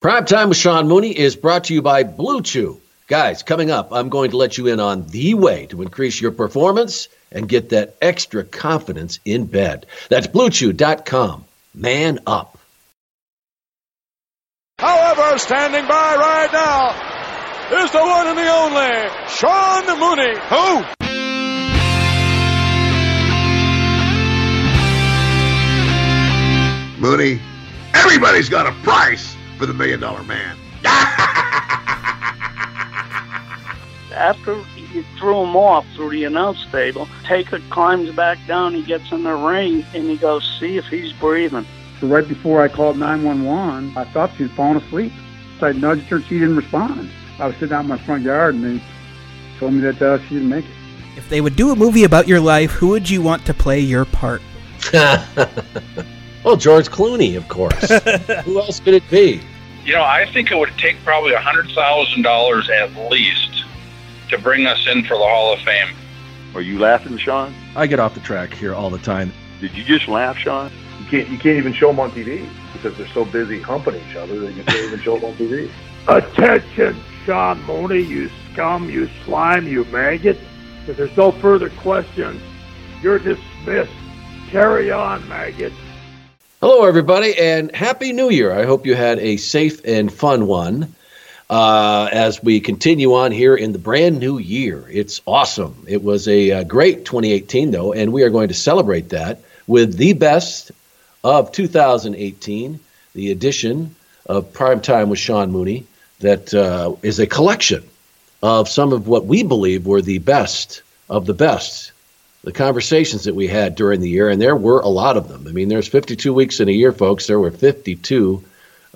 Prime Time with Sean Mooney is brought to you by Blue Chew. Guys, coming up, I'm going to let you in on the way to increase your performance and get that extra confidence in bed. That's bluechew.com. Man up. However, standing by right now is the one and the only Sean Mooney. Who? Mooney, everybody's got a price for the Million Dollar Man. After you threw him off through the announce table, Taker climbs back down, he gets in the ring, and he goes, see if he's breathing. So right before I called 911, I thought she was falling asleep. So I nudged her, she didn't respond. I was sitting out in my front yard, and they told me that uh, she didn't make it. If they would do a movie about your life, who would you want to play your part? well, George Clooney, of course. Who else could it be? You know, I think it would take probably a hundred thousand dollars at least to bring us in for the Hall of Fame. Are you laughing, Sean? I get off the track here all the time. Did you just laugh, Sean? You can't. You can't even show them on TV because they're so busy humping each other that you can't even show them on TV. Attention, Sean Mooney, you scum, you slime, you maggot. If there's no further questions, you're dismissed. Carry on, maggot. Hello, everybody, and Happy New Year. I hope you had a safe and fun one uh, as we continue on here in the brand new year. It's awesome. It was a, a great 2018, though, and we are going to celebrate that with the best of 2018, the edition of Prime Time with Sean Mooney, that uh, is a collection of some of what we believe were the best of the best the conversations that we had during the year, and there were a lot of them. I mean, there's 52 weeks in a year, folks. There were 52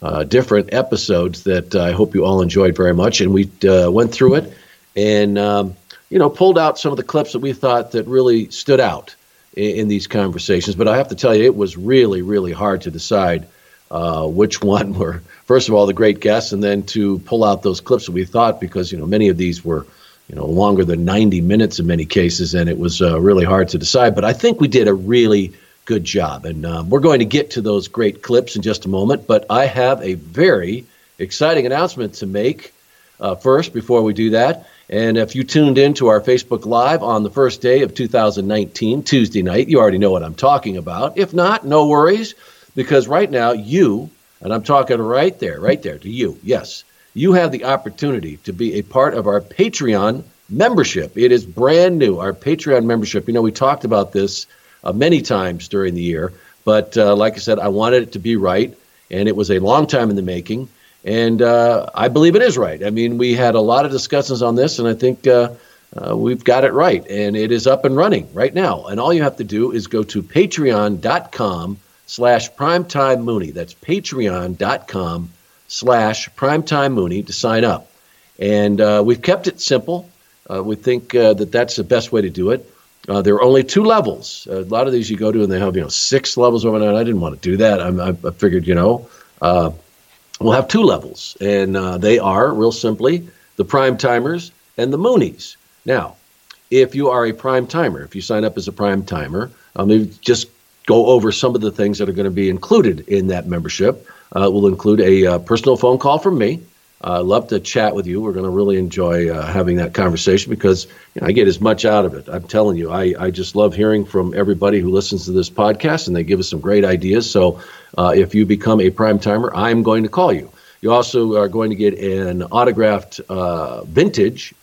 uh, different episodes that uh, I hope you all enjoyed very much, and we uh, went through it and um, you know pulled out some of the clips that we thought that really stood out in, in these conversations. But I have to tell you, it was really, really hard to decide uh, which one were first of all the great guests, and then to pull out those clips that we thought because you know many of these were you know longer than 90 minutes in many cases, and it was uh, really hard to decide. But I think we did a really good job, and uh, we're going to get to those great clips in just a moment. But I have a very exciting announcement to make uh, first before we do that. And if you tuned in to our Facebook Live on the first day of 2019, Tuesday night, you already know what I'm talking about. If not, no worries, because right now you, and I'm talking right there, right there to you, yes, you have the opportunity to be a part of our Patreon membership. It is brand new, our Patreon membership. You know, we talked about this uh, many times during the year, but uh, like I said, I wanted it to be right, and it was a long time in the making. And uh, I believe it is right. I mean, we had a lot of discussions on this, and I think uh, uh, we've got it right. And it is up and running right now. And all you have to do is go to patreon.com slash primetime mooney. That's patreon.com slash primetime mooney to sign up. And uh, we've kept it simple. Uh, we think uh, that that's the best way to do it. Uh, there are only two levels. a lot of these you go to and they have, you know, six levels overnight. I didn't want to do that. I, I figured, you know, uh, we'll have two levels. And uh, they are, real simply, the prime timers and the moonies. Now, if you are a prime timer, if you sign up as a prime timer, um, just go over some of the things that are going to be included in that membership. Uh, will include a uh, personal phone call from me. I uh, love to chat with you. We're going to really enjoy uh, having that conversation because you know, I get as much out of it. I'm telling you, I, I just love hearing from everybody who listens to this podcast, and they give us some great ideas. So uh, if you become a prime timer, I'm going to call you. You also are going to get an autographed uh, vintage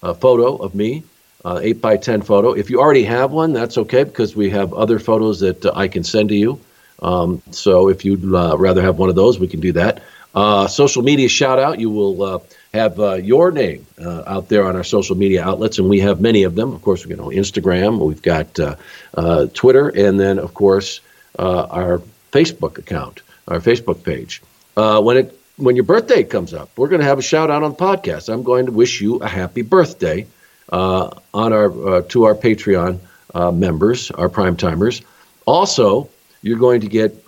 photo of me uh, 8 by 10 photo. If you already have one, that's okay because we have other photos that uh, I can send to you. Um, so if you'd uh, rather have one of those, we can do that. Uh, social media shout out, you will uh, have your name out there on our social media outlets, and we have many of them. Of course, you know Instagram, we've got Twitter, and then of course our Facebook account, our Facebook page. when it when your birthday comes up, we're going to have a shout out on the podcast. I'm going to wish you a happy birthday uh, on our uh, to our Patreon uh, members, our prime timers. Also, you're going to get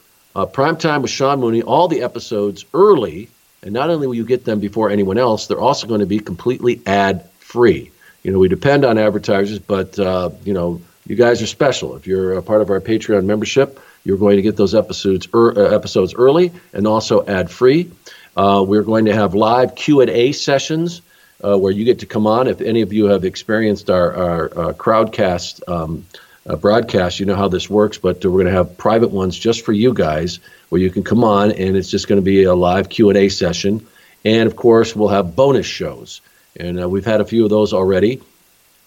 prime time with Sean Mooney, all the episodes early, and not only will you get them before anyone else, they're also going to be completely ad free. You know, we depend on advertisers, but you know, you guys are special. If you're a part of our Patreon membership, you're going to get those episodes er, uh, episodes early and also ad free. Uh, we're going to have live Q&A sessions uh, where you get to come on. If any of you have experienced our, our, our crowdcast um, uh, broadcast, you know how this works, but we're going to have private ones just for you guys where you can come on and it's just going to be a live Q&A session. And of course, we'll have bonus shows. And uh, we've had a few of those already.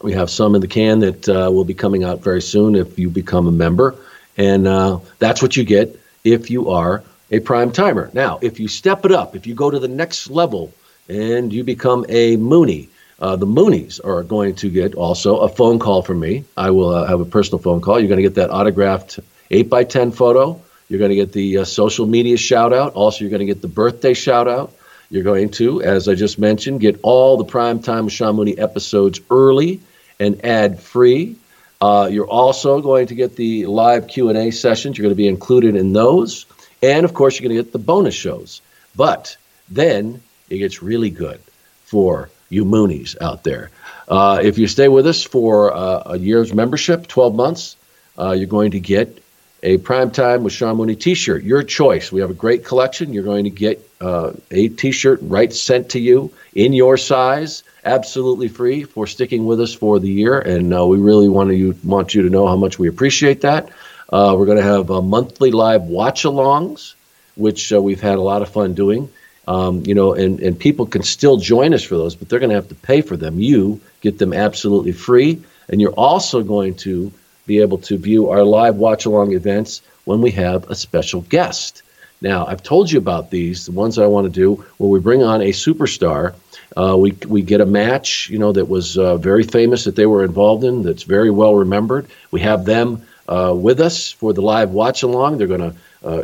We have some in the can that uh, will be coming out very soon if you become a member. And uh, that's what you get if you are a prime timer. Now, if you step it up, if you go to the next level and you become a Mooney, uh, the Moonies are going to get also a phone call from me. I will uh, have a personal phone call. You're going to get that autographed 8 by 10 photo. You're going to get the uh, social media shout out. Also, you're going to get the birthday shout out. You're going to, as I just mentioned, get all the Primetime with Sean Mooney episodes early and ad free. Uh, you're also going to get the live Q&A sessions. You're going to be included in those. And, of course, you're going to get the bonus shows. But then it gets really good for you Moonies out there. Uh, if you stay with us for uh, a year's membership, 12 months, uh, you're going to get a Primetime with Sean Mooney t shirt. Your choice. We have a great collection. You're going to get uh, a t shirt right sent to you in your size, absolutely free for sticking with us for the year. And uh, we really want, to, want you to know how much we appreciate that. Uh, we're going to have monthly live watch alongs, which we've had a lot of fun doing. Um, you know, and, and people can still join us for those, but they're going to have to pay for them. You get them absolutely free, and you're also going to be able to view our live watch along events when we have a special guest. Now, I've told you about these, the ones I want to do, where we bring on a superstar. Uh, we, we get a match, you know, that was uh, very famous that they were involved in, that's very well remembered. We have them uh, with us for the live watch along. They're going to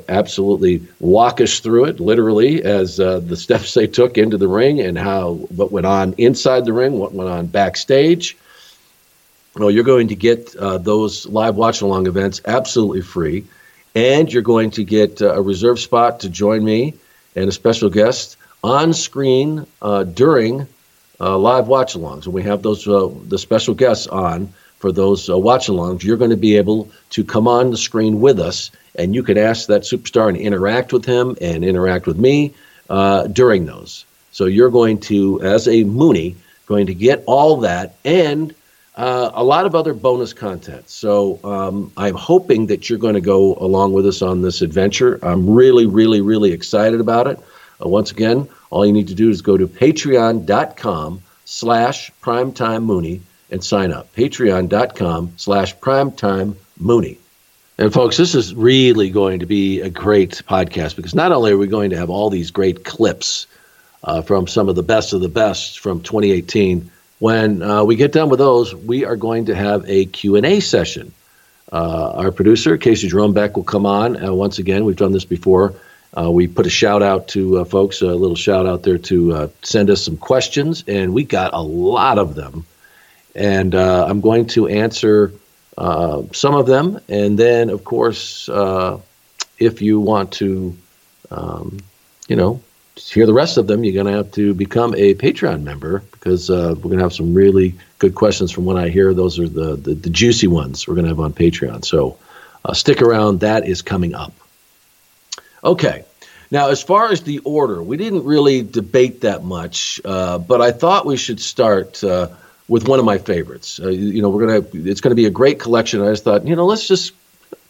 absolutely walk us through it, literally, as uh, the steps they took into the ring and how what went on inside the ring, what went on backstage. Well, you're going to get uh, those live watch along events absolutely free, and you're going to get uh, a reserve spot to join me and a special guest on screen uh, during uh, live watch alongs. When we have those the special guests on for those watch alongs, you're going to be able to come on the screen with us and you can ask that superstar and interact with him and interact with me uh, during those. So you're going to, as a Mooney, going to get all that and uh, a lot of other bonus content. So um, I'm hoping that you're going to go along with us on this adventure. I'm really, really, really excited about it. Uh, once again, all you need to do is go to patreon.com slash primetime Mooney and sign up. Patreon.com slash primetime Mooney. And folks, this is really going to be a great podcast because not only are we going to have all these great clips uh, from some of the best of the best from 2018, when uh, we get done with those, we are going to have a Q&A session. Uh, our producer, Casey Jerome Beck, will come on. Uh, once again, we've done this before. Uh, we put a shout out to uh, folks, a little shout out there to send us some questions, and we got a lot of them. And I'm going to answer uh, some of them. And then, of course, uh, if you want to, um, you know, hear the rest of them, you're going to have to become a Patreon member because uh, we're going to have some really good questions from what I hear. Those are the, the, the juicy ones we're going to have on Patreon. So uh, stick around. That is coming up. Okay. Now, as far as the order, we didn't really debate that much, uh, but I thought we should start uh, with one of my favorites. Uh, you know, we're gonna it's gonna be a great collection. I just thought, you know, let's just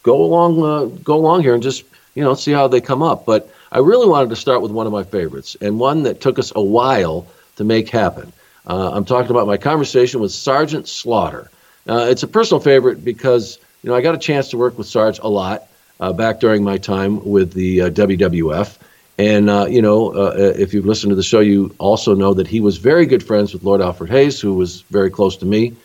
go along uh, go along here and just you know see how they come up. But I really wanted to start with one of my favorites and one that took us a while to make happen. Uh, I'm talking about my conversation with Sergeant Slaughter. Uh, it's a personal favorite because you know I got a chance to work with Sarge a lot uh, back during my time with the uh, WWF. And, uh, you know, uh, uh, if you've listened to the show, you also know that he was very good friends with Lord Alfred Hayes, who was very close to me.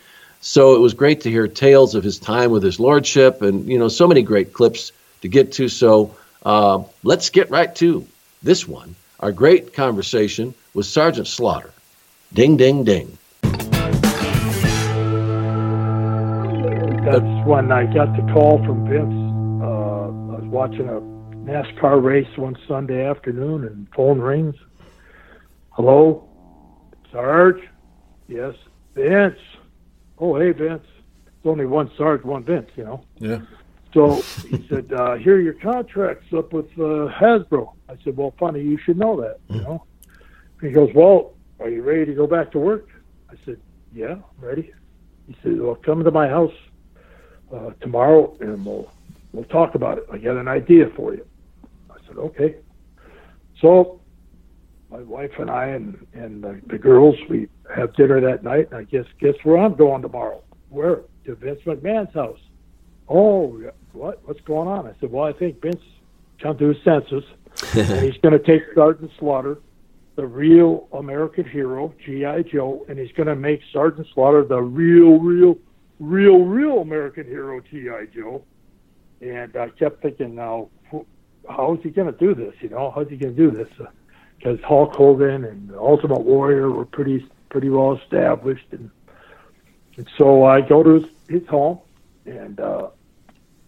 So it was great to hear tales of his time with his lordship and, you know, so many great clips to get to. So uh, let's get right to this one our great conversation with Sergeant Slaughter. Ding, ding, ding. That's when I got the call from Vince. Uh, I was watching a NASCAR race one Sunday afternoon and phone rings. Hello? Sarge? Yes. Vince? Oh, hey, Vince. It's only one Sarge, one Vince, you know. Yeah. So he said, uh, "Here are your contracts up with uh, Hasbro." I said, "Well, funny, you should know that." You know. He goes, "Well, are you ready to go back to work?" I said, "Yeah, I'm ready." He said, "Well, come to my house uh, tomorrow, and we'll we'll talk about it. I got an idea for you." Said, "Okay." So my wife and I and and the, the girls we have dinner that night, and I guess guess where I'm going tomorrow? Where to Vince McMahon's house. Oh, what? What's going on? I said, well, I think Vince come to his senses, and he's going to take Sergeant Slaughter, the real American hero, G.I. Joe, and he's going to make Sergeant Slaughter the real, real, real, real American hero, G.I. Joe. And I kept thinking, now, how is he going to do this? You know, how's he going to do this? Because uh, Hulk Hogan and Ultimate Warrior were pretty, pretty well established, and and so I go to his, his home, and uh,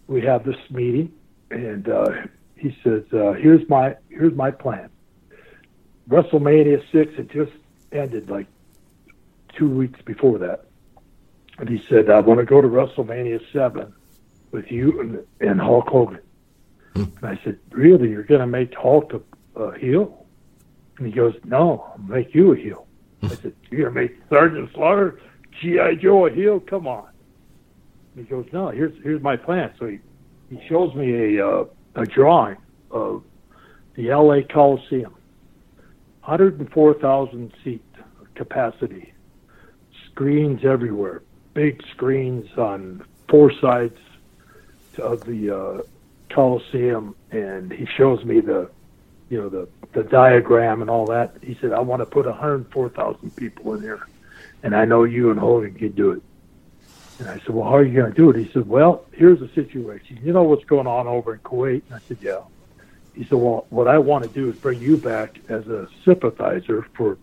we have this meeting, and uh, he says, uh, "Here's my here's my plan. WrestleMania six had just ended like two weeks before that, and he said, "I want to go to WrestleMania seven with you and, and Hulk Hogan." And I said, "Really? You're going to make Hulk a, a heel?" And he goes, "No, I'll make you a heel." I said, "You're going to make Sergeant Slaughter G.I. Joe a heel? Come on. He goes, no, here's here's my plan. So he, he shows me a uh, a drawing of the L.A. Coliseum, 104,000 seat capacity, screens everywhere, big screens on four sides of the uh, Coliseum, and he shows me the, you know, the the diagram and all that. He said, I want to put 104,000 people in here and I know you and Hogan can do it. And I said, well, how are you going to do it? He said, well, here's the situation. You know what's going on over in Kuwait? And I said, yeah. He said, well, what I want to do is bring you back as a sympathizer for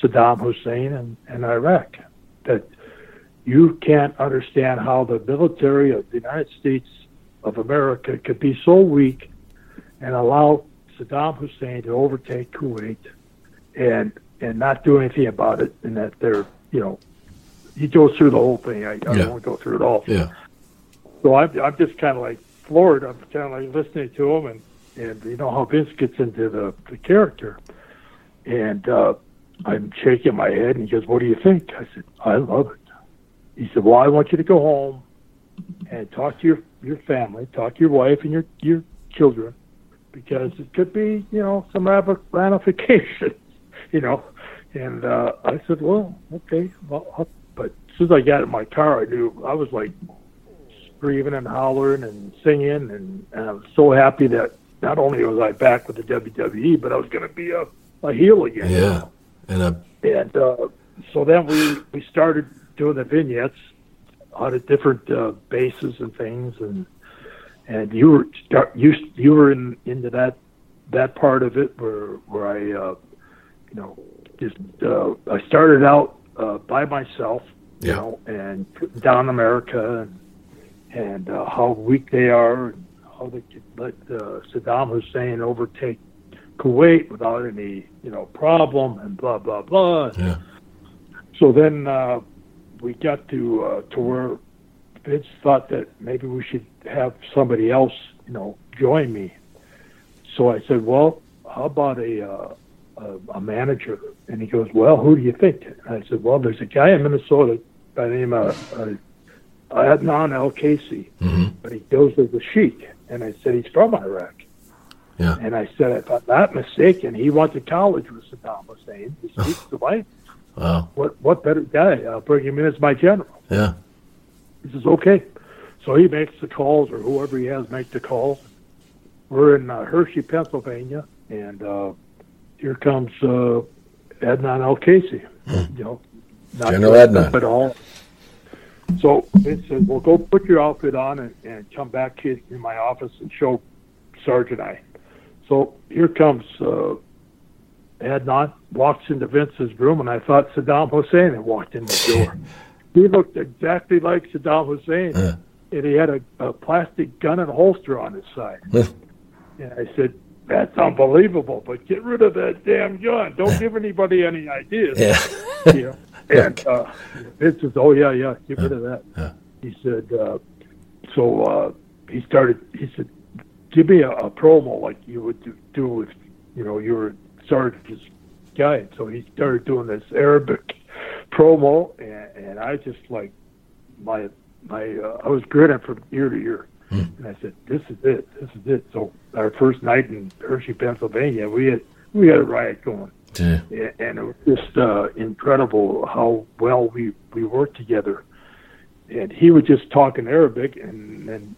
Saddam Hussein and, and Iraq. That you can't understand how the military of the United States of America could be so weak and allow Saddam Hussein to overtake Kuwait and and not do anything about it, and that they're you know, he goes through the whole thing. I, I yeah. don't want to go through it all. Yeah. So I'm, I'm just kind of like floored. I'm kind of like listening to him, and and you know how Vince gets into the the character, and uh, I'm shaking my head, and he goes, "What do you think?" I said, "I love it." He said, "Well, I want you to go home and talk to your your family, talk to your wife and your your children, because it could be, you know, some ramifications, you know." And uh, I said, well, okay. Well, but as soon as I got in my car, I knew I was like screaming and hollering and singing, and, and I was so happy that not only was I back with the WWE, but I was going to be a, a heel again. Yeah, and a... and uh, so then we we started doing the vignettes on a different uh, bases and things, and and you were you you were in into that that part of it where where I uh, you know just uh, I started out uh, by myself, you yeah. know, and putting down America and and uh, how weak they are, and how they could let uh, Saddam Hussein overtake Kuwait without any you know problem, and blah blah blah. Yeah. So then uh, we got to uh, to where Vince thought that maybe we should have somebody else, you know, join me. So I said, well, how about a uh, a, a manager, and he goes, "Well, who do you think?" And I said, "Well, there's a guy in Minnesota by the name of uh, Adnan Al-Kaissie, mm-hmm. but he goes as a sheik." And I said, "He's from Iraq." Yeah. And I said, "If I'm not mistaken, he went to college with Saddam Hussein. He speaks the language. Wow. What what better guy? I'll bring him in as my general." Yeah. He says, "Okay." So he makes the calls, or whoever he has make the calls. We're in uh, Hershey, Pennsylvania, and uh, here comes uh, Adnan Al-Kaissie. Hmm. You know, not General Adnan at all. So it said, "Well, go put your outfit on and, and come back in my office and show Sergeant I." So here comes uh, Adnan, walks into Vince's room, and I thought Saddam Hussein had walked in the door. he looked exactly like Saddam Hussein, uh. and he had a, a plastic gun and holster on his side. and I said, that's unbelievable. But get rid of that damn gun. Don't give anybody any ideas. Yeah. you know? And uh, Vince says, "Oh yeah, yeah, get rid of that." He said, uh, "So uh, he started. He said, "Give me a, a promo like you would do, do if you know you were Sarge's guy." So he started doing this Arabic promo, and, and I just like my my uh, I was grinning from ear to ear. And I said, "This is it. This is it." So our first night in Hershey, Pennsylvania, we had we had a riot going, Yeah. And it was just uh, incredible how well we we worked together. And he would just talk in Arabic, and then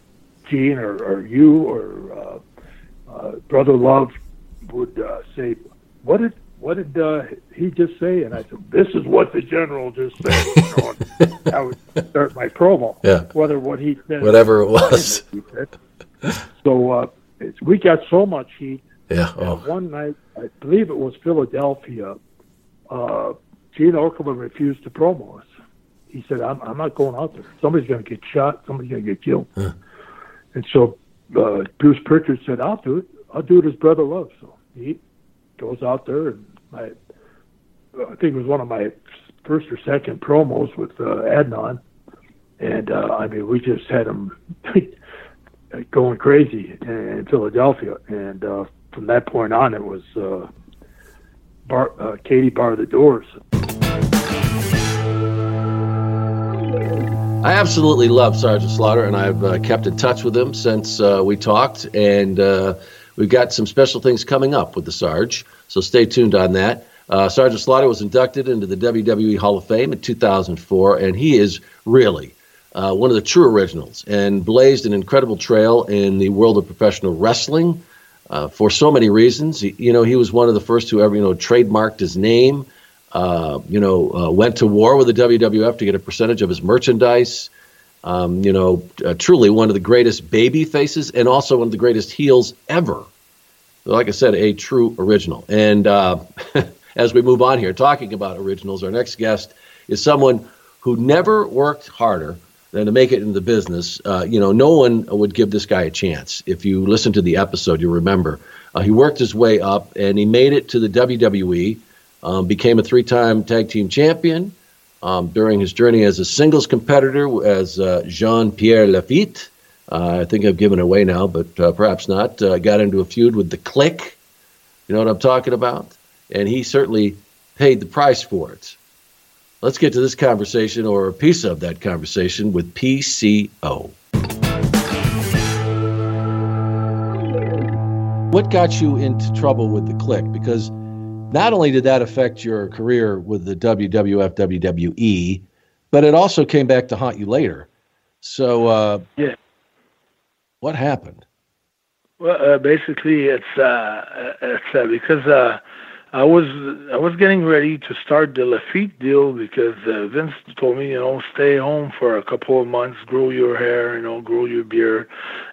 Gene or, or you or uh, uh, Brother Love would uh, say, "What did what did uh, he just say?" And I said, "This is what the general just said." I would start my promo, Yeah. whether what he said, Whatever it was. So uh, it's, we got so much heat. Yeah. Oh. one night, I believe it was Philadelphia. Uh, Gene Okerlund refused to promo us. He said, "I'm, I'm not going out there. Somebody's going to get shot. Somebody's going to get killed." And so uh, Bruce Pritchard said, "I'll do it. I'll do it as brother love." So he goes out there, and I, I think it was one of my first or second promos with uh, Adnan, and uh, I mean we just had him going crazy in, in Philadelphia, and uh, from that point on, it was uh, bar, uh, Katie bar the doors. I absolutely love Sergeant Slaughter, and I've uh, kept in touch with him since uh, we talked. And uh, we've got some special things coming up with the Sarge, so stay tuned on that. Uh, Sergeant Slaughter was inducted into the WWE Hall of Fame in 2004, and he is really uh, one of the true originals and blazed an incredible trail in the world of professional wrestling uh, for so many reasons. You know, he was one of the first who ever, you know, trademarked his name. Uh, you know, uh, went to war with the WWF to get a percentage of his merchandise. Um, you know, uh, truly one of the greatest baby faces and also one of the greatest heels ever. Like I said, a true original. And uh, as we move on here, talking about originals, our next guest is someone who never worked harder than to make it in the business. Uh, you know, no one would give this guy a chance. If you listen to the episode, you remember uh, he worked his way up and he made it to the WWE. Um, became a three-time tag team champion um, during his journey as a singles competitor as uh, Jean Pierre Lafitte. Uh, I think I've given away now, but uh, perhaps not. Uh, got into a feud with the Clique. You know what I'm talking about? And he certainly paid the price for it. Let's get to this conversation or a piece of that conversation with PCO. What got you into trouble with the Clique? Because not only did that affect your career with the WWF, WWE, but it also came back to haunt you later. So, uh, Yeah. what happened? Well, uh, basically, it's uh, it's uh, because uh, I was I was getting ready to start the Lafitte deal because uh, Vince told me, you know, stay home for a couple of months, grow your hair, you know, grow your beard.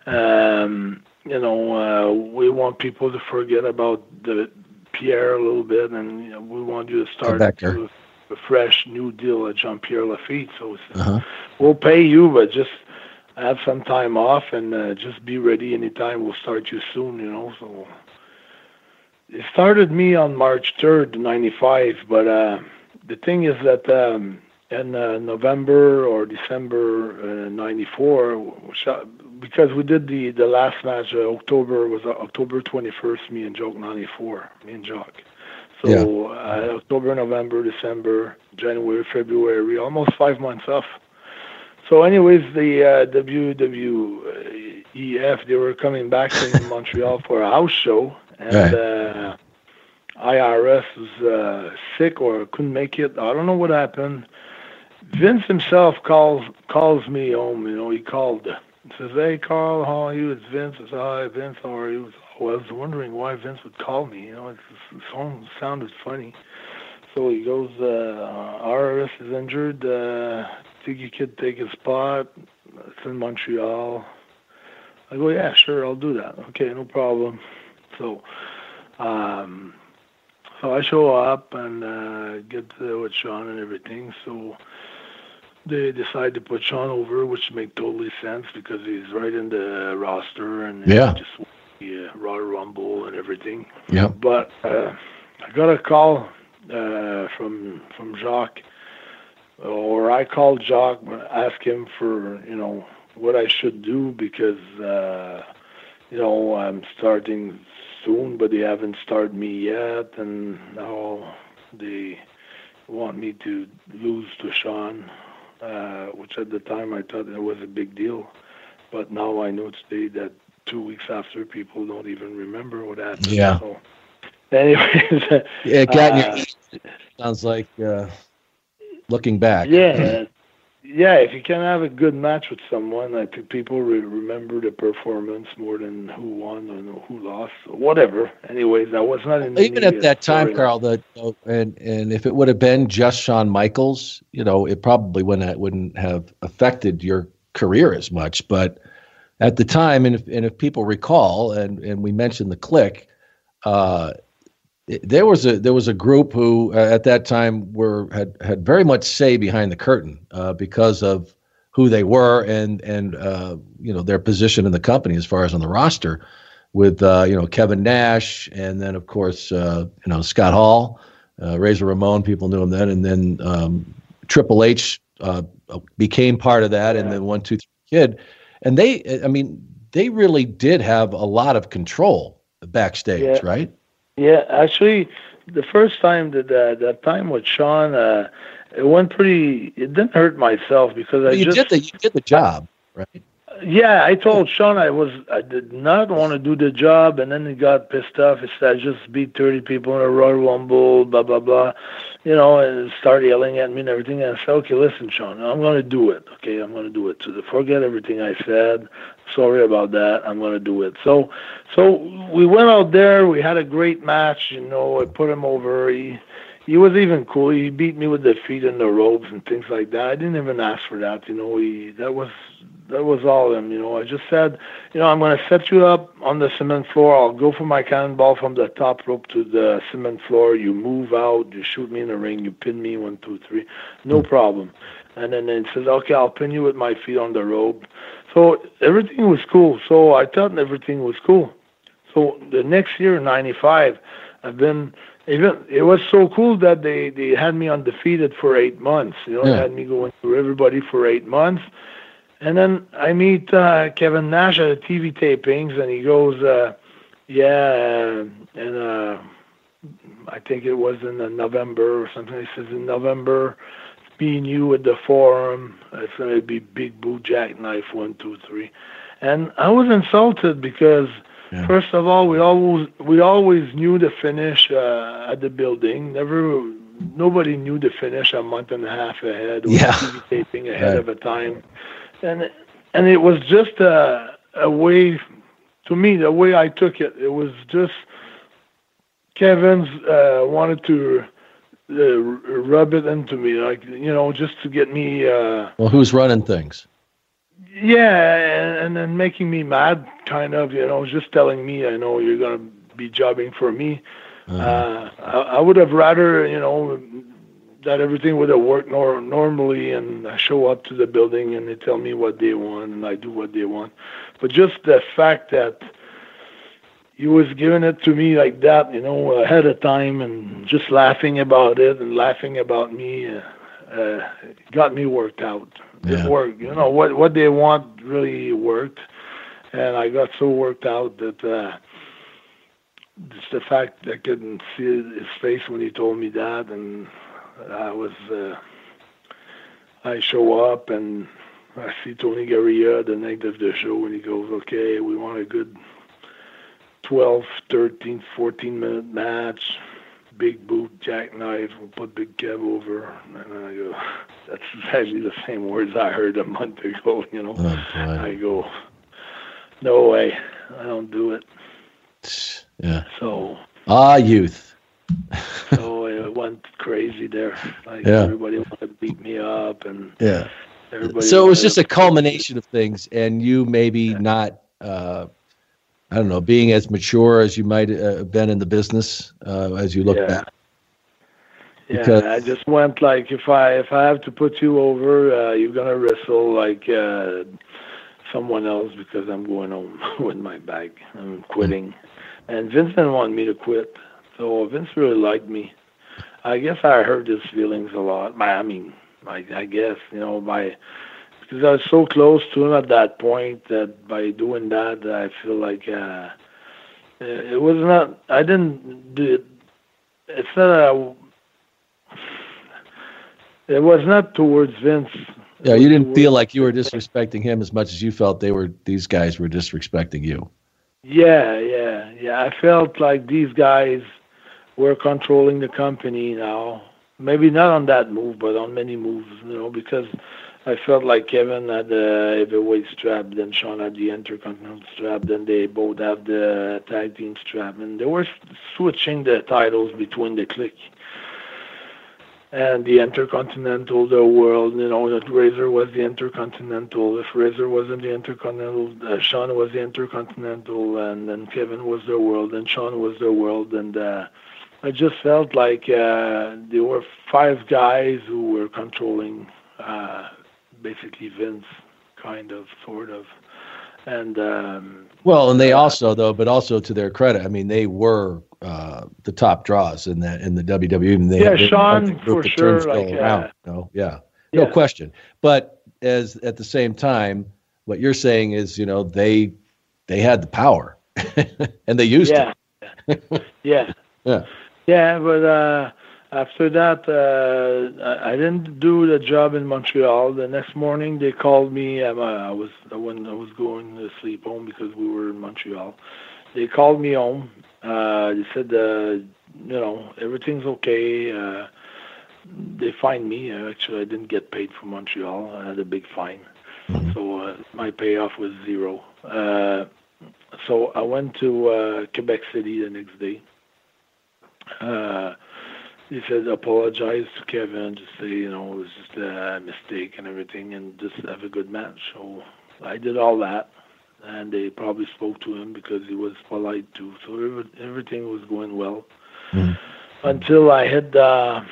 Um, you know, uh, we want people to forget about the Pierre a little bit, and you know, we want you to start with a fresh new deal at Jean Pierre Lafitte. So we said, Uh-huh. we'll pay you, but just have some time off and uh, just be ready anytime. We'll start you soon, you know. So it started me on March 3rd, 95, but uh, the thing is that um, in uh, November or December uh, 94, which, uh, because we did the, the last match, uh, October was uh, October 21st, me and Jacques 94, me and Jacques. So uh, October, November, December, January, February, almost five months off. So, anyways, the uh, WWEF they were coming back to Montreal for a house show, and Right. uh, IRS was uh, sick or couldn't make it. I don't know what happened. Vince himself calls calls me home. You know, he called. Says, "Hey, Carl, how are you?" It's Vince. I "Hi, Vince. How are you?" Oh, I was wondering why Vince would call me. You know, it song sounded funny. So he goes, uh, "IRS is injured. Uh, think you could take his spot? It's in Montreal." I go, "Yeah, sure, I'll do that. Okay, no problem." So, um, so I show up and uh, get uh, with Shawn and everything. So they decide to put Shawn over, which make totally sense because he's right in the roster and Yeah. just the uh, Royal Rumble and everything. Yeah. But uh, I got a call uh, from from Jacques, or I called Jacques, asked him for you know what I should do because uh, you know I'm starting soon, but they haven't started me yet, and now they want me to lose to Shawn, uh, which at the time I thought it was a big deal, but now I know today that two weeks after, people don't even remember what happened. Yeah. So, anyways, Yeah, it got uh, you. Sounds like uh, looking back. yeah, yeah. If you can have a good match with someone, I think people re- remember the performance more than who won or who lost or whatever. Anyways, I was not in Even at that time, story. Carl, the and and if it would have been just Shawn Michaels, you know, it probably wouldn't have, wouldn't have affected your career as much. But at the time, and if and if people recall, and and we mentioned the clique, uh, there was a there was a group who uh, at that time were had had very much say behind the curtain uh, because of who they were and and uh, you know their position in the company as far as on the roster with uh, you know Kevin Nash and then of course uh, you know Scott Hall, uh, Razor Ramon, people knew him then, and then um, Triple H uh, became part of that, and then One Two Three Kid, and they I mean they really did have a lot of control backstage, Yeah. right? Yeah, actually, the first time that uh, that time with Shawn, uh, it went pretty. It didn't hurt myself because I you just did the you did the job, right? Yeah, I told Shawn I was I did not want to do the job, and then he got pissed off. He said, "I just beat thirty people in a Royal Rumble, blah blah blah," you know, and started yelling at me and everything. And I said, "Okay, listen, Shawn, I'm going to do it. Okay, I'm going to do it. So forget everything I said. Sorry about that. I'm going to do it." So, so we went out there. We had a great match. You know, I put him over. He he was even cool. He beat me with the feet and the ropes and things like that. I didn't even ask for that. You know, he that was that was all him. You know, I just said, you know, I'm going to set you up on the cement floor. I'll go for my cannonball from the top rope to the cement floor. You move out. You shoot me in the ring. You pin me one, two, three. No problem. And then he says, okay, I'll pin you with my feet on the rope. So everything was cool. So I thought everything was cool. So the next year, '95, I've been even. It was so cool that they they had me undefeated for eight months. You know, Yeah. they had me going through everybody for eight months, and then I meet uh, Kevin Nash at TV tapings, and he goes, uh, "Yeah," uh, and uh, I think it was in November or something. He says in November, me and you at the forum. It's gonna be Big Boot Jackknife one, two, three, and I was insulted because. Yeah. First of all, we always we always knew the finish uh, at the building. Never, nobody knew the finish a month and a half ahead. or Yeah. TV taping ahead Right. of a time, and and it was just a a way, to me, the way I took it. It was just Kevin's uh, wanted to uh, rub it into me, like you know, just to get me. Uh, Well, who's running things? yeah, and, and then making me mad, kind of, you know, just telling me, I know you're gonna be jobbing for me. Uh-huh. Uh, I, I would have rather, you know, that everything would have worked nor- normally, and I show up to the building and they tell me what they want, and I do what they want. But just the fact that he was giving it to me like that, you know, ahead of time, and just laughing about it and laughing about me, uh, uh, got me worked out. Yeah. It worked. You know what what they want really worked, and I got so worked out that uh, just the fact that I couldn't see his face when he told me that, and I was uh, I show up and I see Tony Garea the night of the show, and he goes, "Okay, we want a good 12, 13, 14 minute match." Big boot, jackknife, we'll put Big Kev over. And I go, that's exactly the same words I heard a month ago, you know. Oh. I go, no way, I don't do it. Yeah. So, Ah, youth. so it went crazy there. Like Yeah. everybody wanted to beat me up, and Yeah. everybody. So it was just a culmination of things, and you maybe not, uh, I don't know, being as mature as you might uh, have been in the business uh, as you look Yeah. back. Yeah, I just went like if I if I have to put you over, uh, you're gonna wrestle like uh, someone else because I'm going home with my bag. I'm quitting, and Vince didn't want me to quit, so Vince really liked me. I guess I hurt his feelings a lot. My, I mean, I, I guess you know by because I was so close to him at that point that by doing that, I feel like uh, it was not. I didn't do it. It's not a. It was not towards Vince. Yeah, you didn't feel like you were disrespecting him as much as you felt they were. These guys were disrespecting you. Yeah, yeah, yeah. I felt like these guys were controlling the company now. Maybe not on that move, but on many moves, you know, because I felt like Kevin had the heavyweight strap, then Shawn had the intercontinental strap, then they both have the tag team strap, and they were switching the titles between the clique and the Intercontinental, the World. You know, that Razor was the Intercontinental. If Razor wasn't the Intercontinental, uh, Shawn was the Intercontinental, and then Kevin was the World, and Shawn was the World, and uh, I just felt like uh, there were five guys who were controlling uh, basically Vince, kind of, sort of. And um, well, and they also though, but also to their credit, I mean, they were uh, the top draws in that in the WWE. And they, yeah, Shawn for sure. Like, around, no, yeah, no yeah. question. But as at the same time, what you're saying is, you know, they they had the power and they used yeah. it. yeah, yeah, yeah. But uh, after that, uh, I didn't do the job in Montreal. The next morning, they called me. Um, I was when I was going to sleep home because we were in Montreal. They called me home. Uh, they said, uh, you know, everything's okay. Uh, they fined me. Actually, I didn't get paid for Montreal. I had a big fine, Mm-hmm. so uh, my payoff was zero. Uh, so I went to uh, Quebec City the next day. Uh, he said apologize to Kevin, just say you know it was just a mistake and everything, and just have a good match. So I did all that, and they probably spoke to him because he was polite too. So everything was going well until I hit uh,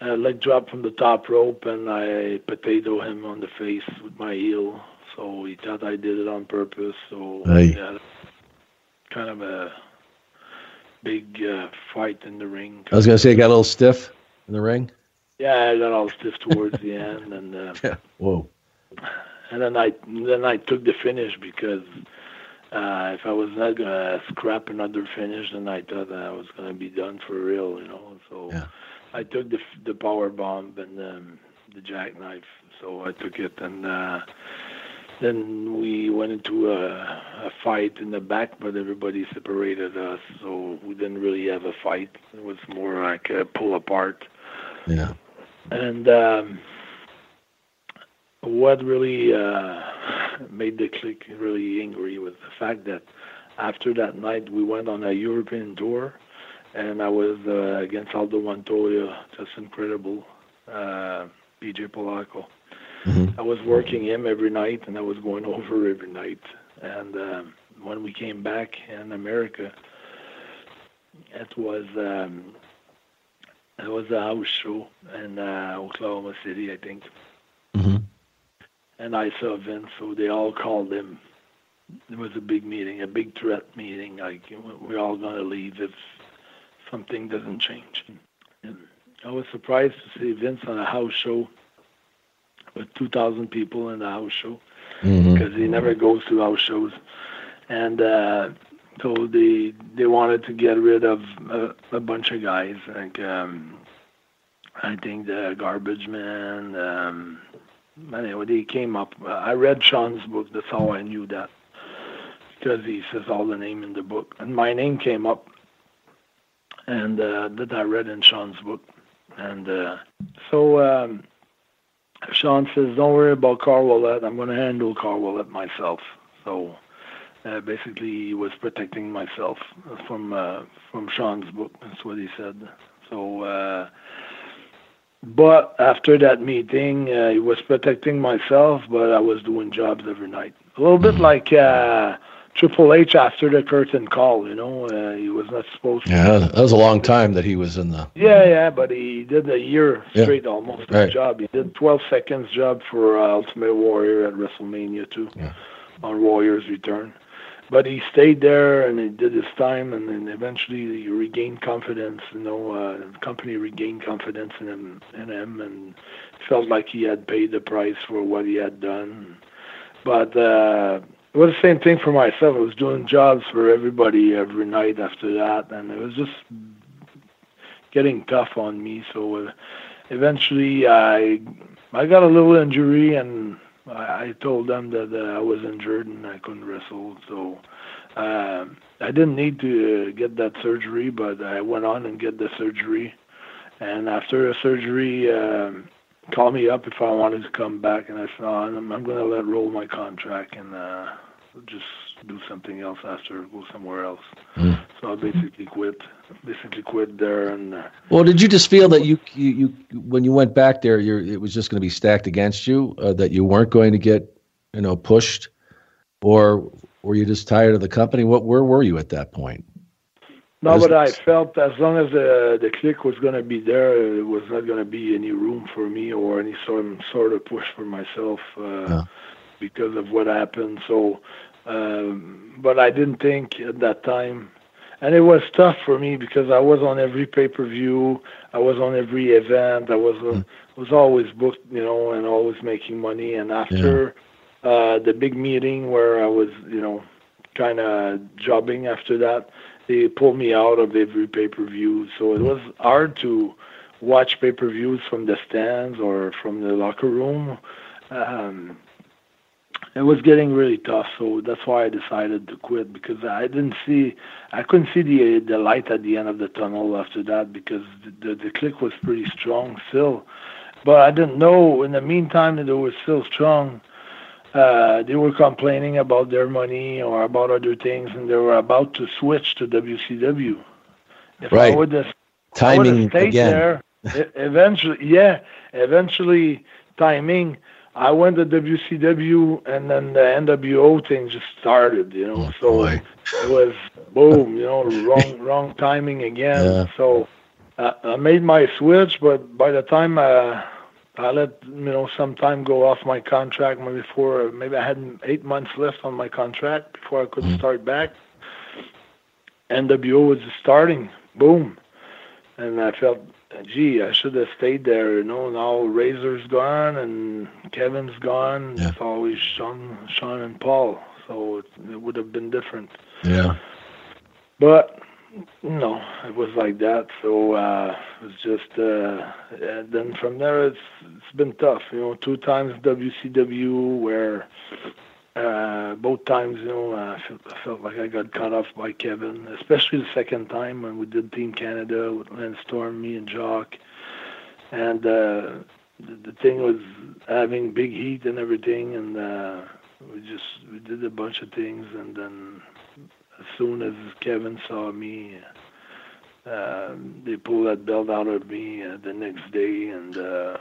a leg drop from the top rope and I potato him on the face with my heel. So he thought I did it on purpose. So Aye. yeah, kind of a big uh, fight in the ring. I was gonna say, it got a little stiff in the ring. Yeah, I got all stiff towards the end, and uh, Yeah. Whoa. and then I then I took the finish because uh, if I was not gonna scrap another finish, then I thought that I was gonna be done for real, you know. So Yeah. I took the the power bomb and um, the jackknife. So I took it, and uh, then we went into a, a fight in the back, but everybody separated us, so we didn't really have a fight. It was more like a pull apart. Yeah. And um, what really uh, made the clique really angry was the fact that after that night we went on a European tour, and I was uh, against Aldo Montoya, Justin Credible. Uh, PJ Polaco. I was working him every night, and I was going over every night. And um, when we came back in America, it was um, it was a house show in uh, Oklahoma City, I think. Mhm. And I saw Vince, so they all called him. It was a big meeting, a big threat meeting. Like we're all gonna leave if something doesn't change. And I was surprised to see Vince on a house show with 2,000 people in the house show Mhm. because he never goes to house shows. And uh, so they they wanted to get rid of a, a bunch of guys like um, I think the Garbage Man. Um, anyway, they came up. Uh, I read Shawn's book. That's how I knew that because he says all the name in the book, and my name came up, and uh, that I read in Shawn's book, and uh, so. Um, Shawn says, "Don't worry about Carl. I'm going to handle Carl myself." So, uh, basically, he was protecting myself from uh, from Shawn's book. That's what he said. So, uh, but after that meeting, uh, he was protecting myself, but I was doing jobs every night. A little bit like uh, Triple H after the curtain call. You know, uh, he was not supposed to. Yeah, that was a long time that he was in the. Yeah, yeah, but he did a year Yeah. straight almost of Right. job. He did 12 seconds job for uh, Ultimate Warrior at WrestleMania too, Yeah. on Warrior's Return, but he stayed there and he did his time, and then eventually he regained confidence. You know, uh, the company regained confidence in him, in him, and felt like he had paid the price for what he had done. But uh, it was the same thing for myself. I was doing jobs for everybody every night after that, and it was just getting tough on me. So uh, eventually, I I got a little injury, and I, I told them that I was injured and I couldn't wrestle. So uh, I didn't need to get that surgery, but I went on and get the surgery. And after the surgery, uh, called me up if I wanted to come back, and I said, oh, I'm, I'm going to let roll my contract and uh, just do something else after, go somewhere else. Mm. So I basically quit. Basically quit there. And uh, well, did you just feel that you you, you when you went back there, you it was just going to be stacked against you, uh, that you weren't going to get you know pushed, or were you just tired of the company? What where were you at that point? No, but I felt as long as the the clique was going to be there, it was not going to be any room for me or any sort sort of push for myself uh, yeah. because of what happened. So, um, but I didn't think at that time, and it was tough for me because I was on every pay per view, I was on every event, I was mm. was always booked, you know, and always making money. And after yeah. uh, the big meeting where I was, you know, kind of jobbing after that they pulled me out of every pay per view. So it was hard to watch pay per views from the stands or from the locker room. Um, it was getting really tough, so that's why I decided to quit because I didn't see, I couldn't see the the light at the end of the tunnel after that because the the, the clique was pretty strong still, but I didn't know in the meantime that it was still strong uh, they were complaining about their money or about other things, and they were about to switch to WCW. If right. I would have, timing I again. there, eventually, yeah, eventually timing. I went to WCW, and then the NWO thing just started. You know, oh, so boy. it was boom. You know, wrong wrong timing again. Yeah. So uh, I made my switch, but by the time. Uh, I let you know some time go off my contract before maybe I had eight months left on my contract before I could mm-hmm. start back. NWO was starting, boom, and I felt, gee, I should have stayed there. You know, now Razor's gone and Kevin's gone. Yeah. It's always Shawn, Shawn and Paul, so it, it would have been different. Yeah. But no, it was like that. So uh, it was just. Uh, and then from there, it's it's been tough. You know, two times WCW where uh, both times, you know, I, felt, I felt like I got cut off by Kevin, especially the second time when we did Team Canada with Lance Storm, me and Jacques, and uh, the, the thing was having big heat and everything, and uh, we just we did a bunch of things, and then as soon as Kevin saw me, uh, they pulled that belt out of me uh, the next day, and uh,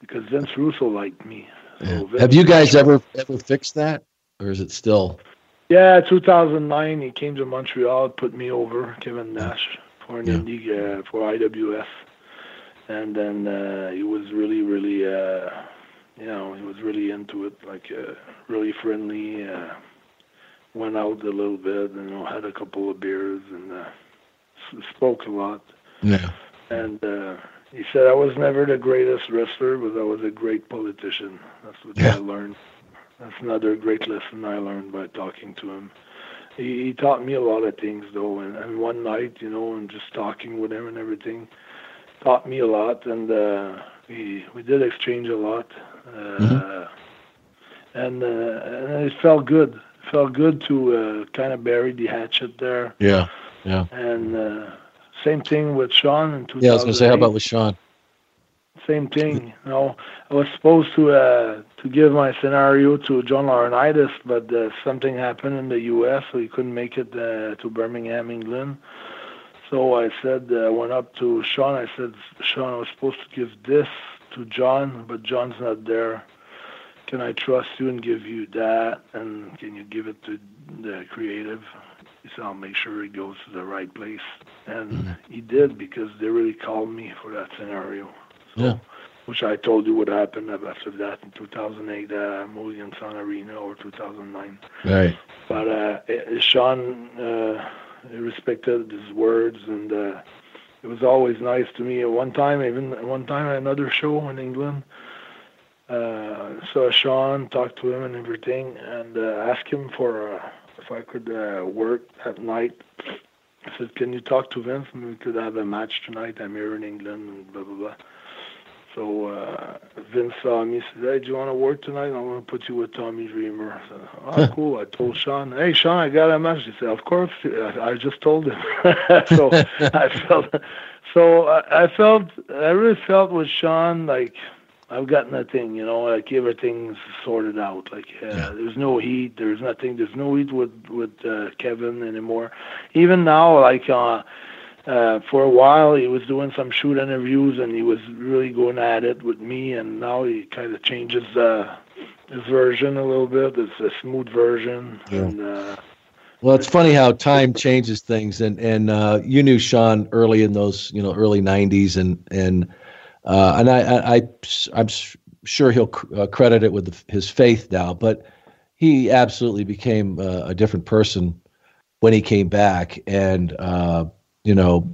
because Vince Russo liked me. So yeah. Have you guys ever ever fixed that, or is it still? Yeah, 2009, he came to Montreal, put me over Kevin Nash for an yeah. indie uh, for IWS, and then uh, he was really, really, uh, you know, he was really into it, like uh, really friendly. Went out a little bit, you know, had a couple of beers and uh, spoke a lot. Yeah. And uh, he said I was never the greatest wrestler, but I was a great politician. That's what yeah. I learned. That's another great lesson I learned by talking to him. He, he taught me a lot of things though, and, and one night, you know, and just talking with him and everything, taught me a lot, and uh, we we did exchange a lot, uh, mm-hmm. and uh, and it felt good felt good to uh, kind of bury the hatchet there. Yeah, yeah. And uh, same thing with Shawn in 2008. Yeah, I was gonna say, how about with Shawn? Same thing. You know, I was supposed to uh, to give my scenario to John Laurinaitis, but uh, something happened in the U.S., so he couldn't make it uh, to Birmingham, England. So I said, uh, I went up to Shawn. I said, Shawn, I was supposed to give this to John, but John's not there can I trust you and give you that? And can you give it to the creative? He said, I'll make sure it goes to the right place. And mm-hmm. he did because they really called me for that scenario. So, yeah. Which I told you would happen after that in 2008, uh, Mohegan Sun Arena or 2009. Right. But uh, Shawn uh, respected his words, and uh, it was always nice to me. At one time, even one time at another show in England, uh, saw Shawn, talked to him and everything, and uh, asked him for uh, if I could uh, work at night. I said, "Can you talk to Vince? and We could have a match tonight. I'm here in England." And blah blah blah. So uh, Vince saw me. Said, "Hey, do you want to work tonight? I want to put you with Tommy Dreamer." I said, "Oh, cool." I told Shawn, "Hey, Shawn, I got a match." He said, "Of course." I just told him. so I felt. So I, I felt. I really felt with Shawn like I've got nothing, you know, like everything's sorted out. Like uh, yeah. there's no heat, there's nothing, there's no heat with with uh, Kevin anymore. Even now, like uh, uh, for a while, he was doing some shoot interviews and he was really going at it with me. And now he kind of changes uh, his version a little bit. It's a smooth version. Yeah. And, uh, well, it's funny how time changes things, and and uh, you knew Shawn early in those you know early '90s, and and uh, and I, I, I, am sure he'll uh, credit it with his faith now, but he absolutely became uh, a different person when he came back. And, uh, you know,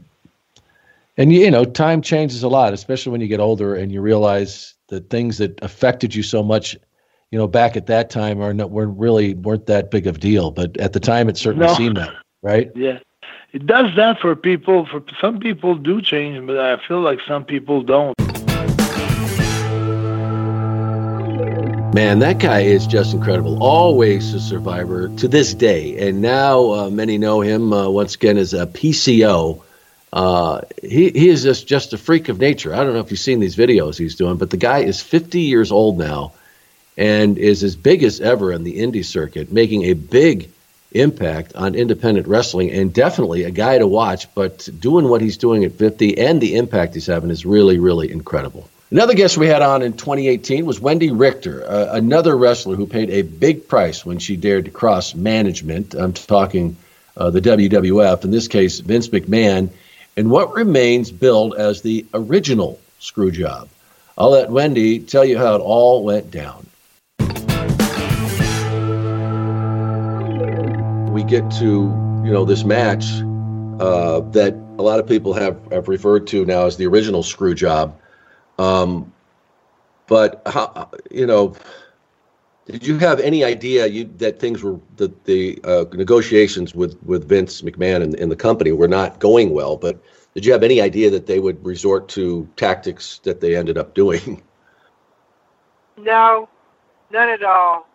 and, you know, time changes a lot, especially when you get older and you realize that things that affected you so much, you know, back at that time are not, weren't really weren't that big of deal. But at the time, it certainly no. seemed that, right? Yeah it does that for people. For some people do change, but I feel like some people don't. Man, that guy is just incredible. Always a survivor to this day, and now uh, many know him uh, once again as a PCO. Uh, he he is just just a freak of nature. I don't know if you've seen these videos he's doing, but the guy is 50 years old now, and is as big as ever in the indie circuit, making a big impact on independent wrestling and definitely a guy to watch. But doing what he's doing at 50 and the impact he's having is really, really incredible. Another guest we had on in 2018 was Wendi Richter, uh, another wrestler who paid a big price when she dared to cross management. I'm talking uh, the WWF, in this case, Vince McMahon, and what remains billed as the original screw job. I'll let Wendi tell you how it all went down. we get to you know this match uh, that a lot of people have, have referred to now as the original screw job. Um, but how, you know, did you have any idea you, that things were that the uh, negotiations with with Vince McMahon and, and the company were not going well? But did you have any idea that they would resort to tactics that they ended up doing? No, none at all.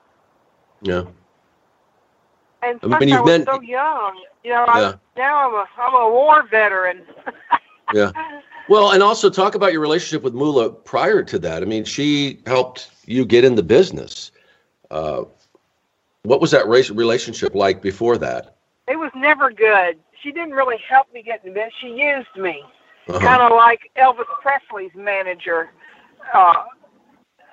Yeah. And I, mean, I was so young. You know, yeah. I, now I'm a I'm a war veteran. yeah. Well, and also talk about your relationship with Moolah prior to that. I mean, she helped you get in the business. Uh, what was that race relationship like before that? It was never good. She didn't really help me get in the business. She used me, uh-huh. kind of like Elvis Presley's manager. Uh,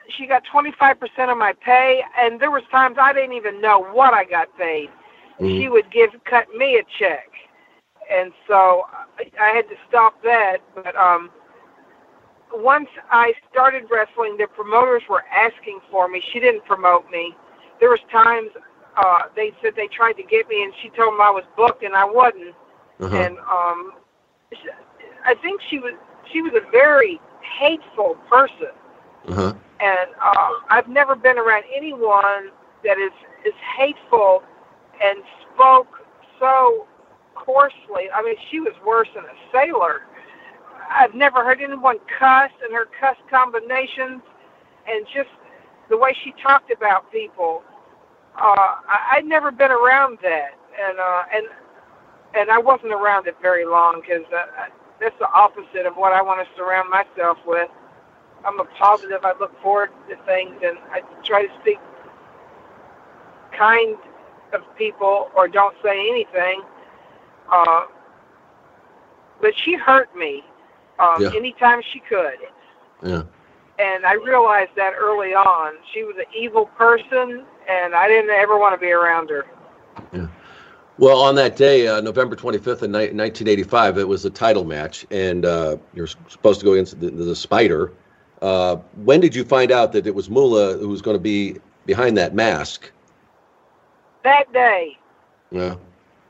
she got 25% of my pay, and there was times I didn't even know what I got paid. Mm-hmm. She would give cut me a check, and so I, I had to stop that. But um, once I started wrestling, the promoters were asking for me. She didn't promote me. There was times uh, they said they tried to get me, and she told them I was booked, and I wasn't. Uh-huh. And um, I think she was she was a very hateful person. Uh-huh and uh, I've never been around anyone that is is hateful and spoke so coarsely. I mean, she was worse than a sailor. I've never heard anyone cuss and her cuss combinations, and just the way she talked about people. Uh, I, I'd never been around that, and uh, and and I wasn't around it very long because uh, that's the opposite of what I want to surround myself with. I'm a positive. I look forward to things, and I try to speak kind of people or don't say anything. Uh, but she hurt me um, yeah. anytime she could. Yeah. And I realized that early on. She was an evil person, and I didn't ever want to be around her. Yeah. Well, on that day, uh, November 25th in 1985, it was a title match, and uh, you're supposed to go against the, the Spider. Uh, when did you find out that it was Moolah who was going to be behind that mask? that day. Yeah.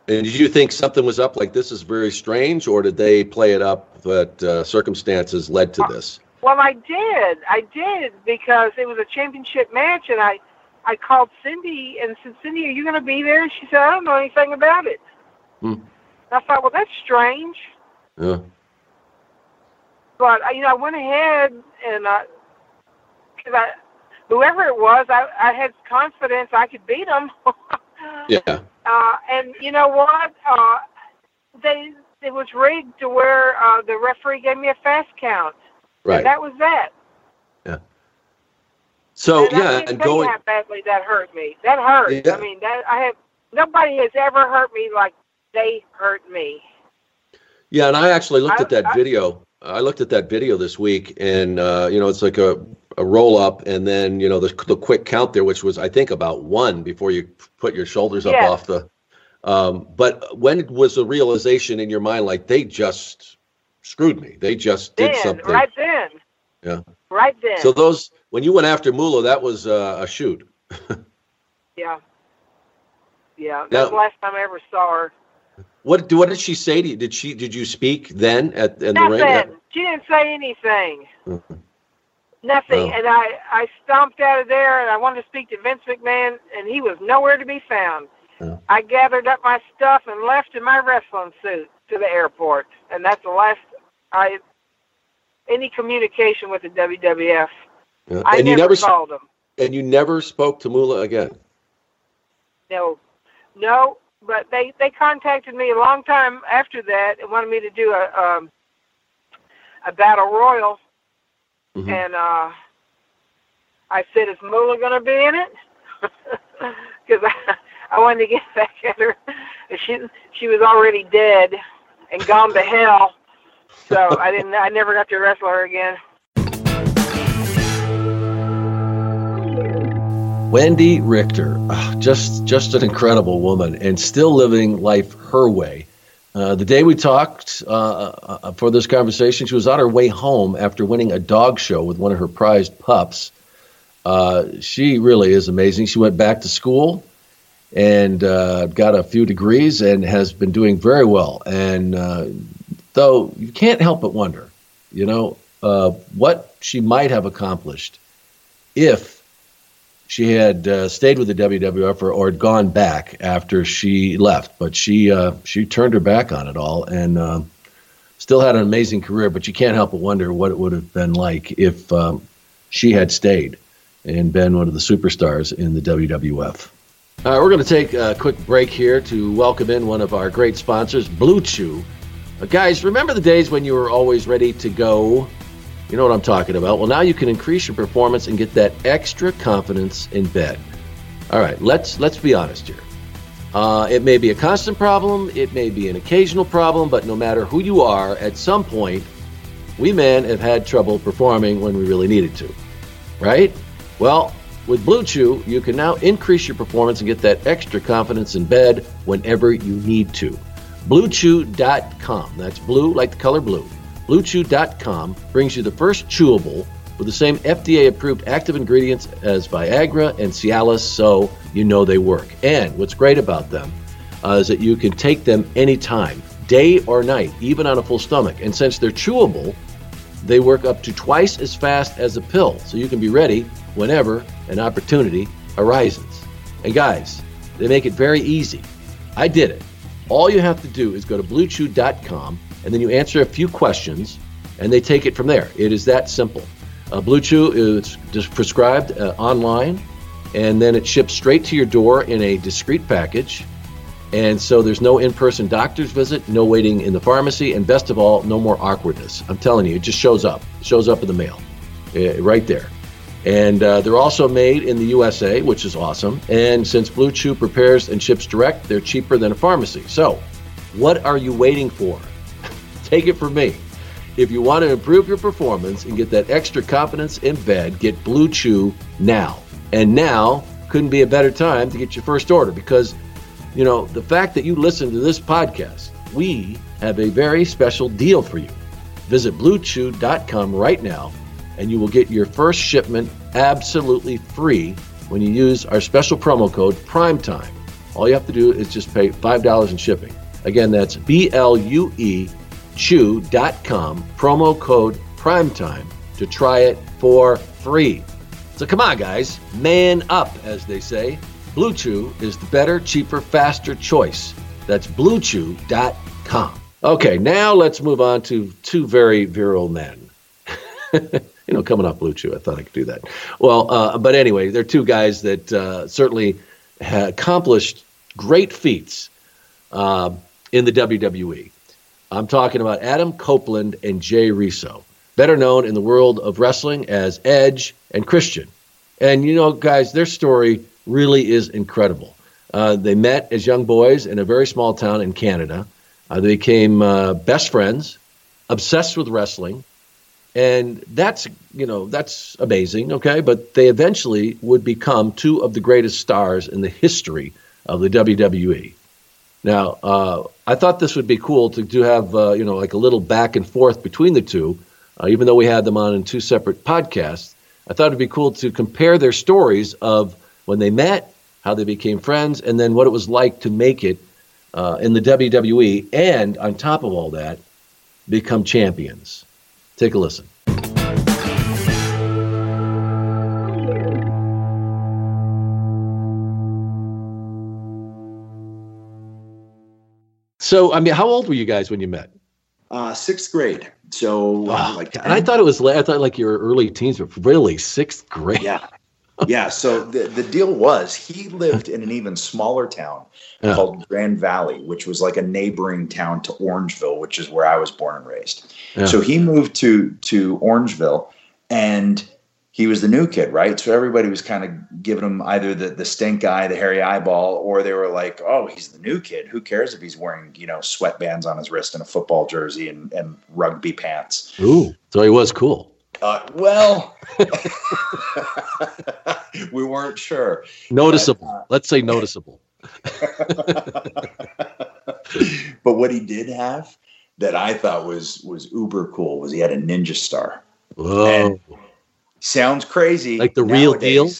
And did you think something was up? Like this is very strange, or did they play it up that uh, circumstances led to this? Well, I did. I did because it was a championship match, and I, I called Cindy and said, "Cindy, are you going to be there?" And she said, "I don't know anything about it." Hmm. I thought, well, that's strange. Yeah. But you know, I went ahead and I, because I, whoever it was, I, I had confidence I could beat them. yeah. Uh, and you know what? Uh, they it was rigged to where uh, the referee gave me a fast count. Right. And that was that. Yeah. So and yeah, and going. how badly that hurt me. That hurt. Yeah. I mean, that I have nobody has ever hurt me like they hurt me. Yeah, and I actually looked I- at that I- video. I looked at that video this week, and uh, you know, it's like a, a roll up, and then you know the, the quick count there, which was I think about one before you put your shoulders up Yes. off the. Um, but when was the realization in your mind like they just screwed me? They just did then, something. right then, Yeah. right then. So those when you went after Moolah, that was uh, a shoot. yeah, yeah. That's the last time I ever saw her. What what did she say to you? Did she did you speak then at in the ring? She didn't say anything. Nothing. Oh. And I, I stomped out of there and I wanted to speak to Vince McMahon and he was nowhere to be found. Oh. I gathered up my stuff and left in my wrestling suit to the airport. And that's the last I any communication with the WWF. Yeah. I and you never never called them. and you never spoke to Moolah again. No. No, but they they contacted me a long time after that and wanted me to do a um a battle royal Mhm. and uh I said, "Is Moolah going to be in it?" Because I, I wanted to get back at her. She she was already dead and gone to hell, so I didn't. I never got to wrestle her again. Wendi Richter, ah, just just an incredible woman, and still living life her way. Uh, the day we talked uh, uh, for this conversation, she was on her way home after winning a dog show with one of her prized pups. Uh, she really is amazing. She went back to school and got a few degrees and has been doing very well. And though you can't help but wonder, you know, what she might have accomplished if she had uh, stayed with the WWF or, or had gone back after she left, but she uh, she turned her back on it all and uh, still had an amazing career. But you can't help but wonder what it would have been like if um, she had stayed and been one of the superstars in the WWF. All right, we're going to take a quick break here to welcome in one of our great sponsors, Blue Chew. Uh, guys, remember the days when you were always ready to go? You know what I'm talking about. Well, now you can increase your performance and get that extra confidence in bed. All right, let's let's be honest here. Uh, it may be a constant problem, it may be an occasional problem, but no matter who you are, at some point, we men have had trouble performing when we really needed to, right? Well, with Blue Chew, you can now increase your performance and get that extra confidence in bed whenever you need to. BlueChew.com. That's blue like the color blue. BlueChew.com brings you the first chewable with the same FDA approved active ingredients as Viagra and Cialis, so you know they work. And what's great about them uh, is that you can take them anytime, day or night, even on a full stomach. And since they're chewable, they work up to twice as fast as a pill, so you can be ready whenever an opportunity arises. And guys, they make it very easy. I did it. All you have to do is go to bluechew.com and then you answer a few questions and they take it from there. It is that simple. Uh, Blue Chew is prescribed uh, online and then it ships straight to your door in a discreet package. And so there's no in person doctor's visit, no waiting in the pharmacy, and best of all, no more awkwardness. I'm telling you, it just shows up. It shows up in the mail uh, right there. And uh, they're also made in the USA, which is awesome. And since Blue Chew prepares and ships direct, they're cheaper than a pharmacy. So, what are you waiting for? Take it from me. If you want to improve your performance and get that extra confidence in bed, get Blue Chew now. And now couldn't be a better time to get your first order because, you know, the fact that you listen to this podcast, we have a very special deal for you. Visit bluechew.com right now and you will get your first shipment absolutely free when you use our special promo code PRIMETIME. All you have to do is just pay $5 in shipping. Again, that's B L U E chew.com, promo code primetime to try it for free. So come on, guys, man up, as they say. Blue Chew is the better, cheaper, faster choice. That's bluechew.com. Okay, now let's move on to two very virile men. you know, coming off Blue Chew, I thought I could do that. Well, uh, but anyway, they're two guys that uh, certainly accomplished great feats uh, in the WWE. I'm talking about Adam Copeland and Jay Reso, better known in the world of wrestling as Edge and Christian. And you know, guys, their story really is incredible. Uh, they met as young boys in a very small town in Canada. Uh, they became uh, best friends, obsessed with wrestling, and that's you know that's amazing. Okay, but they eventually would become two of the greatest stars in the history of the WWE. Now, uh, I thought this would be cool to do have uh, you know like a little back and forth between the two, uh, even though we had them on in two separate podcasts. I thought it'd be cool to compare their stories of when they met, how they became friends, and then what it was like to make it uh, in the WWE, and on top of all that, become champions. Take a listen. So, I mean, how old were you guys when you met? Uh, sixth grade. So, uh, oh, like, and I thought it was, I thought like your early teens, but really sixth grade. Yeah. yeah. So the, the deal was he lived in an even smaller town yeah. called Grand Valley, which was like a neighboring town to Orangeville, which is where I was born and raised. Yeah. So he moved to, to Orangeville and he was the new kid, right? So everybody was kind of giving him either the, the stink eye, the hairy eyeball, or they were like, oh, he's the new kid. Who cares if he's wearing, you know, sweatbands on his wrist and a football jersey and, and rugby pants? Ooh, so he was cool. Uh, well, we weren't sure. Noticeable. But, uh, Let's say noticeable. but what he did have that I thought was was uber cool was he had a ninja star. Whoa. And sounds crazy. Like the nowadays. real deal?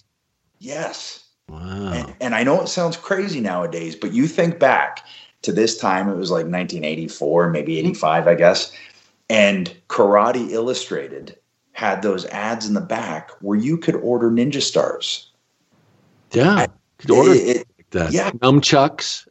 Yes. Wow. And, and, I know it sounds crazy nowadays, but you think back to this time, it was like 1984, maybe mm-hmm. 85, I guess. And Karate Illustrated had those ads in the back where you could order ninja stars. Yeah. I, could order it, like that. Yeah. Nunchucks.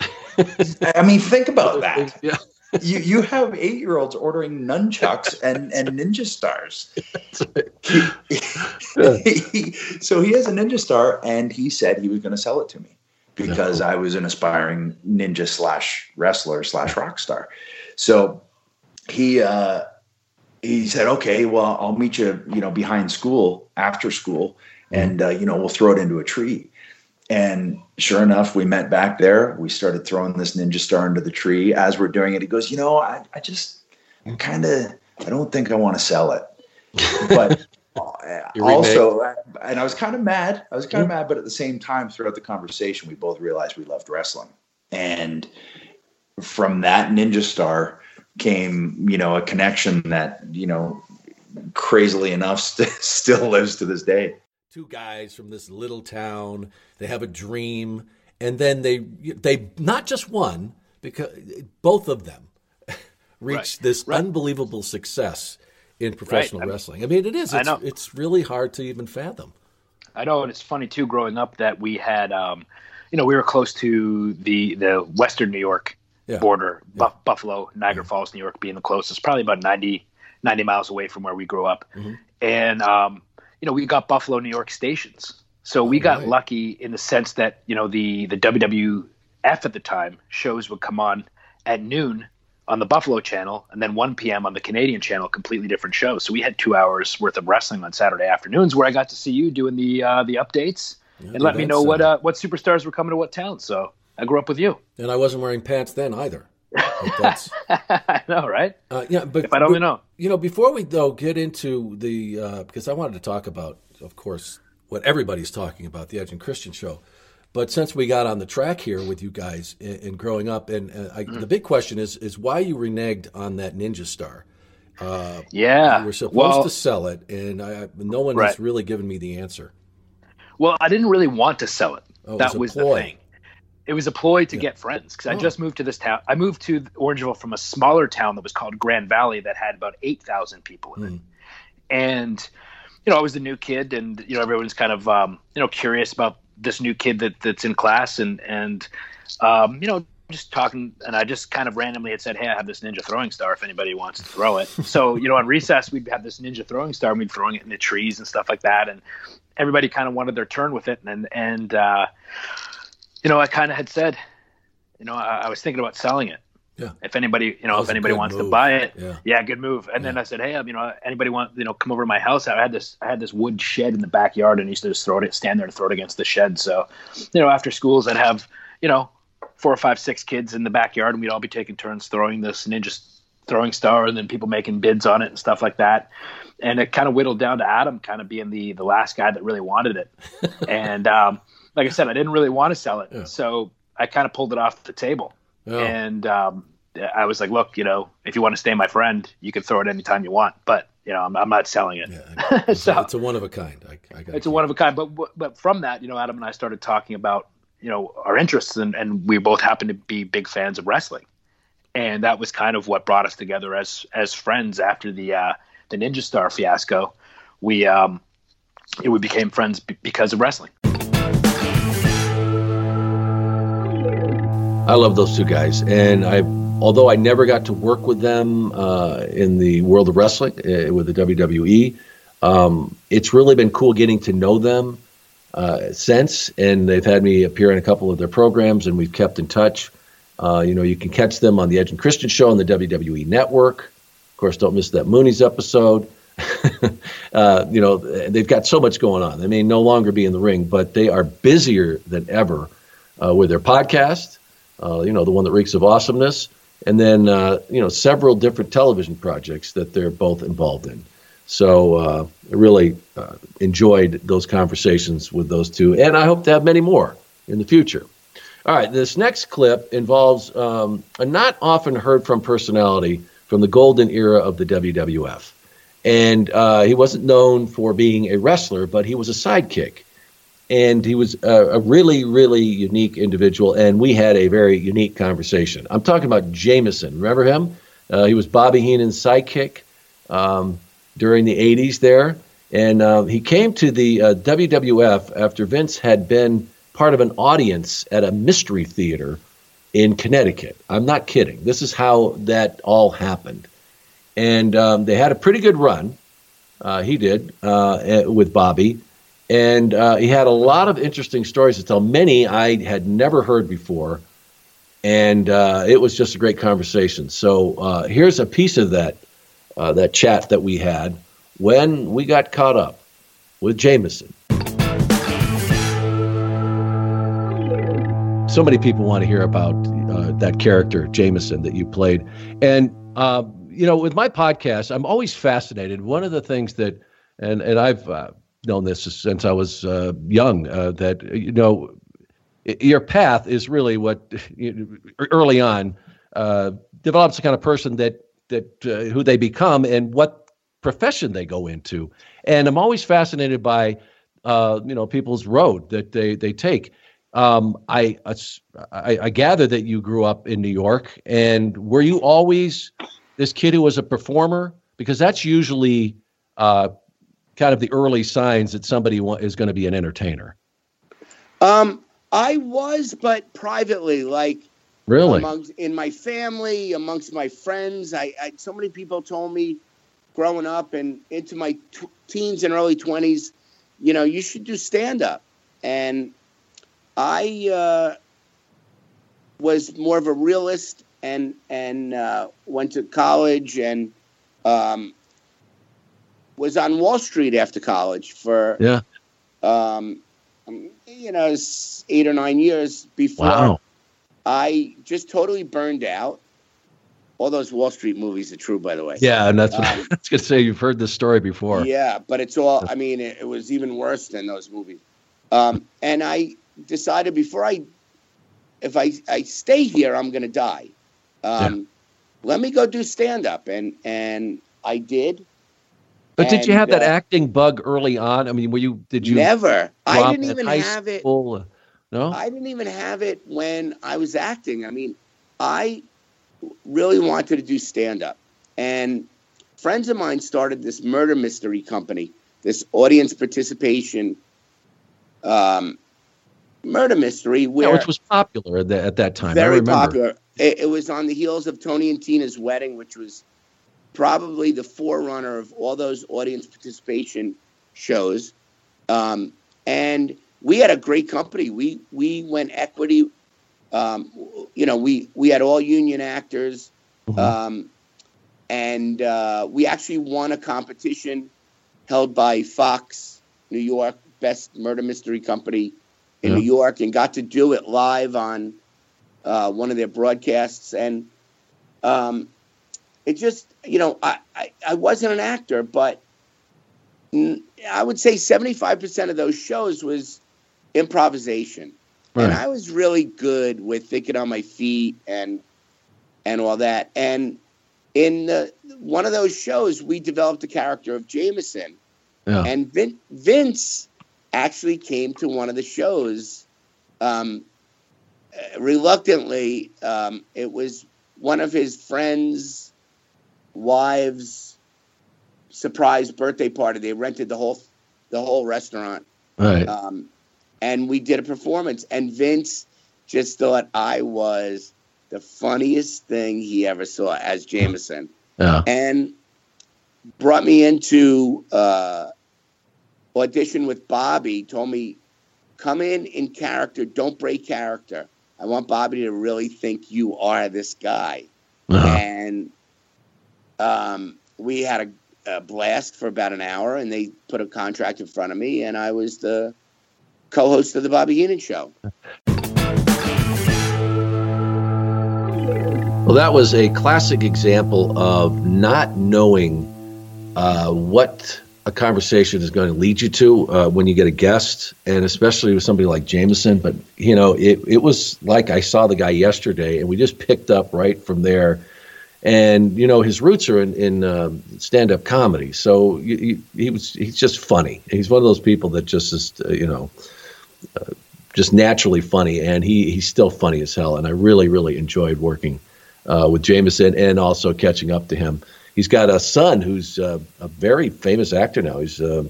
I mean, think about that. Yeah you you have eight year olds ordering nunchucks and and ninja stars. so he has a ninja star, and he said he was going to sell it to me because no. I was an aspiring ninja slash wrestler slash rock star. So he uh, he said, "Okay, well, I'll meet you, you know, behind school after school, and uh, you know, we'll throw it into a tree." And sure enough, we met back there. We started throwing this ninja star into the tree. As we're doing it, he goes, You know, I, I just kind of, I don't think I want to sell it. But also, and I was kind of mad. I was kind of mad, but at the same time, throughout the conversation, we both realized we loved wrestling. And from that ninja star came, you know, a connection that, you know, crazily enough st- still lives to this day two guys from this little town. They have a dream, and then they they not just one because both of them reached right. this right. unbelievable success in professional right. wrestling. I mean, it is. It's, it's really hard to even fathom. I know, and it's funny too. Growing up, that we had, um, you know, we were close to the the Western New York yeah. border, yeah. Buffalo, Niagara yeah. Falls, New York, being the closest, probably about 90, 90 miles away from where we grew up, mm-hmm. and um, you know, we got Buffalo, New York stations. So we got right. lucky in the sense that, you know, the, the WWF at the time shows would come on at noon on the Buffalo channel and then 1 p.m. on the Canadian channel, completely different shows. So we had two hours worth of wrestling on Saturday afternoons where I got to see you doing the uh, the updates yeah, and let me know what uh, what superstars were coming to what town. So I grew up with you. And I wasn't wearing pants then either. I know, right? Uh, yeah, but if I don't know, you know, before we though get into the uh, because I wanted to talk about, of course, what everybody's talking about the Edge and Christian show. But since we got on the track here with you guys and growing up, and uh, I, mm-hmm. the big question is is why you reneged on that Ninja Star. Uh, yeah, you were supposed well, to sell it, and I, no one right. has really given me the answer. Well, I didn't really want to sell it. Oh, that it was, was the thing. It was a ploy to yeah. get friends because oh. I just moved to this town. I moved to Orangeville from a smaller town that was called Grand Valley that had about eight thousand people in mm. it, and you know I was the new kid, and you know everyone's kind of um, you know curious about this new kid that that's in class, and and um, you know just talking, and I just kind of randomly had said, "Hey, I have this ninja throwing star. If anybody wants to throw it." so you know, on recess we'd have this ninja throwing star, and we'd throwing it in the trees and stuff like that, and everybody kind of wanted their turn with it, and and uh, you know, I kind of had said, you know, I, I, was thinking about selling it. Yeah. If anybody, you know, if anybody wants move. to buy it, yeah. yeah, good move. And yeah. then I said, hey, you know, anybody want, you know, come over to my house? I had this, I had this wood shed in the backyard, and I used to just throw it, stand there and throw it against the shed. So, you know, after schools, I'd have, you know, four or five, six kids in the backyard, and we'd all be taking turns throwing this ninja throwing star, and then people making bids on it and stuff like that. And it kind of whittled down to Adam kind of being the the last guy that really wanted it. and um, like I said, I didn't really want to sell it, yeah. so I kind of pulled it off the table. Oh. And um, I was like, "Look, you know, if you want to stay my friend, you can throw it anytime you want, but you know, I'm, I'm not selling it." Yeah, so it's a one of a kind. I, I it's a one of a kind. But but from that, you know, Adam and I started talking about you know our interests, and, and we both happen to be big fans of wrestling, and that was kind of what brought us together as as friends after the uh, the Ninja Star fiasco. We um, we became friends b- because of wrestling. I love those two guys, and I, although I never got to work with them uh, in the world of wrestling uh, with the WWE, um, it's really been cool getting to know them uh, since, and they've had me appear in a couple of their programs, and we've kept in touch. Uh, you know, you can catch them on the Edge and Christian show on the WWE Network. Of course, don't miss that Mooney's episode. uh, you know, they've got so much going on. They may no longer be in the ring, but they are busier than ever uh, with their podcast you know, the one that reeks of awesomeness, and then uh, you know several different television projects that they're both involved in. So uh, I really uh, enjoyed those conversations with those two, and I hope to have many more in the future. All right, this next clip involves um, a not often heard from personality from the golden era of the WWF. And uh, he wasn't known for being a wrestler, but he was a sidekick and he was a, a, really, really unique individual, and we had a very unique conversation. I'm talking about Jameson. Remember him? Uh, he was Bobby Heenan's sidekick um, during the 80s there, and uh, he came to the uh, WWF after Vince had been part of an audience at a mystery theater in Connecticut. I'm not kidding. This is how that all happened. And um, they had a pretty good run. Uh, he did uh, eh, with Bobby and uh, he had a lot of interesting stories to tell, many I had never heard before. And uh, it was just a great conversation. So uh, here's a piece of that, uh, that chat that we had when we got caught up with Jameson. So many people want to hear about uh, that character, Jameson, that you played. And, uh, you know, with my podcast, I'm always fascinated. One of the things that, and, and I've known this since I was uh, young. Uh, that you know, your path is really what early on uh, develops the kind of person that that uh, who they become and what profession they go into. And I'm always fascinated by uh, you know people's road that they they take. Um, I, I I gather that you grew up in New York, and were you always this kid who was a performer? Because that's usually uh, kind of the early signs that somebody is going to be an entertainer? Um, I was, but privately, like really amongst, in my family, amongst my friends. I, I so many people told me growing up and into my t- teens and early twenties, you know, you should do stand up, and I uh, was more of a realist and and uh, went to college and um, was on Wall Street after college for yeah, um, you know, eight or nine years before wow. I just totally burned out. All those Wall Street movies are true, by the way. Yeah, and that's what um, I was going to say. You've heard this story before. Yeah, but it's all. I mean, it, it was even worse than those movies. Um, and I decided before I, if I I stay here, I'm going to die. Um, yeah. Let me go do stand up, and and I did. But and, did you have that uh, acting bug early on? I mean, were you? Did you never? I didn't even have school? it. No, I didn't even have it when I was acting. I mean, I really wanted to do stand up, and friends of mine started this murder mystery company, this audience participation um, murder mystery, where yeah, which was popular at, the, at that time. very popular. It, it was on the heels of Tony and Tina's wedding, which was probably the forerunner of all those audience participation shows. Um, and we had a great company. We we went equity. Um, you know, we we had all union actors, Mm-hmm. um, and uh, we actually won a competition held by Fox New York, best murder mystery company in Yeah. New York, and got to do it live on uh, one of their broadcasts. And um, it just, you know, I, I, I wasn't an actor, but I would say 75% of those shows was improvisation. And I was really good with thinking on my feet and and all that. And in the, one of those shows, we developed the character of Jameson. Yeah. And Vin, Vince actually came to one of the shows. Um, reluctantly, um, it was one of his friends' wives' surprise birthday party. They rented the whole the whole restaurant, Right. um, and we did a performance. And Vince just thought I was the funniest thing he ever saw as Jameson yeah. and brought me into uh, audition with Bobby. Told me, come in in character, don't break character. I want Bobby to really think you are this guy. Uh-huh. And um, we had a, a blast for about an hour, and they put a contract in front of me, and I was the co-host of the Bobby Heenan Show. Well, that was a classic example of not knowing uh, what a conversation is going to lead you to uh, when you get a guest, and especially with somebody like Jameson. But you know, it it was like I saw the guy yesterday, and we just picked up right from there. And you know, his roots are in, in um stand-up comedy, so you, he was he's just funny. He's one of those people that just is, uh, you know, uh, just naturally funny, and he he's still funny as hell. And I really really enjoyed working uh, with Jameson and also catching up to him. He's got a son who's uh, a very famous actor now. He's uh,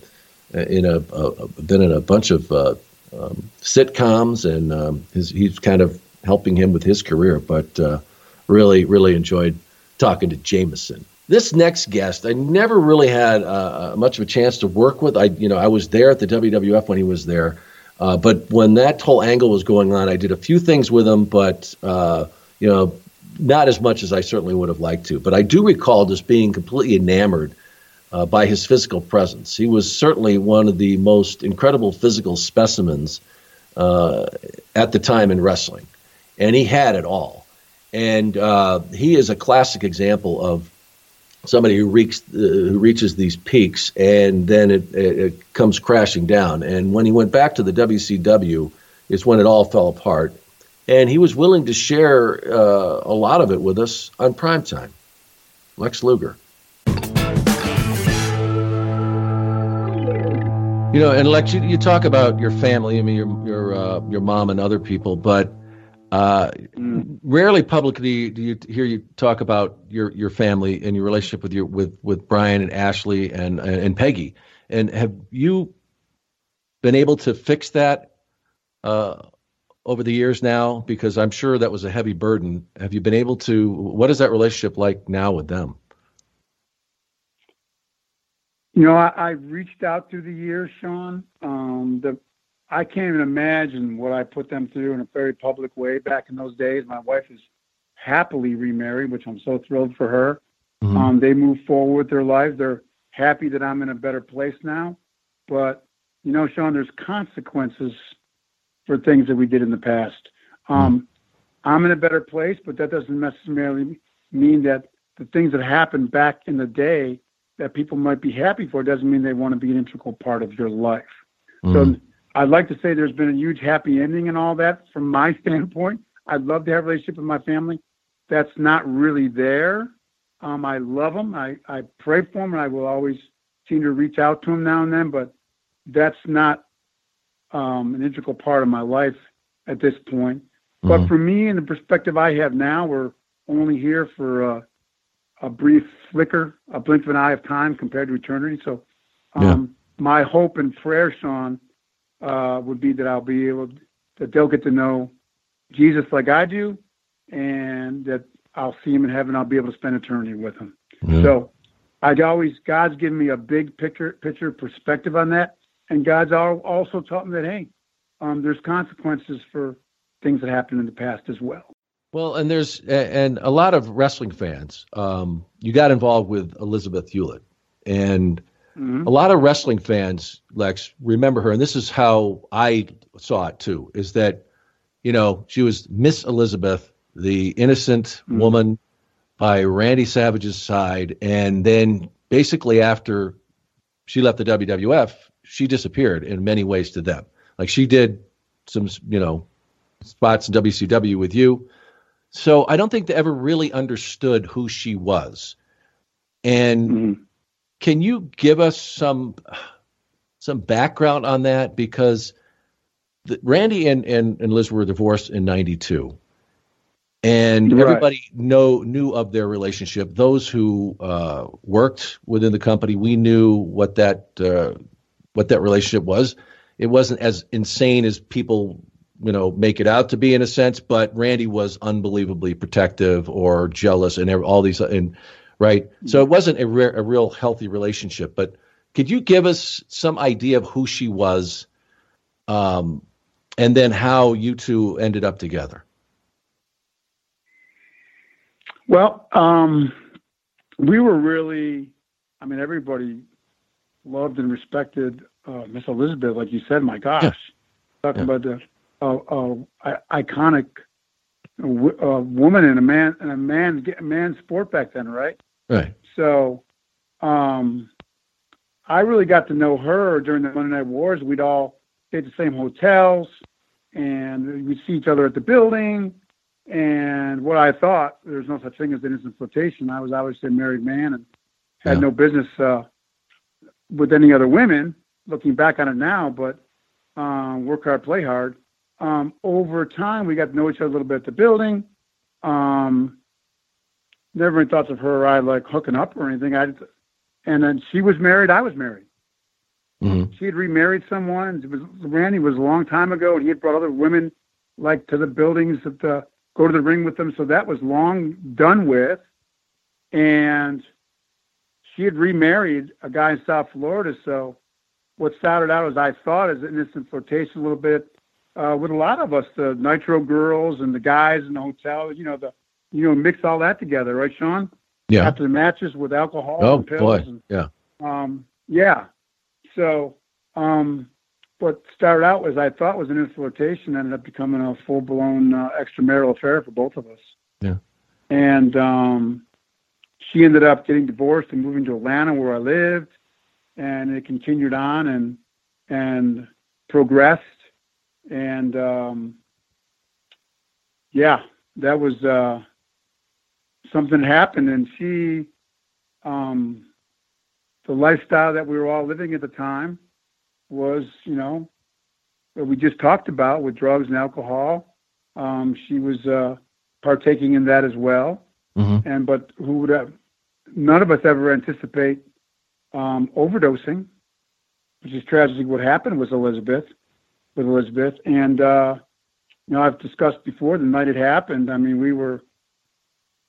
in a, a been in a bunch of uh, um, sitcoms, and um, his, he's kind of helping him with his career. But uh, really, really enjoyed talking to Jameson. This next guest, I never really had uh, much of a chance to work with. I, you know, I was there at the WWF when he was there, uh, but when that whole angle was going on, I did a few things with him, but uh, you know, not as much as I certainly would have liked to. But I do recall just being completely enamored uh, by his physical presence. He was certainly one of the most incredible physical specimens uh, at the time in wrestling, and he had it all. And uh, he is a classic example of somebody who reaches uh, who reaches these peaks and then it, it, it comes crashing down. And when he went back to the WCW, is when it all fell apart. And he was willing to share uh, a lot of it with us on primetime. Lex Luger. You know, and Lex, you, you talk about your family. I mean, your your uh, your mom and other people, but uh, rarely publicly do you hear you talk about your your family and your relationship with your with with Brian and Ashley and and Peggy. And have you been able to fix that uh, over the years now? Because I'm sure that was a heavy burden. Have you been able to? What is that relationship like now with them? You know, I, I reached out through the years, Sean. Um, the I can't even imagine what I put them through in a very public way back in those days. My wife is happily remarried, which I'm so thrilled for her. Mm-hmm. Um, they move forward with their lives. They're happy that I'm in a better place now. But you know, Sean, there's consequences for things that we did in the past. Um, I'm in a better place, but that doesn't necessarily mean that the things that happened back in the day that people might be happy for doesn't mean they want to be an integral part of your life. So I'd like to say there's been a huge happy ending and all that from my standpoint. I'd love to have a relationship with my family. That's not really there. Um, I love them. I, I pray for them, and I will always seem to reach out to them now and then. But that's not um, an integral part of my life at this point. But Mm-hmm. for me, and the perspective I have now, we're only here for a, a brief flicker, a blink of an eye of time compared to eternity. So, um, my hope and prayer, Sean, uh, would be that I'll be able that they'll get to know Jesus like I do, and that I'll see him in heaven. I'll be able to spend eternity with him. So, I'd always God's given me a big picture picture perspective on that, and God's al- also taught me that hey, um, there's consequences for things that happened in the past as well. Well, and there's and a lot of wrestling fans. Um, you got involved with Elizabeth Hulette, and Mhm. a lot of wrestling fans, Lex, remember her, and this is how I saw it too. Is that you know she was Miss Elizabeth, the innocent woman by Randy Savage's side, and then basically after she left the WWF, she disappeared in many ways to them. Like she did some, you know, spots in WCW with you. So I don't think they ever really understood who she was. And can you give us some some background on that? Because the, Randy and, and, and Liz were divorced in '92, and Right. everybody know knew of their relationship. Those who uh, worked within the company, we knew what that uh, what that relationship was. It wasn't as insane as people you know make it out to be in a sense, but Randy was unbelievably protective or jealous and all these and right. So it wasn't a, re- a real healthy relationship. But could you give us some idea of who she was, um, and then how you two ended up together? Well, um, we were really, I mean, everybody loved and respected uh, Miss Elizabeth, like you said. My gosh, talking about the uh, uh, iconic w- uh, woman and a man and a man a man sport back then, right? Right. So, um, I really got to know her during the Monday Night Wars. We'd all stay at the same hotels, and we'd see each other at the building. And what I thought, there's no such thing as innocent flirtation. I was obviously a married man and had no business uh, with any other women. Looking back on it now, but um, work hard, play hard. Um, over time, we got to know each other a little bit at the building. Um, never any thoughts of her or I like hooking up or anything. I, and then she was married. I was married. She had remarried someone. It was Randy was a long time ago, and he had brought other women like to the buildings that uh, go to the ring with them. So that was long done with. And she had remarried a guy in South Florida. So what started out as I thought as an innocent flirtation a little bit uh, with a lot of us, the Nitro girls and the guys in the hotel. You know the you know mix all that together, right, Sean? Yeah. After the matches with alcohol Oh and pills boy. and Yeah. um, yeah. So, um, what started out as I thought was an flirtation ended up becoming a full blown uh, extramarital affair for both of us. Yeah. And um, she ended up getting divorced and moving to Atlanta where I lived, and it continued on and and progressed. And um, yeah, that was uh, something happened, and she. Um, the lifestyle that we were all living at the time was, you know, what we just talked about with drugs and alcohol. Um, she was uh, partaking in that as well. And but who would have? None of us ever anticipate um, overdosing, which is tragically what happened with Elizabeth. With Elizabeth, and uh, you know, I've discussed before the night it happened. I mean, we were.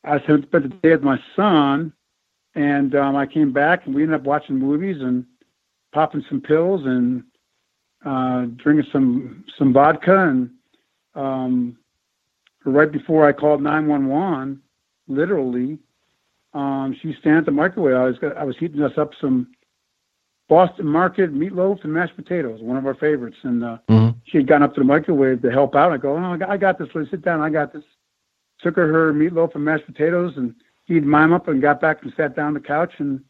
I spent the day with my son, and um, I came back and we ended up watching movies and popping some pills and uh, drinking some some vodka and um, right before I called 911, literally, um, she was standing at the microwave. I was I was heating us up some Boston Market meatloaf and mashed potatoes, one of our favorites, and uh, she had gotten up to the microwave to help out. I go, oh, I got, this. Lily. Sit down. I got this. Took her her meatloaf and mashed potatoes and he'd mime up and got back and sat down on the couch and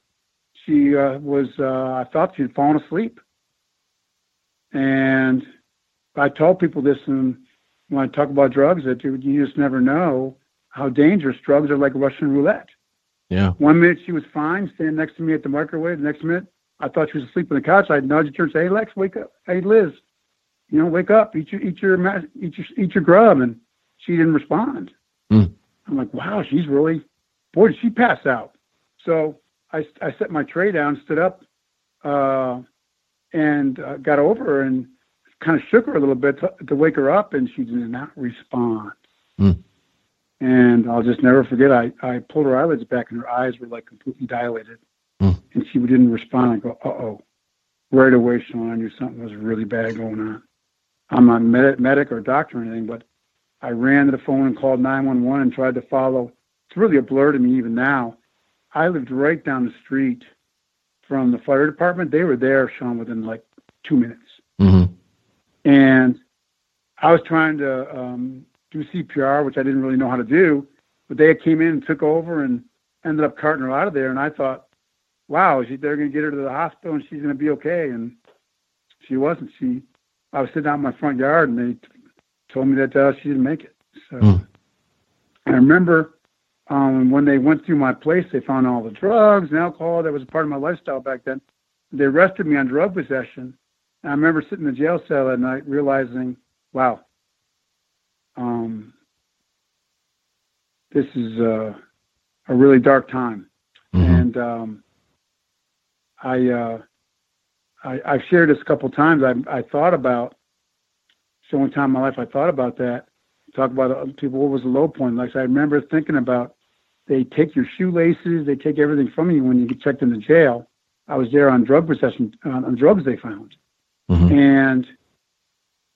she uh, was uh, I thought she'd fallen asleep. And I told people this and when I talk about drugs that you, you just never know how dangerous drugs are like Russian roulette. Yeah. One minute she was fine, standing next to me at the microwave. The next minute I thought she was asleep on the couch. I'd nudge her and say, Hey Lex, wake up. Hey Liz, you know, wake up, eat your eat your eat your eat your grub, and she didn't respond. Mm. I'm like, wow, she's really, boy, did she pass out? So I I set my tray down, stood up, uh, and uh, got over her and kind of shook her a little bit to, to wake her up, and she did not respond. Mm. And I'll just never forget. I I pulled her eyelids back, and her eyes were like completely dilated, mm. and she didn't respond. I go, uh oh. Right away, Sean, I knew something was really bad going on. I'm not med- medic or doctor or anything, but I ran to the phone and called 911 and tried to follow. It's really a blur to me even now. I lived right down the street from the fire department. They were there, Sean, within like two minutes. Mm-hmm. And I was trying to um, do CPR, which I didn't really know how to do, but they came in and took over and ended up carting her out of there. And I thought, wow, she, they're going to get her to the hospital and she's going to be okay. And she wasn't. She, I was sitting out in my front yard and they told me that uh, she didn't make it. So mm. I remember um, when they went through my place, they found all the drugs and alcohol that was a part of my lifestyle back then. They arrested me on drug possession. And I remember sitting in the jail cell at night realizing, wow, um, this is uh, a really dark time. Mm-hmm. And um, I, uh, I, I've shared this a couple of times. I, I thought about the only time in my life I thought about that. Talk about other people. What was the low point? Like I remember thinking about they take your shoelaces, they take everything from you when you get checked into jail. I was there on drug possession on, on drugs they found, mm-hmm. and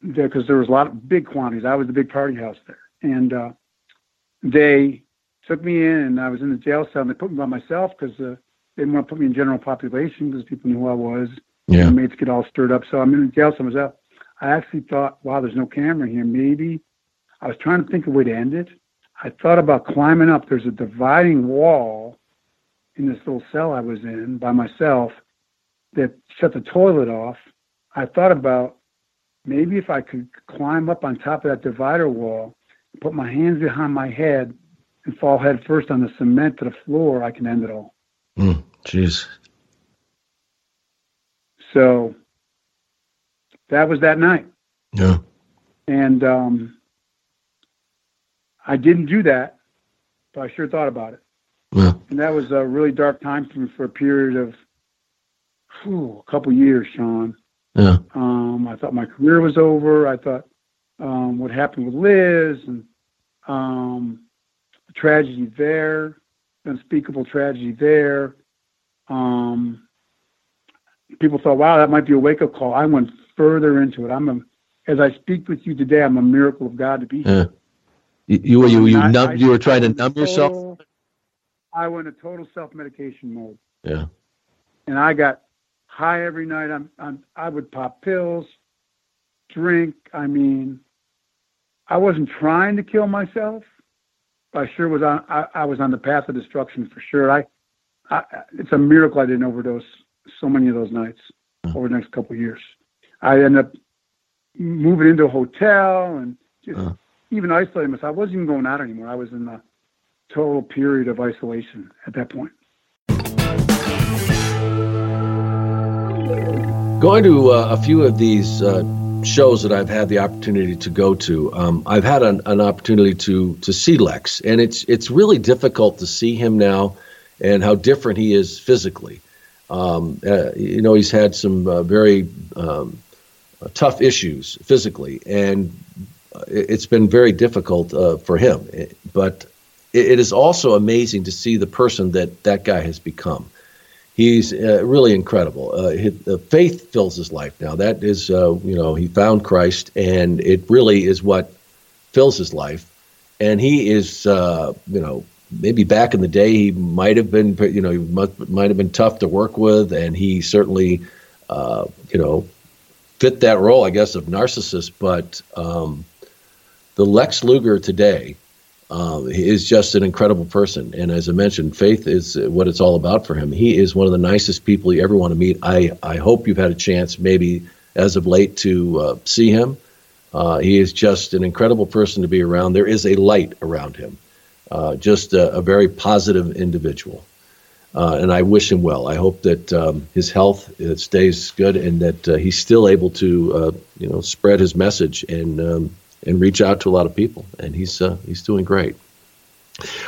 because there, there was a lot of big quantities. I was the big party house there, and uh, they took me in, and I was in the jail cell, and they put me by myself because uh, they didn't want to put me in general population because people knew who I was. Yeah. Inmates get all stirred up, so I'm in the jail cell myself. I actually thought, wow, there's no camera here. Maybe I was trying to think of a way to end it. I thought about climbing up. There's a dividing wall in this little cell I was in by myself that shut the toilet off. I thought about maybe if I could climb up on top of that divider wall, put my hands behind my head, and fall head first on the cement to the floor, I can end it all. Mm, jeez. So that was that night. Yeah. And um, I didn't do that, but I sure thought about it. Yeah. And that was a really dark time for me for a period of whew, a couple years, Sean. Yeah. Um, I thought my career was over. I thought um, what happened with Liz and um, the tragedy there, unspeakable tragedy there. Um, people thought, wow, that might be a wake up call. I went further into it. I'm a, as I speak with you today, I'm a miracle of God to be here. Yeah. You you you, you, I- numb, I- you were trying to numb yourself. I went into total self medication mode, Yeah. and I got high every night. I'm, I'm I would pop pills, drink. I mean, I wasn't trying to kill myself. But I sure was on. I, I was on the path of destruction for sure. I, I, it's a miracle I didn't overdose so many of those nights over the next couple of years. I ended up moving into a hotel and just Uh. even isolating myself. I wasn't even going out anymore. I was in a total period of isolation at that point. Going to uh, a few of these uh, shows that I've had the opportunity to go to, um, I've had an, an opportunity to to see Lex, and it's it's really difficult to see him now, and how different he is physically. Um, uh, you know, he's had some uh, very um, uh, tough issues physically, and uh, it- it's been very difficult uh, for him. But it, is also amazing to see the person that that guy has become. He's really incredible. His, faith fills his life now. That is, you know, he found Christ, and it really is what fills his life. And he is, you know, maybe back in the day he might have been, you know, he might, might have been tough to work with, and he certainly, uh, you know, fit that role, I guess, of narcissist. But um, the Lex Luger today um, is just an incredible person. And as I mentioned, faith is what it's all about for him. He is one of the nicest people you ever want to meet. I, I hope you've had a chance, maybe as of late, to uh, see him. Uh, he is just an incredible person to be around. There is a light around him, uh, just a, a very positive individual. Uh, and I wish him well. I hope that um, his health uh, stays good and that uh, he's still able to, uh, you know, spread his message and um, and reach out to a lot of people. And he's uh, he's doing great.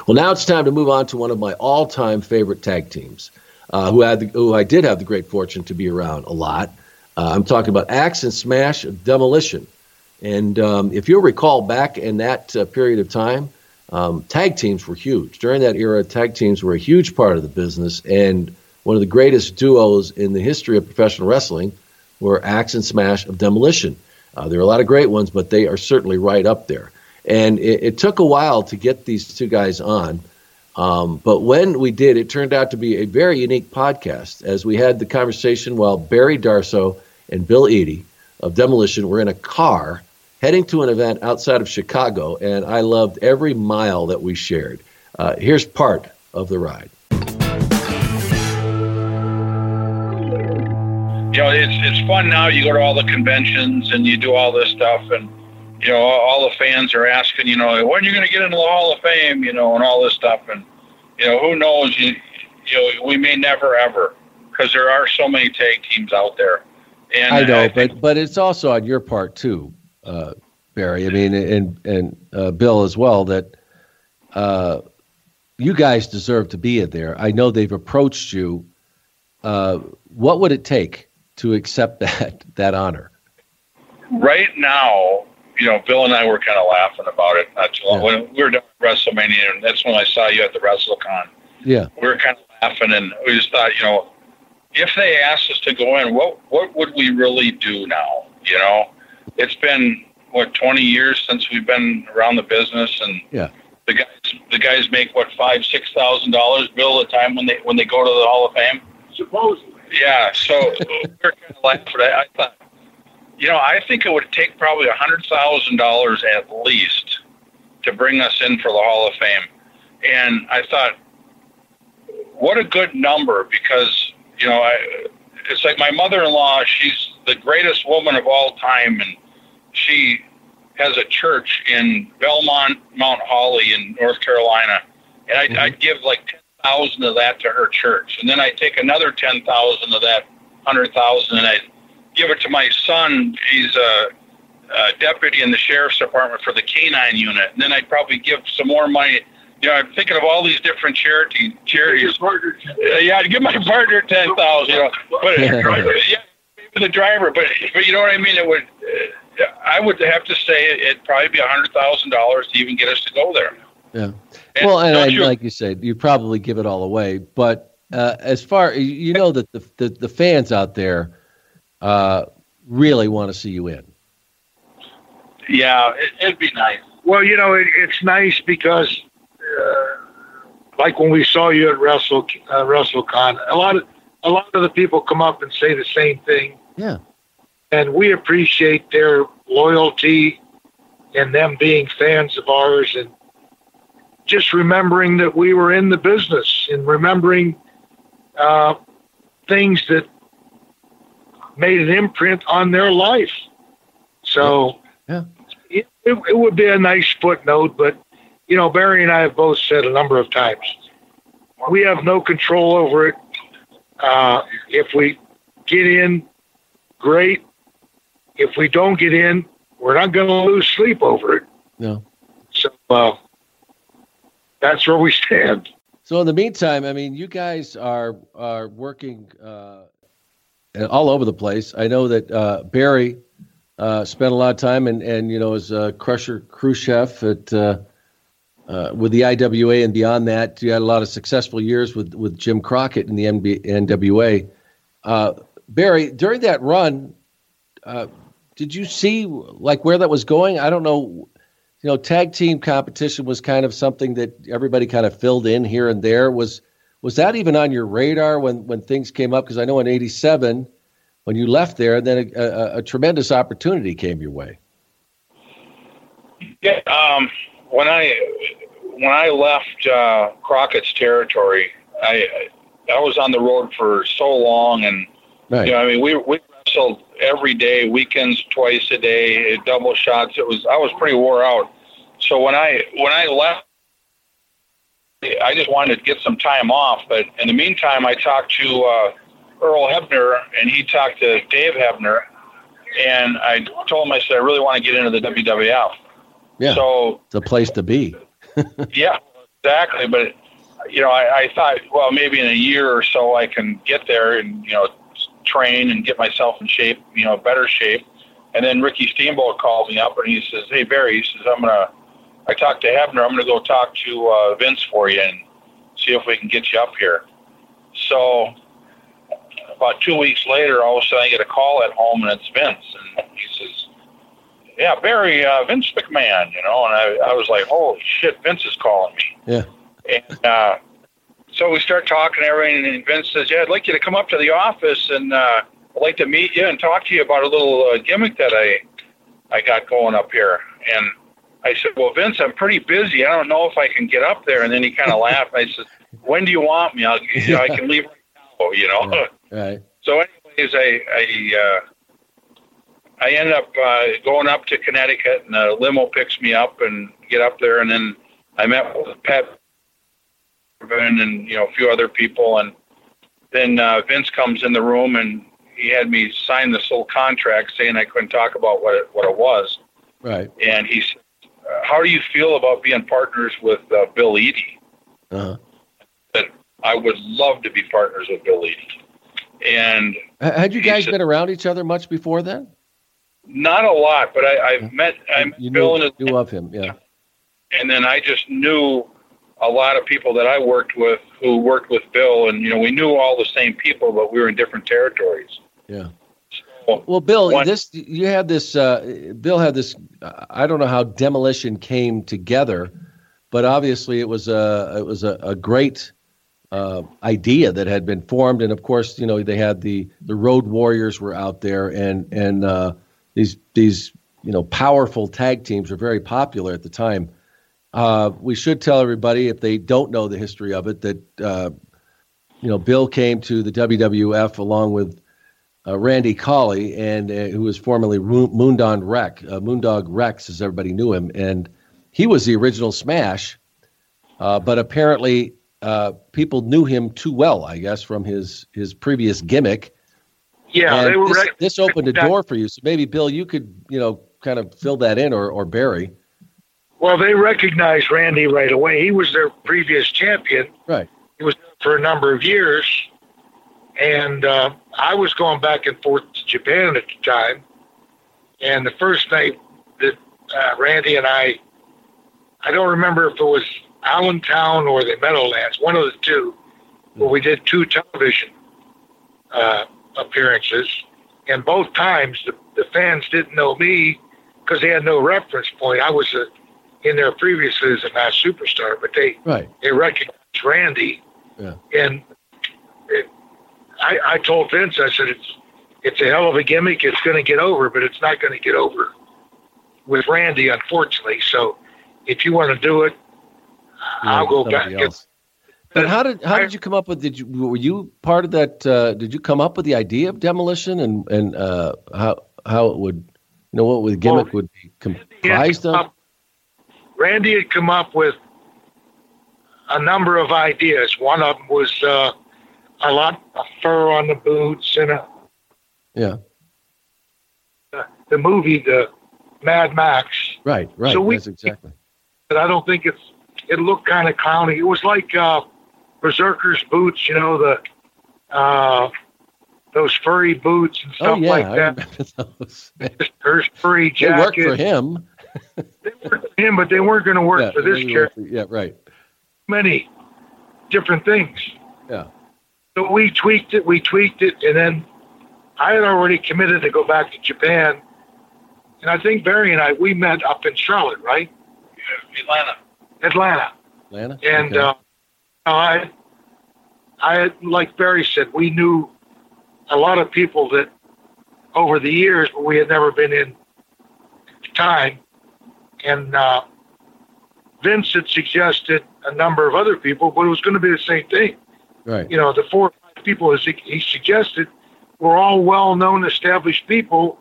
Well, now it's time to move on to one of my all-time favorite tag teams, who had the, who I did have the great fortune to be around a lot. I'm talking about Axe and Smash Demolition. And um, if you'll recall, back in that period of time um, tag teams were huge. During that era, tag teams were a huge part of the business, and one of the greatest duos in the history of professional wrestling were Axe and Smash of Demolition. Uh, there are a lot of great ones, but they are certainly right up there. And it, it took a while to get these two guys on. Um, but when we did, it turned out to be a very unique podcast as we had the conversation while Barry Darsow and Bill Eadie of Demolition were in a car heading to an event outside of Chicago, and I loved every mile that we shared. Uh, here's part of the ride. You know, it's it's fun now. You go to all the conventions and you do all this stuff, and you know, all the fans are asking, you know, when are you going to get into the Hall of Fame, you know, and all this stuff, and you know, who knows? You, you know, we may never ever because there are so many tag teams out there. And I know, I think, but but it's also on your part too uh, Barry. I mean, and and uh, Bill as well. That uh, you guys deserve to be in there. I know they've approached you. Uh, what would it take to accept that that honor? Right now, you know, Bill and I were kind of laughing about it not too long. Yeah. When we were done WrestleMania, and that's when I saw you at the WrestleCon. Yeah, we were kind of laughing, and we just thought, you know, if they asked us to go in, what what would we really do now? You know, it's been what 20 years since we've been around the business, and yeah, the guys the guys make what five six thousand dollars bill a time when they when they go to the Hall of Fame. Supposedly. Yeah, so we're kind of laughing. I, I thought, you know, I think it would take probably a hundred thousand dollars at least to bring us in for the Hall of Fame, and I thought, what a good number because you know I. It's like my mother-in-law. She's the greatest woman of all time, and she has a church in Belmont, Mount Holly in North Carolina, and I'd, mm-hmm. I'd give like ten thousand of that to her church, and then I'd take another ten thousand of that hundred thousand, and I'd give it to my son. He's a, a deputy in the sheriff's department for the canine unit, and then I'd probably give some more money. You know, I'm thinking of all these different charity charities. Uh, yeah, I'd give my partner ten thousand. You know, but yeah, the driver, but but you know what I mean. It would. Uh, I would have to say it'd probably be a hundred thousand dollars to even get us to go there. Yeah. And well, and, and you, like you said, you probably give it all away. But uh, as far you know that the, the, the fans out there uh, really want to see you in. Yeah, it, would be nice. Well, you know, it, it's nice because, uh, like when we saw you at Wrestle uh, WrestleCon, a lot of a lot of the people come up and say the same thing. Yeah. And we appreciate their loyalty and them being fans of ours and just remembering that we were in the business and remembering uh, things that made an imprint on their life. So yeah. It, it, it would be a nice footnote, but you know, Barry and I have both said a number of times, we have no control over it. Uh, if we get in, great. If we don't get in, we're not going to lose sleep over it. No. So uh, that's where we stand. So in the meantime, I mean, you guys are are working uh, all over the place. I know that uh, Barry uh, spent a lot of time and and you know as a Crusher Khrushchev at uh, uh, with the IWA and beyond that, you had a lot of successful years with, with Jim Crockett in the NB, NWA. Barry, during that run, uh, did you see like where that was going? I don't know. You know, tag team competition was kind of something that everybody kind of filled in here and there. Was was that even on your radar when when things came up? Because I know in '87 when you left there, then a, a, a tremendous opportunity came your way. Yeah, um, when I when I left uh, Crockett's territory, I I was on the road for so long, and right. you know, I mean, we we wrestled every day, weekends twice a day, double shots. It was I was pretty wore out. So when I when I left I just wanted to get some time off. But in the meantime, I talked to uh, Earl Hebner, and he talked to Dave Hebner, and I told him I said I really want to get into the WWF. Yeah. So it's a place to be. yeah, exactly. But you know, I, I thought, well, maybe in a year or so I can get there and you know train and get myself in shape, you know, better shape. And then Ricky Steamboat called me up and he says, "Hey Barry," he says, "I'm gonna." I talked to Hebner. I'm gonna go talk to uh, Vince for you and see if we can get you up here. So about two weeks later, all of a sudden I get a call at home and it's Vince, and he says, "Yeah, Barry, uh, Vince McMahon," you know, and I, I was like, "Holy shit, Vince is calling me." Yeah. And uh, so we start talking and everything, and Vince says, "Yeah, I'd like you to come up to the office, and uh, I'd like to meet you and talk to you about a little uh, gimmick that I I got going up here." And I said, "Well, Vince, I'm pretty busy. I don't know if I can get up there." And then he kind of laughed. I said, "When do you want me? I'll, you know, I can leave right now." You know. Right. right. So, anyways, I I uh, I ended up uh, going up to Connecticut, and a limo picks me up and get up there, and then I met with Pat and you know a few other people, and then uh, Vince comes in the room and he had me sign this little contract saying I couldn't talk about what it, what it was. Right. And he said, uh, "How do you feel about being partners with uh, Bill Eadie?" Uh-huh. That I would love to be partners with Bill Eadie. And Had you guys been around each other much before then? not a lot, but I, I've met I met You Bill knew, and, knew of him, yeah. and then I just knew a lot of people that I worked with who worked with Bill, and you know we knew all the same people, but we were in different territories. Yeah. Well, Bill, this you had this. Uh, Bill had this. I don't know how demolition came together, but obviously it was a it was a, a great uh, idea that had been formed, and of course, you know they had the the Road Warriors were out there, and and uh, these these you know powerful tag teams were very popular at the time. Uh, we should tell everybody if they don't know the history of it that uh, you know Bill came to the WWF along with uh, Randy Colley, and uh, who was formerly Moondog Rex, uh, Moondog Rex, as everybody knew him, and he was the original Smash. Uh, but apparently, uh, people knew him too well, I guess, from his his previous gimmick. Yeah, And they were this, this opened a door for you. So maybe Bill, you could you know kind of fill that in, or or Barry. Well, they recognized Randy right away. He was their previous champion. Right. He was there for a number of years, and uh, I was going back and forth to Japan at the time. And the first night that uh, Randy and I, I don't remember if it was Allentown or the Meadowlands, one of the two, where we did two television uh, appearances. And both times the, the fans didn't know me because they had no reference point. I was a, in there previously as a Masked Superstar, but they Right. they recognized Randy. Yeah. And it, I, I told Vince, I said, it's it's a hell of a gimmick. It's going to get over, but it's not going to get over with Randy, unfortunately. So if you want to do it, I'll go back. else. But how did how did you come up with? Did you were you part of that? Uh, did you come up with the idea of demolition and and uh, how how it would you know what the gimmick would be comprised of? Randy had come up with a number of ideas. One of them was uh, a lot of fur on the boots and a, Yeah, the movie, the Mad Max. right, right. So we- That's exactly. But I don't think it's. It looked kind of clowny. It was like uh, Berzerker's boots, you know, the uh, those furry boots and stuff Oh stuff yeah, like I that. remember those. Her furry jacket. worked for him. They worked for him, but they weren't going to work Yeah, for this they character. for- yeah, right. Many different things. Yeah. So we tweaked it, we tweaked it, and then I had already committed to go back to Japan. And I think Barry and I, we met up in Charlotte, right? Atlanta. Atlanta. Atlanta. And Okay. uh, I, I, like Barry said, we knew a lot of people that over the years, but we had never been in time. And uh, Vince had suggested a number of other people, but it was going to be the same thing. right. You know, the four or five people as he, he suggested were all well-known, established people.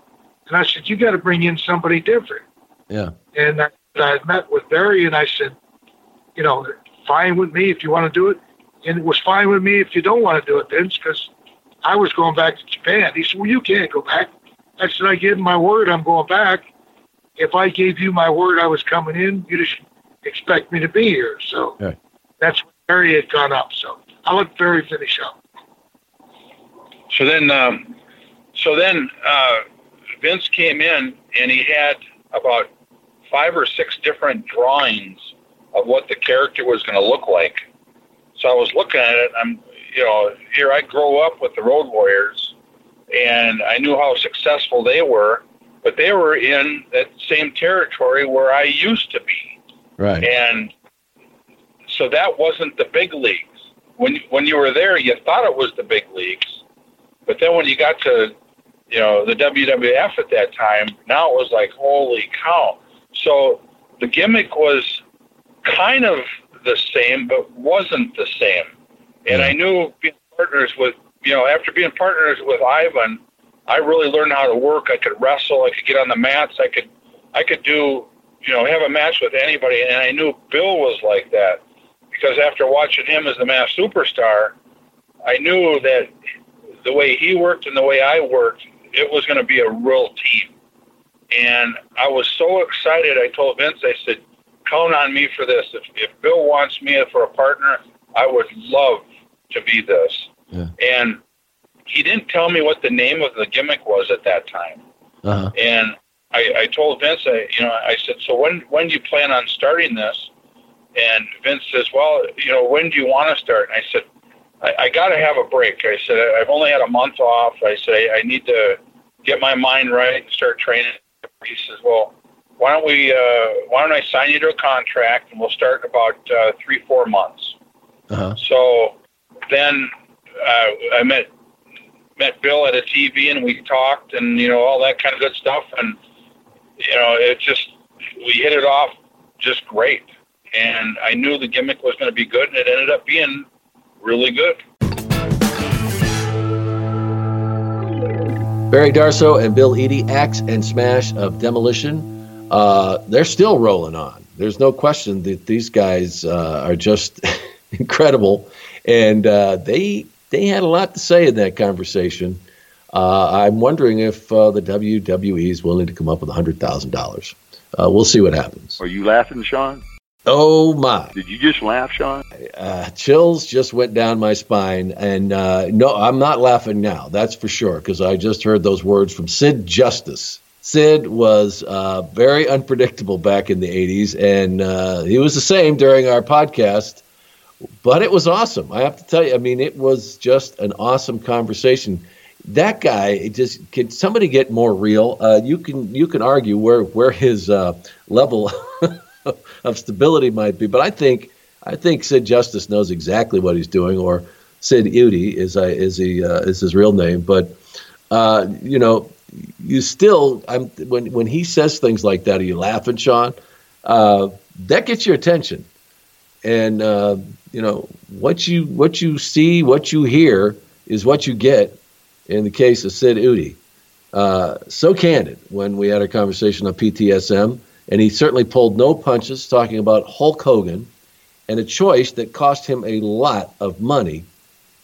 And I said, you got to bring in somebody different. Yeah. And I, I met with Barry and I said, you know, fine with me if you want to do it, and it was fine with me if you don't want to do it, Vince, because I was going back to Japan. He said, "Well, you can't go back." I said, "I gave him my word. I'm going back. If I gave you my word I was coming in, you just expect me to be here." So Right. that's when Barry had gone up. So I let Barry finish up. So then, um, so then uh, Vince came in and he had about five or six different drawings of what the character was going to look like. So I was looking at it. I'm, you know, here I grow up with the Road Warriors, and I knew how successful they were, but they were in that same territory where I used to be. Right. And so that wasn't the big leagues. When when you were there, you thought it was the big leagues, but then when you got to you know the WWF at that time, now it was like holy cow. So the gimmick was kind of the same, but wasn't the same. And I knew being partners with you know after being partners with Ivan, I really learned how to work. I could wrestle. I could get on the mats. I could I could do you know have a match with anybody. And I knew Bill was like that because after watching him as the Masked Superstar, I knew that the way he worked and the way I worked, it was going to be a real team. And I was so excited. I told Vince, I said, count on me for this. If, if Bill wants me for a partner, I would love to be this. And he didn't tell me what the name of the gimmick was at that time. Uh-huh. And I, I told Vince, I, you know, I said, so when when do you plan on starting this? And Vince says, well, you know, when do you want to start? And I said, I, I got to have a break. I said, I've only had a month off. I say, I need to get my mind right and start training. He says, well, why don't we, uh, why don't I sign you to a contract and we'll start in about uh, three, four months. Uh-huh. So then uh, I met met Bill at a TV and we talked and you know all that kind of good stuff and you know it just we hit it off just great and I knew the gimmick was going to be good and it ended up being really good. Barry Darsow and Bill Eadie, Axe and Smash of Demolition, uh, they're still rolling on. There's no question that these guys uh, are just incredible, and uh, they they had a lot to say in that conversation. Uh, I'm wondering if uh, the WWE is willing to come up with hundred thousand dollars. Uh, we'll see what happens. Are you laughing, Sean? Oh my! Did you just laugh, Sean? Uh, chills just went down my spine, and uh, no, I'm not laughing now. That's for sure, because I just heard those words from Sid Justice. Sid was uh, very unpredictable back in the '80s, and uh, he was the same during our podcast. But it was awesome. I have to tell you. I mean, it was just an awesome conversation. That guy, just can somebody get more real? Uh, you can you can argue where where his uh, level of stability might be, but I think I think Sid Justice knows exactly what he's doing, or Sid Eudy is uh, is he uh, is his real name. But uh, you know, you still I'm when when he says things like that, are you laughing, Sean? Uh, that gets your attention, and you know what you what you see, what you hear is what you get. In the case of Sid Eudy, uh, so candid when we had a conversation on PTSM, and he certainly pulled no punches talking about Hulk Hogan and a choice that cost him a lot of money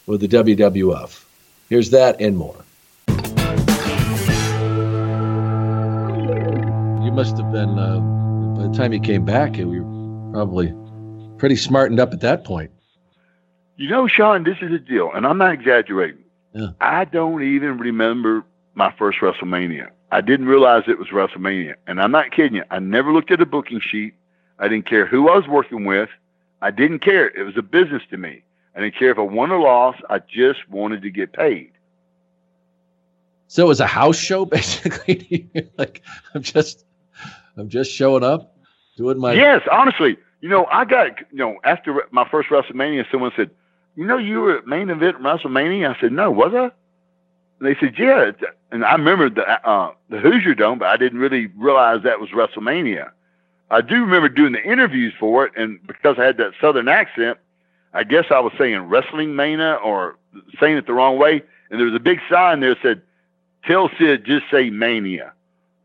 with the WWF. Here's that and more. You must have been, uh, by the time you came back, you were probably pretty smartened up at that point. You know, Sean, this is a deal, and I'm not exaggerating. Yeah. I don't even remember my first WrestleMania. I didn't realize it was WrestleMania. And I'm not kidding you. I never looked at a booking sheet. I didn't care who I was working with. I didn't care. It was a business to me. I didn't care if I won or lost. I just wanted to get paid. So it was a house show, basically. like I'm just, I'm just showing up, doing my. yes, honestly. You know, I got, you know, after my first WrestleMania, someone said, you know, you were at main event WrestleMania. I said, no, was I? And they said, yeah. And I remember the uh, the Hoosier Dome, but I didn't really realize that was WrestleMania. I do remember doing the interviews for it, and because I had that Southern accent, I guess I was saying Wrestling Mania or saying it the wrong way. And there was a big sign there that said, "Tell Sid just say Mania."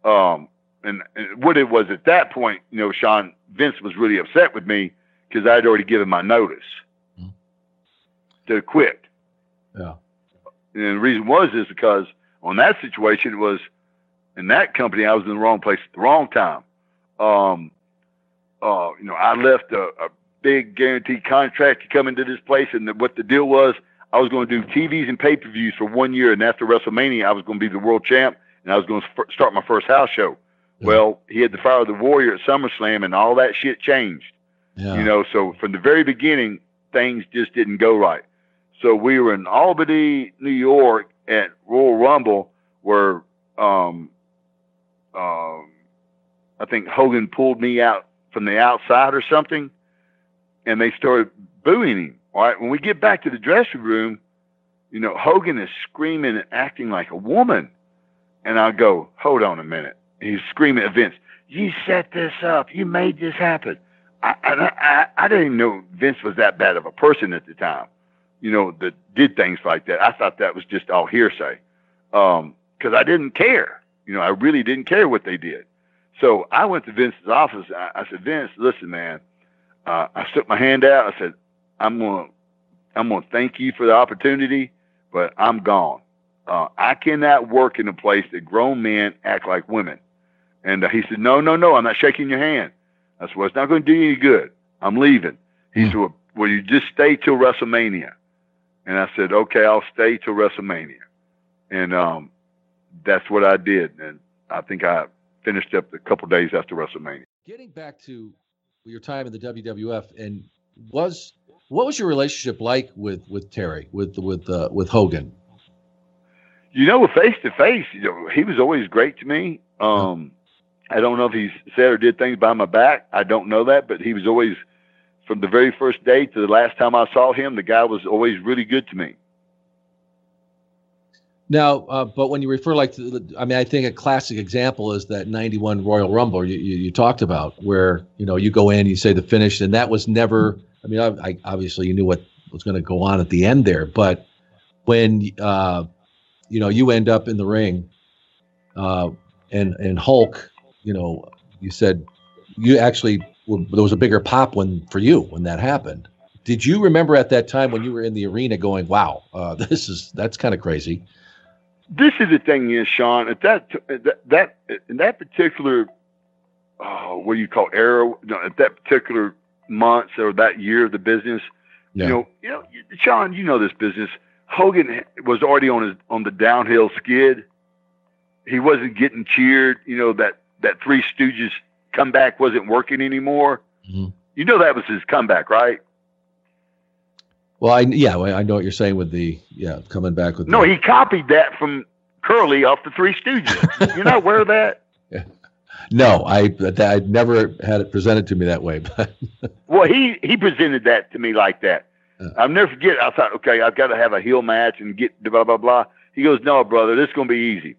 Um, and, and what it was at that point, you know, Sean Vince was really upset with me because I'd already given my notice to quit. Yeah. And the reason was is because on that situation it was in that company I was in the wrong place at the wrong time. Um, uh, you know, I left a, a big guaranteed contract to come into this place, and the, what the deal was, I was going to do TVs and pay per views for one year, and after WrestleMania, I was going to be the world champ, and I was going to f- start my first house show. Well, he had the fire of the warrior at SummerSlam, and all that shit changed. Yeah. You know, so from the very beginning, things just didn't go right. So we were in Albany, New York, at Royal Rumble, where um, um, I think Hogan pulled me out from the outside or something, and they started booing him. All right, when we get back to the dressing room, you know, Hogan is screaming and acting like a woman, and I go, "Hold on a minute." He's screaming at Vince, "You set this up. You made this happen." I, I, I, I didn't know Vince was that bad of a person at the time, you know, that did things like that. I thought that was just all hearsay because I didn't care. You know, I really didn't care what they did. So I went to Vince's office. I, I said, Vince, listen, man. Uh, I stuck my hand out. I said, I'm gonna, I'm gonna thank you for the opportunity, but I'm gone. Uh, I cannot work in a place that grown men act like women. And uh, he said, No, no, no, I'm not shaking your hand. I said, Well, it's not going to do you any good. I'm leaving. He said, well, Will you just stay till WrestleMania? And I said, Okay, I'll stay till WrestleMania. And um, that's what I did. And I think I finished up a couple days after WrestleMania. Getting back to your time in the WWF, and was what was your relationship like with with Terry, with with uh, with Hogan? You know, face to face, you know, he was always great to me. Um, I don't know if he said or did things behind my back. I don't know that, but he was always, from the very first day to the last time I saw him, the guy was always really good to me. Now, uh, but when you refer like to, I mean, I think a classic example is that '91 Royal Rumble you, you, you talked about, where you know you go in, you say the finish, and that was never. I mean, I, I obviously you knew what was going to go on at the end there, but when uh, you know you end up in the ring, uh, and and Hulk, you know, you said you actually there was a bigger pop when for you when that happened. Did you remember at that time when you were in the arena going, "Wow, uh, this is that's kind of crazy"? This is the thing, is Sean. At that that, that in that particular, uh, what do you call era? No, at that particular month or that year of the business, Yeah. you know, you know, Sean, you know this business. Hogan was already on his on the downhill skid. He wasn't getting cheered. You know that that Three Stooges comeback wasn't working anymore. Mm-hmm. You know that was his comeback, right? Well, I yeah, I know what you're saying with the yeah coming back with No, the, he copied that from Curly off the Three Stooges. You're not aware of that? no, I I never had it presented to me that way, but Well, he he presented that to me like that. I'll never forget. I thought, okay, I've got to have a heel match and get blah blah blah. He goes, no, brother, this is gonna be easy.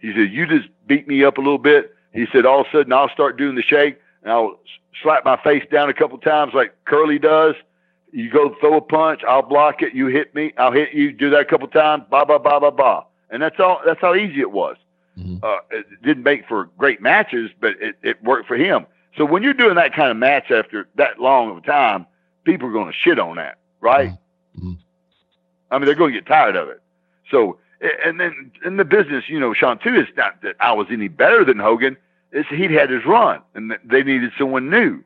He said, you just beat me up a little bit. He said, all of a sudden I'll start doing the shake and I'll slap my face down a couple times like Curly does. You go throw a punch, I'll block it. You hit me, I'll hit you. Do that a couple times, blah blah blah blah blah. And that's all. That's how easy it was. Mm-hmm. Uh, it didn't make for great matches, but it, it worked for him. So when you're doing that kind of match after that long of a time, people are going to shit on that, right? Mm-hmm. Mm-hmm. I mean, they're going to get tired of it. So, and then in the business, you know, Sean, too, it's not that I was any better than Hogan. It's he'd had his run, and they needed someone new.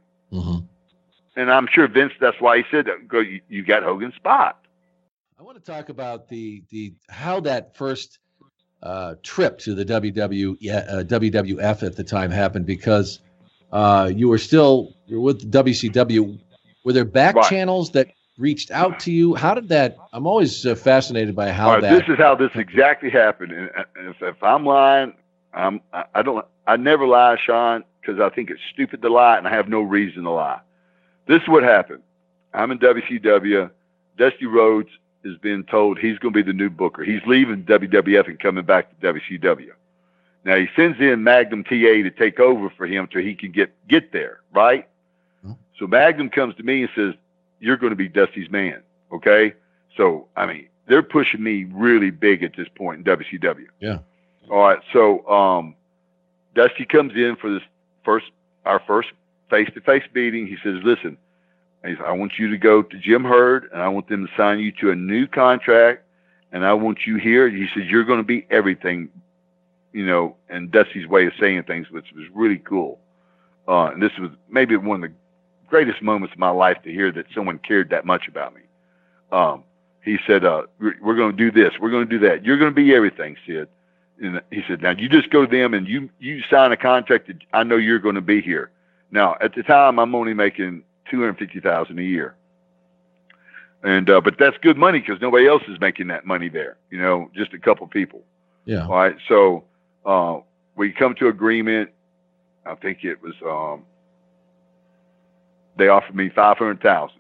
And I'm sure Vince, that's why he said, "Go, you, you got Hogan's spot." I want to talk about the the how that first uh, trip to the WW uh, WWF at the time happened because uh, you were still you're with WCW. Were there back Right. channels that reached out to you? How did that? I'm always uh, fascinated by how right, that. this is how this exactly happened. And and if, if I'm lying, I'm I I don't I never lie, Sean, because I think it's stupid to lie, and I have no reason to lie. This is what happened. I'm in WCW. Dusty Rhodes is being told he's going to be the new Booker. He's leaving WWF and coming back to WCW. Now he sends in Magnum TA to take over for him till he can get get there, right? So Magnum comes to me and says, "You're going to be Dusty's man." Okay. So I mean, they're pushing me really big at this point in WCW. Yeah. All right. So um, Dusty comes in for this first our first face to face meeting. He says, "Listen, He said, I want you to go to Jim Herd, and I want them to sign you to a new contract, and I want you here. He said, You're going to be everything, you know, and Dusty's way of saying things, which was really cool. Uh, and this was maybe one of the greatest moments of my life to hear that someone cared that much about me. Um, he said, uh, we're going to do this. We're going to do that. You're going to be everything, Sid. And he said, now you just go to them and you, you sign a contract that I know you're going to be here. Now, at the time, I'm only making 250000 a year. And, uh, but that's good money because nobody else is making that money there, you know, just a couple people. Yeah. All right. So, uh, we come to agreement. I think it was, um, they offered me 500,000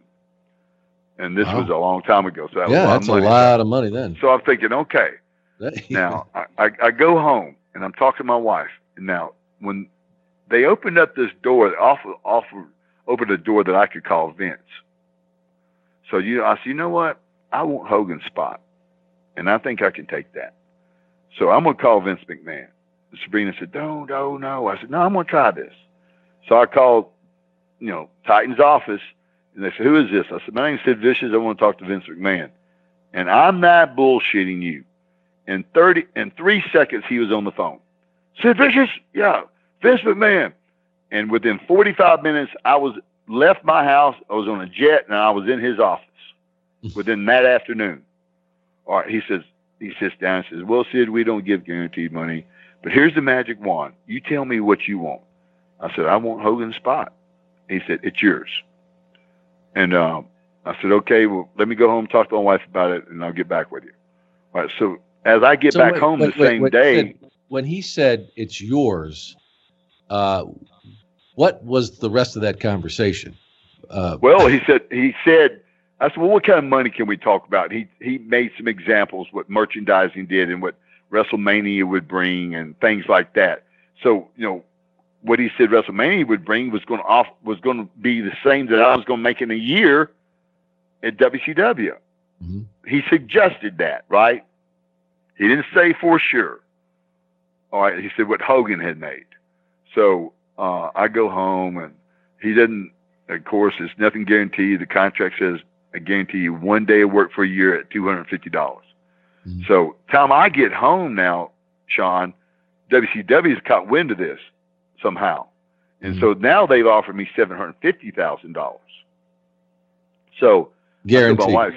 and this Wow. was a long time ago. So that yeah, was a that's a lot of money then. So I'm thinking, okay. Now I, I, go home and I'm talking to my wife. Now when they opened up this door, offer offer opened a door that I could call Vince. So you, I said, you know what? I want Hogan's spot, and I think I can take that. So I'm gonna call Vince McMahon. And Sabrina said, no, no, no. I said, no, I'm gonna try this. So I called, you know, Titan's office, and they said, who is this? I said, my name's Sid Vicious. I want to talk to Vince McMahon. And I'm not bullshitting you. In 30, in three seconds, he was on the phone. Sid Vicious? Yeah. Vince McMahon. And within 45 minutes, I was left my house. I was on a jet and I was in his office within that afternoon. All right. He says, he sits down and says, well, Sid, we don't give guaranteed money, but here's the magic wand. You tell me what you want. I said, I want Hogan's spot. He said, it's yours. And, um, I said, okay, well, let me go home, talk to my wife about it, and I'll get back with you. All right. So as I get So back wait, home wait, the wait, same day, when he said it's yours, uh, what was the rest of that conversation? Uh, Well, he said he said I said, well, what kind of money can we talk about? He he made some examples what merchandising did and what WrestleMania would bring and things like that. So you know what he said WrestleMania would bring was going to off was going to be the same that I was going to make in a year at WCW. He suggested that, right? He didn't say for sure. All right, he said what Hogan had made. So uh, I go home and he doesn't. Of course, it's nothing guaranteed. The contract says I guarantee you one day of work for a year at two hundred fifty dollars. Mm-hmm. So time I get home now, Sean, WCW has caught wind of this somehow, and so mm-hmm. now they've offered me seven hundred fifty thousand dollars. So Guaranteed. wife,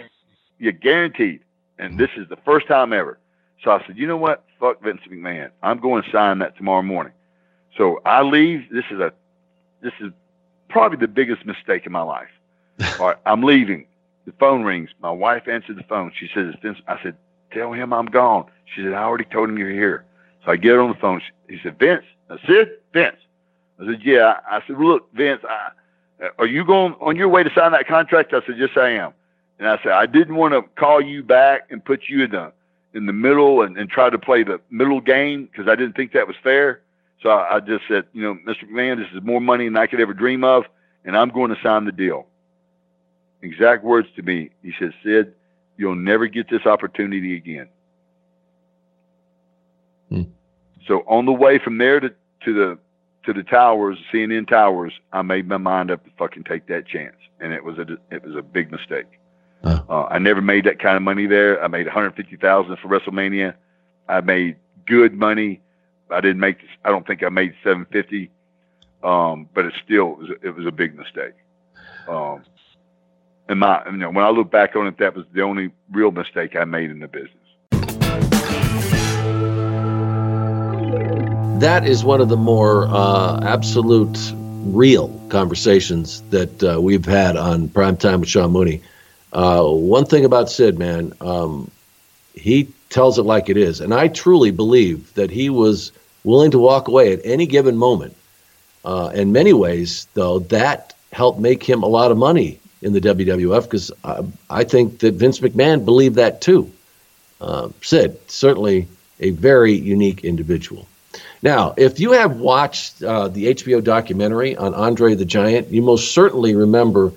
you're guaranteed, and mm-hmm. this is the first time ever. So I said, you know what? Fuck Vince McMahon. I'm going to sign that tomorrow morning. So I leave. This is a, this is probably the biggest mistake in my life. All right, I'm leaving. The phone rings. My wife answered the phone. She says, "It's Vince." I said, tell him I'm gone. She said, I already told him you're here. So I get on the phone. She, he said, Vince. I said, Vince. I said, yeah. I said, look, Vince, I, are you going on your way to sign that contract? I said, yes, I am. And I said, I didn't want to call you back and put you in the in the middle and, and try to play the middle game because I didn't think that was fair. So I, I just said, you know, Mr. McMahon, this is more money than I could ever dream of, and I'm going to sign the deal. Exact words to me. He said, Sid, you'll never get this opportunity again. Hmm. So on the way from there to, to the to the towers, CNN towers, I made my mind up to fucking take that chance, and it was a it was a big mistake. Uh, I never made that kind of money there. I made 150,000 for WrestleMania. I made good money. I didn't make. I don't think I made 750, um, but it still was, it was a big mistake. Um, and my, you know, when I look back on it, that was the only real mistake I made in the business. that is one of the more uh, absolute real conversations that uh, we've had on prime time with Sean Mooney. Uh, one thing about Sid, man, um, he tells it like it is, and I truly believe that he was willing to walk away at any given moment. Uh, in many ways, though, that helped make him a lot of money in the WWF because I, I think that Vince McMahon believed that too. Uh, Sid, certainly a very unique individual. Now, if you have watched uh, the HBO documentary on Andre the Giant, you most certainly remember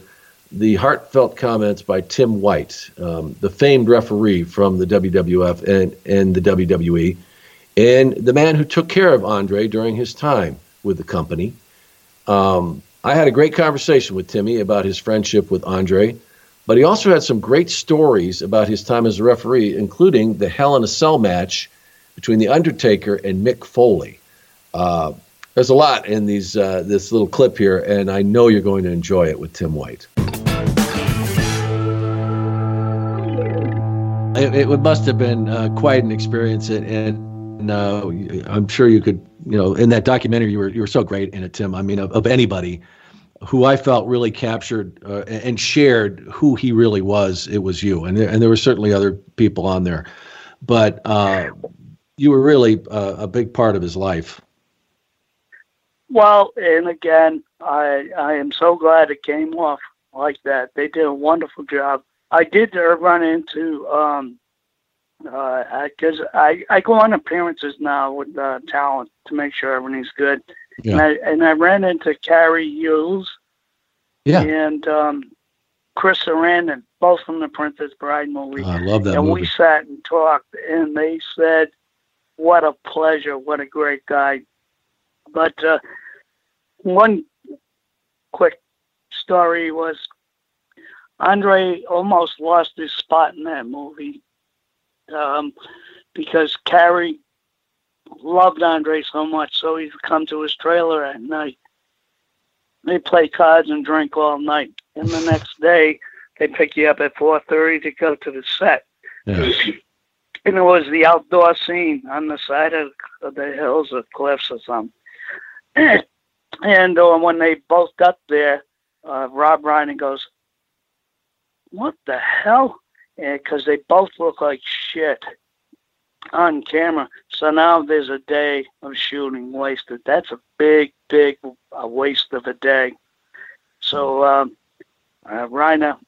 the heartfelt comments by Tim White, um, the famed referee from the WWF and, and the WWE, and the man who took care of Andre during his time with the company. Um, I had a great conversation with Timmy about his friendship with Andre, but he also had some great stories about his time as a referee, including the Hell in a Cell match between The Undertaker and Mick Foley. Uh, there's a lot in these uh, this little clip here, and I know you're going to enjoy it with Tim White. It, it must have been uh, quite an experience, and, and uh, I'm sure you could, you know, in that documentary, you were you were so great in it, Tim. I mean, of, of anybody who I felt really captured uh, and shared who he really was, it was you, and there, and there were certainly other people on there, but uh, you were really uh, a big part of his life. Well, and again, I I am so glad it came off like that. They did a wonderful job. I did uh, run into um because uh, I I go on appearances now with uh, talent to make sure everything's good. Yeah. And I and I ran into Cary Elwes, Yeah. And um, Chris Sarandon, both from the Princess Bride movie. Oh, I love that and movie. we sat and talked, and they said, "What a pleasure! What a great guy!" But uh, one quick story was Andre almost lost his spot in that movie um, because Cary loved Andre so much, so he'd come to his trailer at night. They play cards and drink all night, and the next day they pick you up at four thirty to go to the set. Yeah. And it was the outdoor scene on the side of, of the hills or cliffs or something. and uh, when they both got there, uh, Rob Reiner goes, "What the hell?" Because they both look like shit on camera. So now there's a day of shooting wasted. That's a big, big uh, waste of a day. So um, uh, Reiner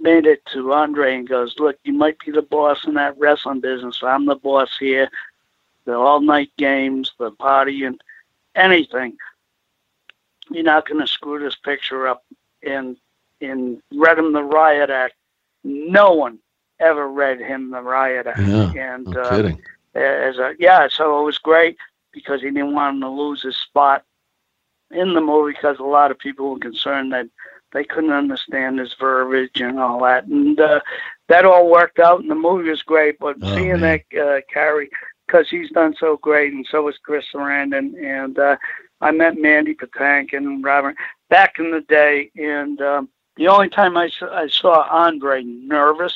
made it to Andre and goes, "Look, you might be the boss in that wrestling business. I'm the boss here. The all-night games, the party, and anything. You're not going to screw this picture up." And and read him the riot act. No one ever read him the riot act. Yeah, and no uh, kidding. as a yeah, so it was great because he didn't want him to lose his spot in the movie because a lot of people were concerned that they couldn't understand his verbiage and all that, and uh, that all worked out, and the movie was great. But Oh, seeing man. that uh, Cary, because he's done so great, and so was Chris Sarandon, and uh, I met Mandy Patinkin and Robert back in the day, and um, the only time I saw, I saw Andre nervous,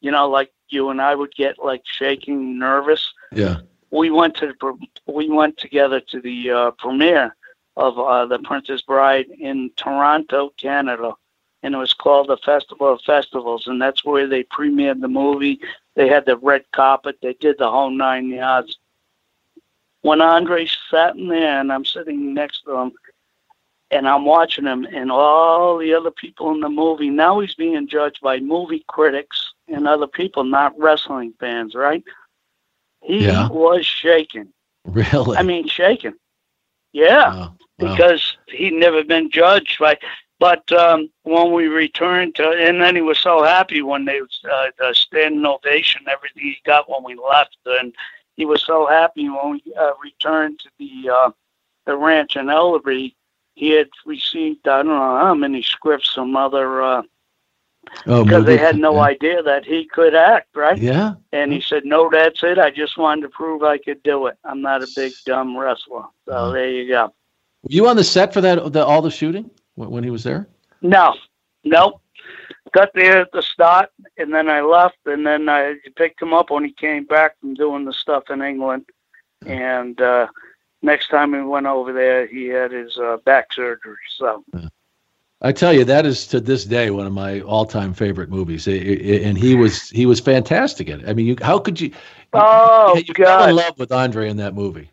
you know, like you and I would get like shaking nervous Yeah. we went to the, we went together to the uh, premiere of uh, the Princess Bride in Toronto, Canada, and it was called the Festival of Festivals, and that's where they premiered the movie. They had the red carpet, they did the whole nine yards. When Andre sat in there, and I'm sitting next to him, and I'm watching him, and all the other people in the movie. Now he's being judged by movie critics and other people, not wrestling fans, right? He Yeah. was shaking. Really? I mean, shaking. Yeah, Wow. because he'd never been judged by. But um, when we returned to, and then he was so happy when they uh, the standing ovation, everything he got when we left, and he was so happy when we uh, returned to the uh, the ranch in Ellerbe. He had received I don't know how many scripts from other uh, Oh, because they had no yeah. idea that he could act, right? Yeah. And he said, "No, that's it. I just wanted to prove I could do it. I'm not a big dumb wrestler." So there you go. Were you on the set for that? The, all the shooting when, when he was there? No, nope. Got there at the start, and then I left, and then I picked him up when he came back from doing the stuff in England. And uh, next time we went over there, he had his uh, back surgery. So I tell you, that is to this day one of my all-time favorite movies, I- I- and he was he was fantastic in it. I mean, you, how could you? Oh you fell in love with Andre in that movie.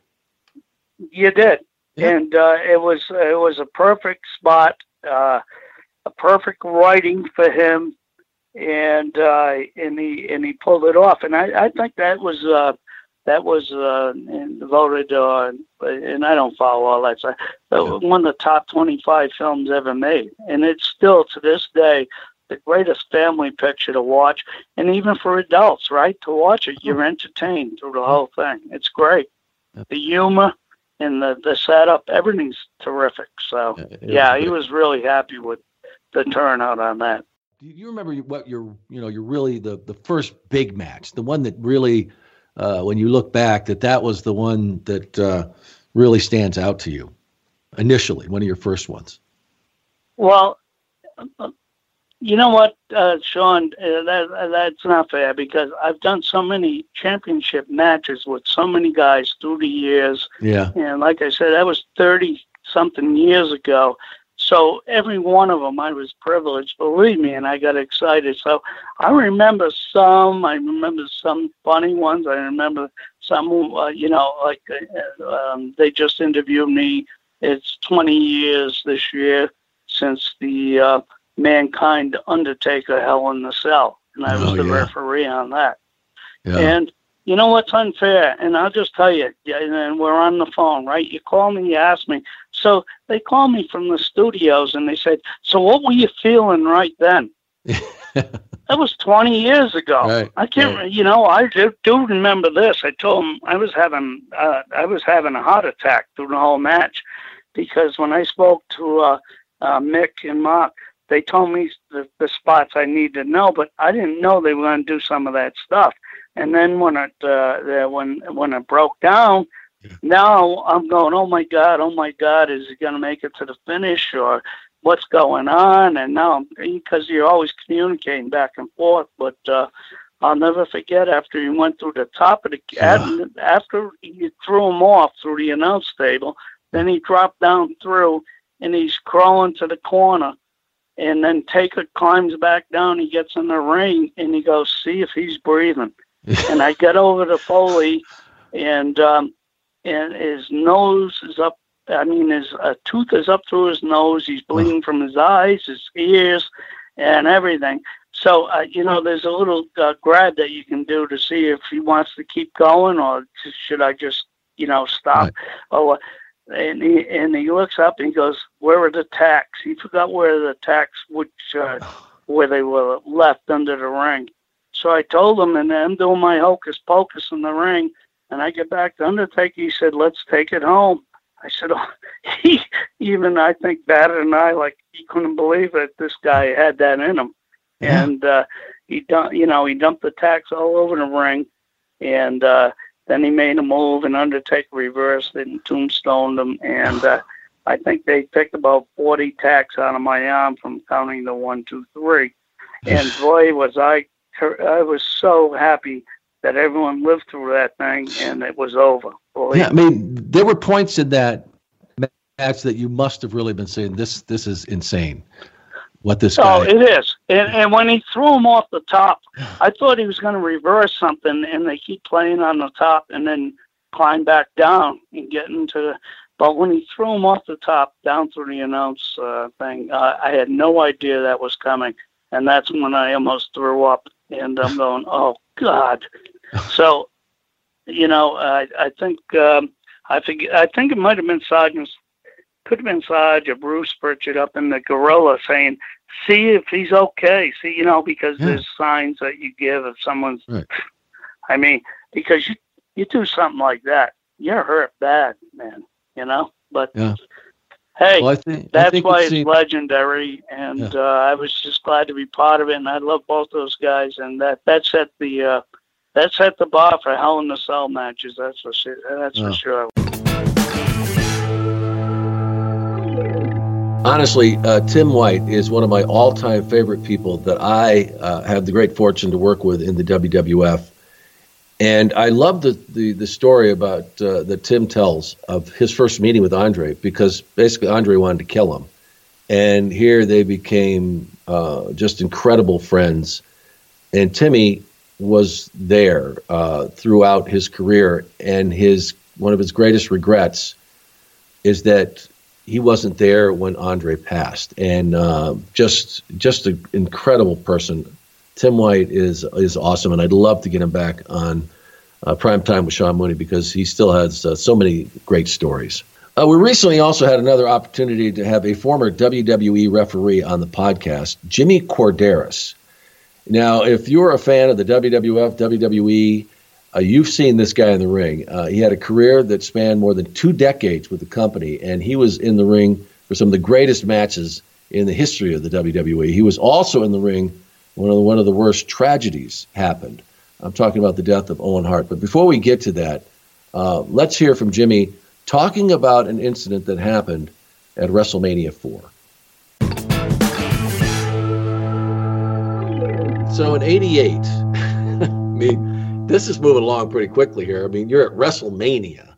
you did, and uh, it was it was a perfect spot, uh, a perfect writing for him, and uh, and he and he pulled it off. And I, I think that was uh, that was uh, voted uh, and I don't follow all that stuff. but One of the top twenty-five films ever made, and it's still to this day the greatest family picture to watch, and even for adults, right? To watch it, you're entertained through the whole thing. It's great. The humor, and the the setup, everything's terrific. So yeah, he was really happy with the turnout on that. Do you remember what your you know your really the the first big match, the one that really uh, when you look back that that was the one that uh, really stands out to you initially, one of your first ones? Well, you know what, uh, Sean? Uh, that that's not fair because I've done so many championship matches with so many guys through the years. Yeah. And like I said, that was thirty something years ago. So every one of them, I was privileged. Believe me, and I got excited. So I remember some. I remember some funny ones. I remember some. Uh, you know, like uh, um, they just interviewed me. It's 20 years this year since the uh, Mankind Undertaker Hell in the Cell, and I was Oh, the yeah. referee on that. Yeah. And you know what's unfair? And I'll just tell you, and we're on the phone, right? You call me, you ask me. So they called me from the studios and they said, So what were you feeling right then? that was 20 years ago. Right, I can't, you know, I do, do remember this. I told him I was having, uh, I was having a heart attack through the whole match because when I spoke to uh, uh, Mick and Mark, they told me the, the spots I need to know, but I didn't know they were going to do some of that stuff. And then when it uh, when when it broke down, now I'm going, oh my god, oh my god, is he going to make it to the finish or what's going on? And now I'm because you're always communicating back and forth, but. uh I'll never forget after he went through the top of the after, after you threw him off through the announce table, then he dropped down through and he's crawling to the corner and then Taker climbs back down. He gets in the ring and he goes, "See if he's breathing." and I get over to Foley, and um, and his nose is up. I mean, his a tooth is up through his nose. He's bleeding from his eyes, his ears, and everything. So uh, you know, there's a little uh, grab that you can do to see if he wants to keep going or should I just you know stop. Oh, uh, and he and he looks up and he goes, "Where are the tacks?" He forgot where the tacks, which uh, where they were left under the ring. So I told him, and I'm doing my hocus pocus in the ring, and I get back to Undertaker. He said, "Let's take it home." I said, oh, he even I think better than I like he couldn't believe that this guy had that in him, and uh, he dumped, you know, he dumped the tacks all over the ring, and uh, then he made a move, and Undertaker reversed it and tombstoned him, and uh, I think they picked about forty tacks out of my arm from counting the one, two, three, and boy was I I was so happy that everyone lived through that thing and it was over. Boy, Yeah, I mean, there were points in that match that you must have really been saying, "This, this is insane." What this guy. Oh, guy? it is. And, and when he threw him off the top, I thought he was going to reverse something, and they keep playing on the top and then climb back down and get into the. But when he threw him off the top down through the announce uh, thing, uh, I had no idea that was coming, and that's when I almost threw up. And I'm going, oh God. So, you know, I I think um, I think I think it might have been Sergeant could have been Sarge or Bruce Pritchard up in the gorilla saying, "See if he's okay." See, you know, because there's signs that you give if someone's. Right. I mean, because you you do something like that, you're hurt bad, man. You know, but Yeah. hey, Well, I think- I that's think why it it's legendary, and uh, I was just glad to be part of it, and I love both those guys, and that that set the uh, that set the bar for Hell in the Cell matches. That's for sure. That's Yeah. for sure. Honestly, uh, Tim White is one of my all-time favorite people that I uh, have the great fortune to work with in the WWF, and I love the the, the story about uh, that Tim tells of his first meeting with Andre because basically Andre wanted to kill him, and here they became uh, just incredible friends, and Timmy was there uh, throughout his career, and his one of his greatest regrets is that he wasn't there when Andre passed, and uh, just just an incredible person. Tim White is is awesome, and I'd love to get him back on uh, prime time with Sean Mooney because he still has uh, so many great stories. Uh, we recently also had another opportunity to have a former WWE referee on the podcast, Jimmy Korderas. Now, if you're a fan of the WWF, WWE, Uh, you've seen this guy in the ring. Uh, he had a career that spanned more than two decades with the company, and he was in the ring for some of the greatest matches in the history of the WWE. He was also in the ring when one of the worst tragedies happened. I'm talking about the death of Owen Hart. But before we get to that, uh, let's hear from Jimmy talking about an incident that happened at WrestleMania 4. So in 88, I mean, this is moving along pretty quickly here. I mean, you're at WrestleMania.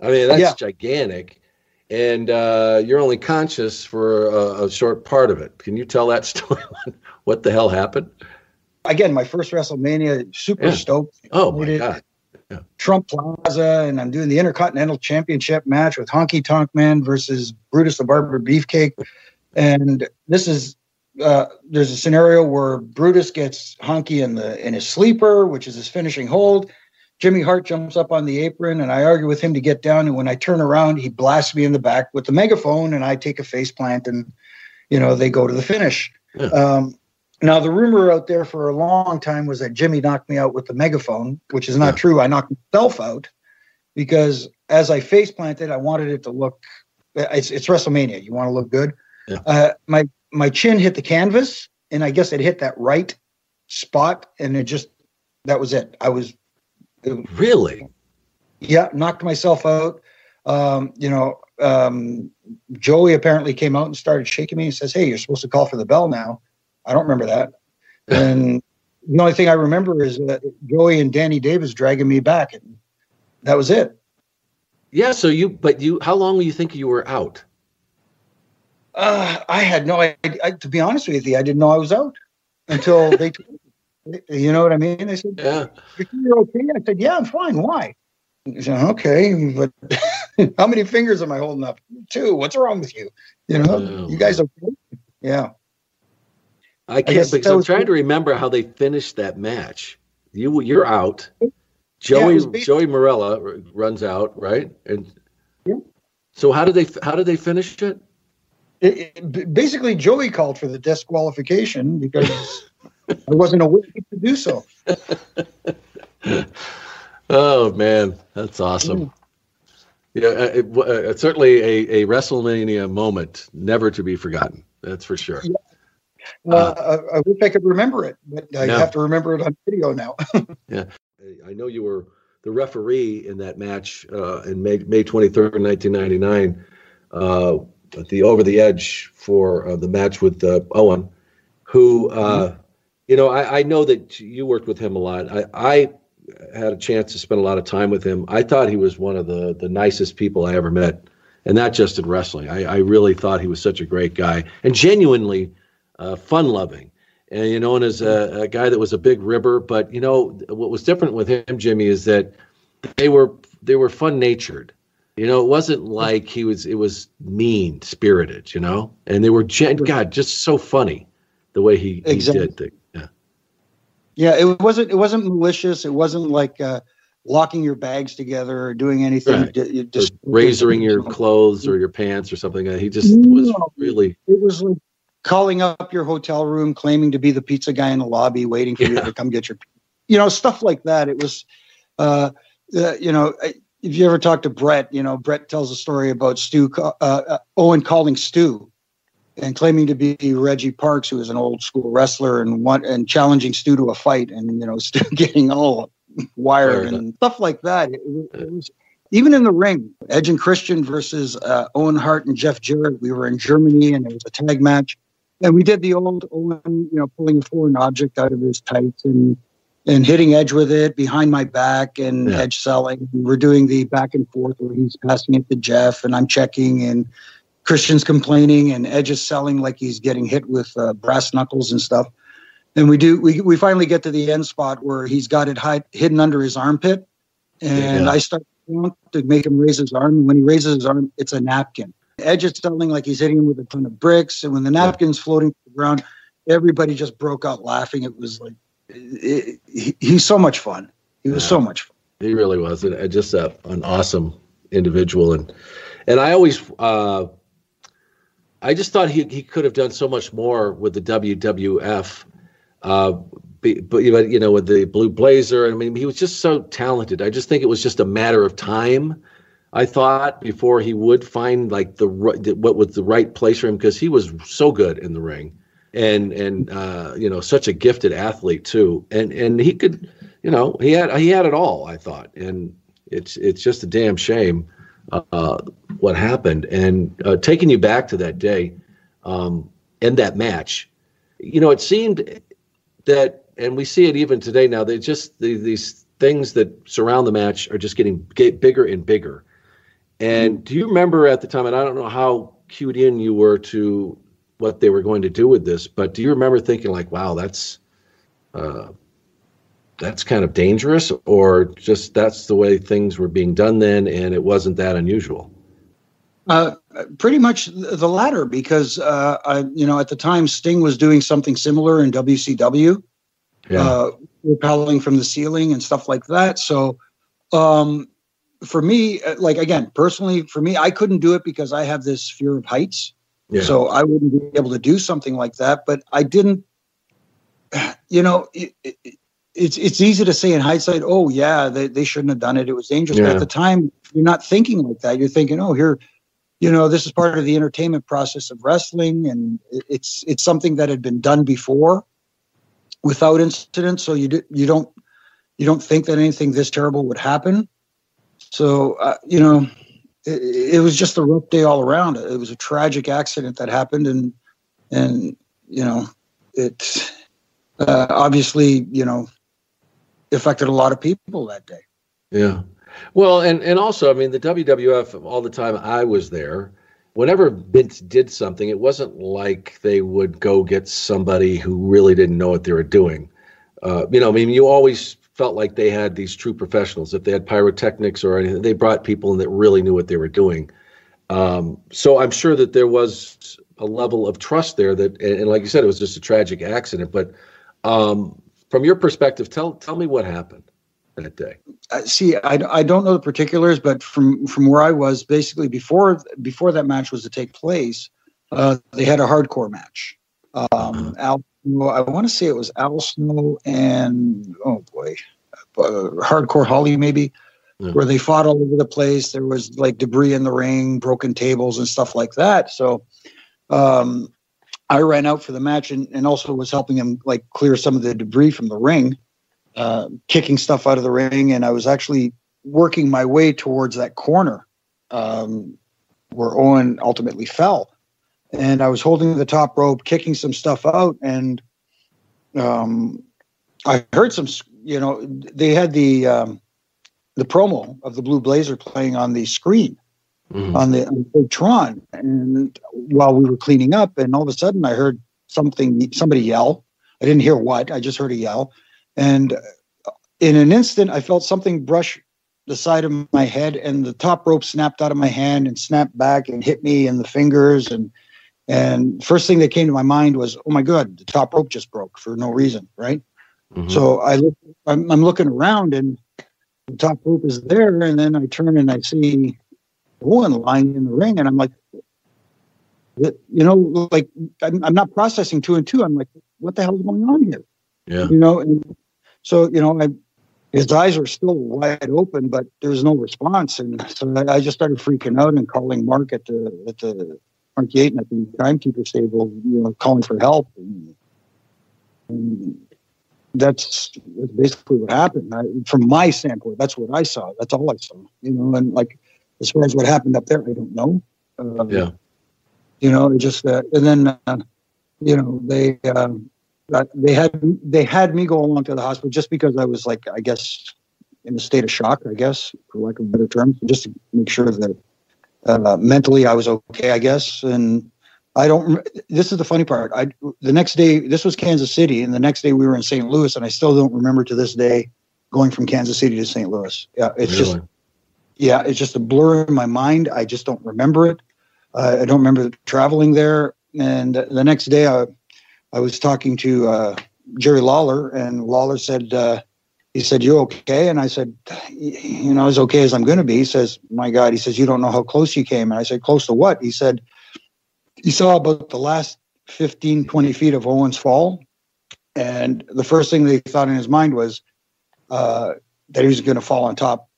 I mean, that's yeah. gigantic. And uh, you're only conscious for a, a, short part of it. Can you tell that story? what the hell happened? Again, my first WrestleMania, super yeah. stoked. Oh, my God. Yeah. Trump Plaza, and I'm doing the Intercontinental Championship match with Honky Tonk Man versus Brutus the Barber Beefcake. And this is uh, there's a scenario where Brutus gets Honky in the in his sleeper, which is his finishing hold. Jimmy Hart jumps up on the apron, and I argue with him to get down. And when I turn around, he blasts me in the back with the megaphone, and I take a face plant, and you know they go to the finish. Yeah. Um, now the rumor out there for a long time was that Jimmy knocked me out with the megaphone, which is not yeah. true. I knocked myself out because as I face planted, I wanted it to look. It's, it's WrestleMania. You want to look good. Yeah. Uh, my my chin hit the canvas, and I guess it hit that right spot, and it just that was it. I was it, really, yeah, knocked myself out. Um, you know, um, Joey apparently came out and started shaking me and says, "Hey, you're supposed to call for the bell now." I don't remember that, and the only thing I remember is that Joey and Danny Davis dragging me back, and that was it. Yeah. So you, but you, how long do you think you were out? Uh, I had no idea. To be honest with you, I didn't know I was out until they. told me. you know what I mean? They said, "Yeah, you're okay." I said, "Yeah, I'm fine. Why?" He said, "Okay, but how many fingers am I holding up? Two. What's wrong with you? You know, oh, you guys okay?" Yeah. I can't I because I'm trying to remember how they finished that match. You you're out. Joey yeah, Joey Marella runs out, right? And yeah. So how did they how did they finish it? it, it, basically, Joey called for the disqualification because I wasn't aware to do so. oh man, that's awesome. Mm. Yeah, uh, it, uh, certainly a, a WrestleMania moment never to be forgotten. That's for sure. Yeah. Uh, I, I, wish I could remember it, but I no. have to remember it on video now. yeah, I know you were the referee in that match uh, in May, May 23rd, 1999. Uh, the over the edge for uh, the match with uh, Owen, who uh, mm-hmm. you know I, I, know that you worked with him a lot. I, I, had a chance to spend a lot of time with him. I thought he was one of the the nicest people I ever met, and not just in wrestling. I, I really thought he was such a great guy and genuinely uh, fun loving. And you know, and as a, a guy that was a big ribber, but you know what was different with him, Jimmy, is that they were they were fun natured you know, it wasn't like he was. It was mean spirited. You know, and they were gen- God just so funny the way he, exactly. he did. The, yeah. Yeah, it wasn't. It wasn't malicious. It wasn't like uh, locking your bags together or doing anything. Right. You just or razoring your clothes or your pants or something. He just no, was really. It was like calling up your hotel room, claiming to be the pizza guy in the lobby, waiting for yeah. you to come get your, you know, stuff like that. It was, uh, uh you know. I, if you ever talk to Bret, you know, Bret tells a story about Stu, uh, uh, Owen calling Stu and claiming to be Reggie Parks, who is an old school wrestler and one, and challenging Stu to a fight and, you know, Stu getting all wired and stuff like that. It, it, was even in the ring, Edge and Christian versus uh, Owen Hart and Jeff Jarrett. We were in Germany and it was a tag match. And we did the old Owen, you know, pulling a foreign object out of his tights and and hitting Edge with it behind my back and yeah. Edge selling. We're doing the back and forth where he's passing it to Jeff and I'm checking and Christian's complaining and Edge is selling like he's getting hit with uh, brass knuckles and stuff. And we do we, we finally get to the end spot where he's got it hide, hidden under his armpit and yeah. I start to make him raise his arm. And when he raises his arm, it's a napkin. Edge is selling like he's hitting him with a ton of bricks. And when the napkin's yeah. floating to the ground, everybody just broke out laughing. It was like it, he, he's so much fun. He was yeah, so much fun. He really was, and just a, an awesome individual. And and I always, uh, I just thought he he could have done so much more with the WWF. Uh, be, but you know, with the blue blazer, I mean, he was just so talented. I just think it was just a matter of time. I thought before he would find like the what was the right place for him because he was so good in the ring, and and uh, you know such a gifted athlete too, and and he could, you know, he had he had it all. I thought, and it's it's just a damn shame uh, what happened, and uh, taking you back to that day, um, and that match, you know, it seemed that, and we see it even today now. They just the, these things that surround the match are just getting get bigger and bigger and do you remember at the time, and I don't know how cued in you were to what they were going to do with this, but do you remember thinking like, wow, that's uh, that's kind of dangerous, or just that's the way things were being done then, and it wasn't that unusual? Uh, pretty much the latter, because uh, I, you know, at the time Sting was doing something similar in WCW, yeah. uh, repelling from the ceiling and stuff like that. So, um, for me, uh, like again, personally, for me, I couldn't do it because I have this fear of heights. Yeah. So I wouldn't be able to do something like that. But I didn't, you know, it, it, it's it's easy to say in hindsight, oh yeah, they, they shouldn't have done it. It was dangerous. Yeah. But at the time, you're not thinking like that. You're thinking, oh, here, you know, this is part of the entertainment process of wrestling, and it's it's something that had been done before without incident. So you do, you don't you don't think that anything this terrible would happen. So, uh, you know, it, it, was just a rough day all around. It was a tragic accident that happened, and and you know, it uh, obviously you know affected a lot of people that day. Yeah. Well, and and also, I mean, the WWF all the time I was there. Whenever Vince did something, it wasn't like they would go get somebody who really didn't know what they were doing. Uh, you know, I mean, you always felt like they had these true professionals. If they had pyrotechnics or anything, they brought people in that really knew what they were doing. Um, so I'm sure that there was a level of trust there that, and, and like you said, it was just a tragic accident. But um, from your perspective, tell tell me what happened that day. Uh, see, I, I don't know the particulars, but from from where I was, basically before before that match was to take place, uh, they had a hardcore match. Um, uh-huh. Al well, I want to say it was Al Snow and oh boy, uh, Hardcore Holly maybe, yeah. where they fought all over the place. There was like debris in the ring, broken tables, and stuff like that. So, um, I ran out for the match and, and also was helping him like clear some of the debris from the ring, uh, kicking stuff out of the ring, and I was actually working my way towards that corner um, where Owen ultimately fell and I was holding the top rope, kicking some stuff out, and um, I heard some. You know, they had the um, the promo of the Blue Blazer playing on the screen mm-hmm. on the, on the Tron, and while we were cleaning up, and all of a sudden I heard something, somebody yell. I didn't hear what. I just heard a yell, and in an instant, I felt something brush the side of my head, and the top rope snapped out of my hand and snapped back and hit me in the fingers and and first thing that came to my mind was, oh my God, the top rope just broke for no reason, right? Mm-hmm. So I look, I'm, I'm, looking around and the top rope is there, and then I turn and I see Owen lying in the ring, and I'm like, you know, like I'm, I'm not processing two and two. I'm like, what the hell is going on here? Yeah, you know, and so you know, I his eyes are still wide open, but there's no response, and so I, I just started freaking out and calling Mark at the at the Mark Yeaton at the timekeeper stable, you know, calling for help. And, and that's, that's basically what happened. I, from my standpoint, that's what I saw. That's all I saw. You know, and like as far as what happened up there, I don't know. Uh, yeah. You know, it just uh, and then uh, you know they uh, they had they had me go along to the hospital just because I was like I guess in a state of shock, I guess, for lack of a better term, just to make sure that uh, mentally I was okay, I guess. And I don't. This is the funny part. I the next day this was Kansas City, and the next day we were in St. Louis, and I still don't remember to this day going from Kansas City to St. Louis. Yeah, it's really? just yeah, it's just a blur in my mind. I just don't remember it. Uh, I don't remember traveling there. And the next day, I I was talking to uh, Jerry Lawler, and Lawler said uh, he said, You okay? And I said, You know, as okay as I'm going to be. He says, My God, he says, You don't know how close you came. And I said, Close to what? He said, He saw about the last 15, 20 feet of Owen's fall. and the first thing they thought in his mind was uh, that he was going to fall on top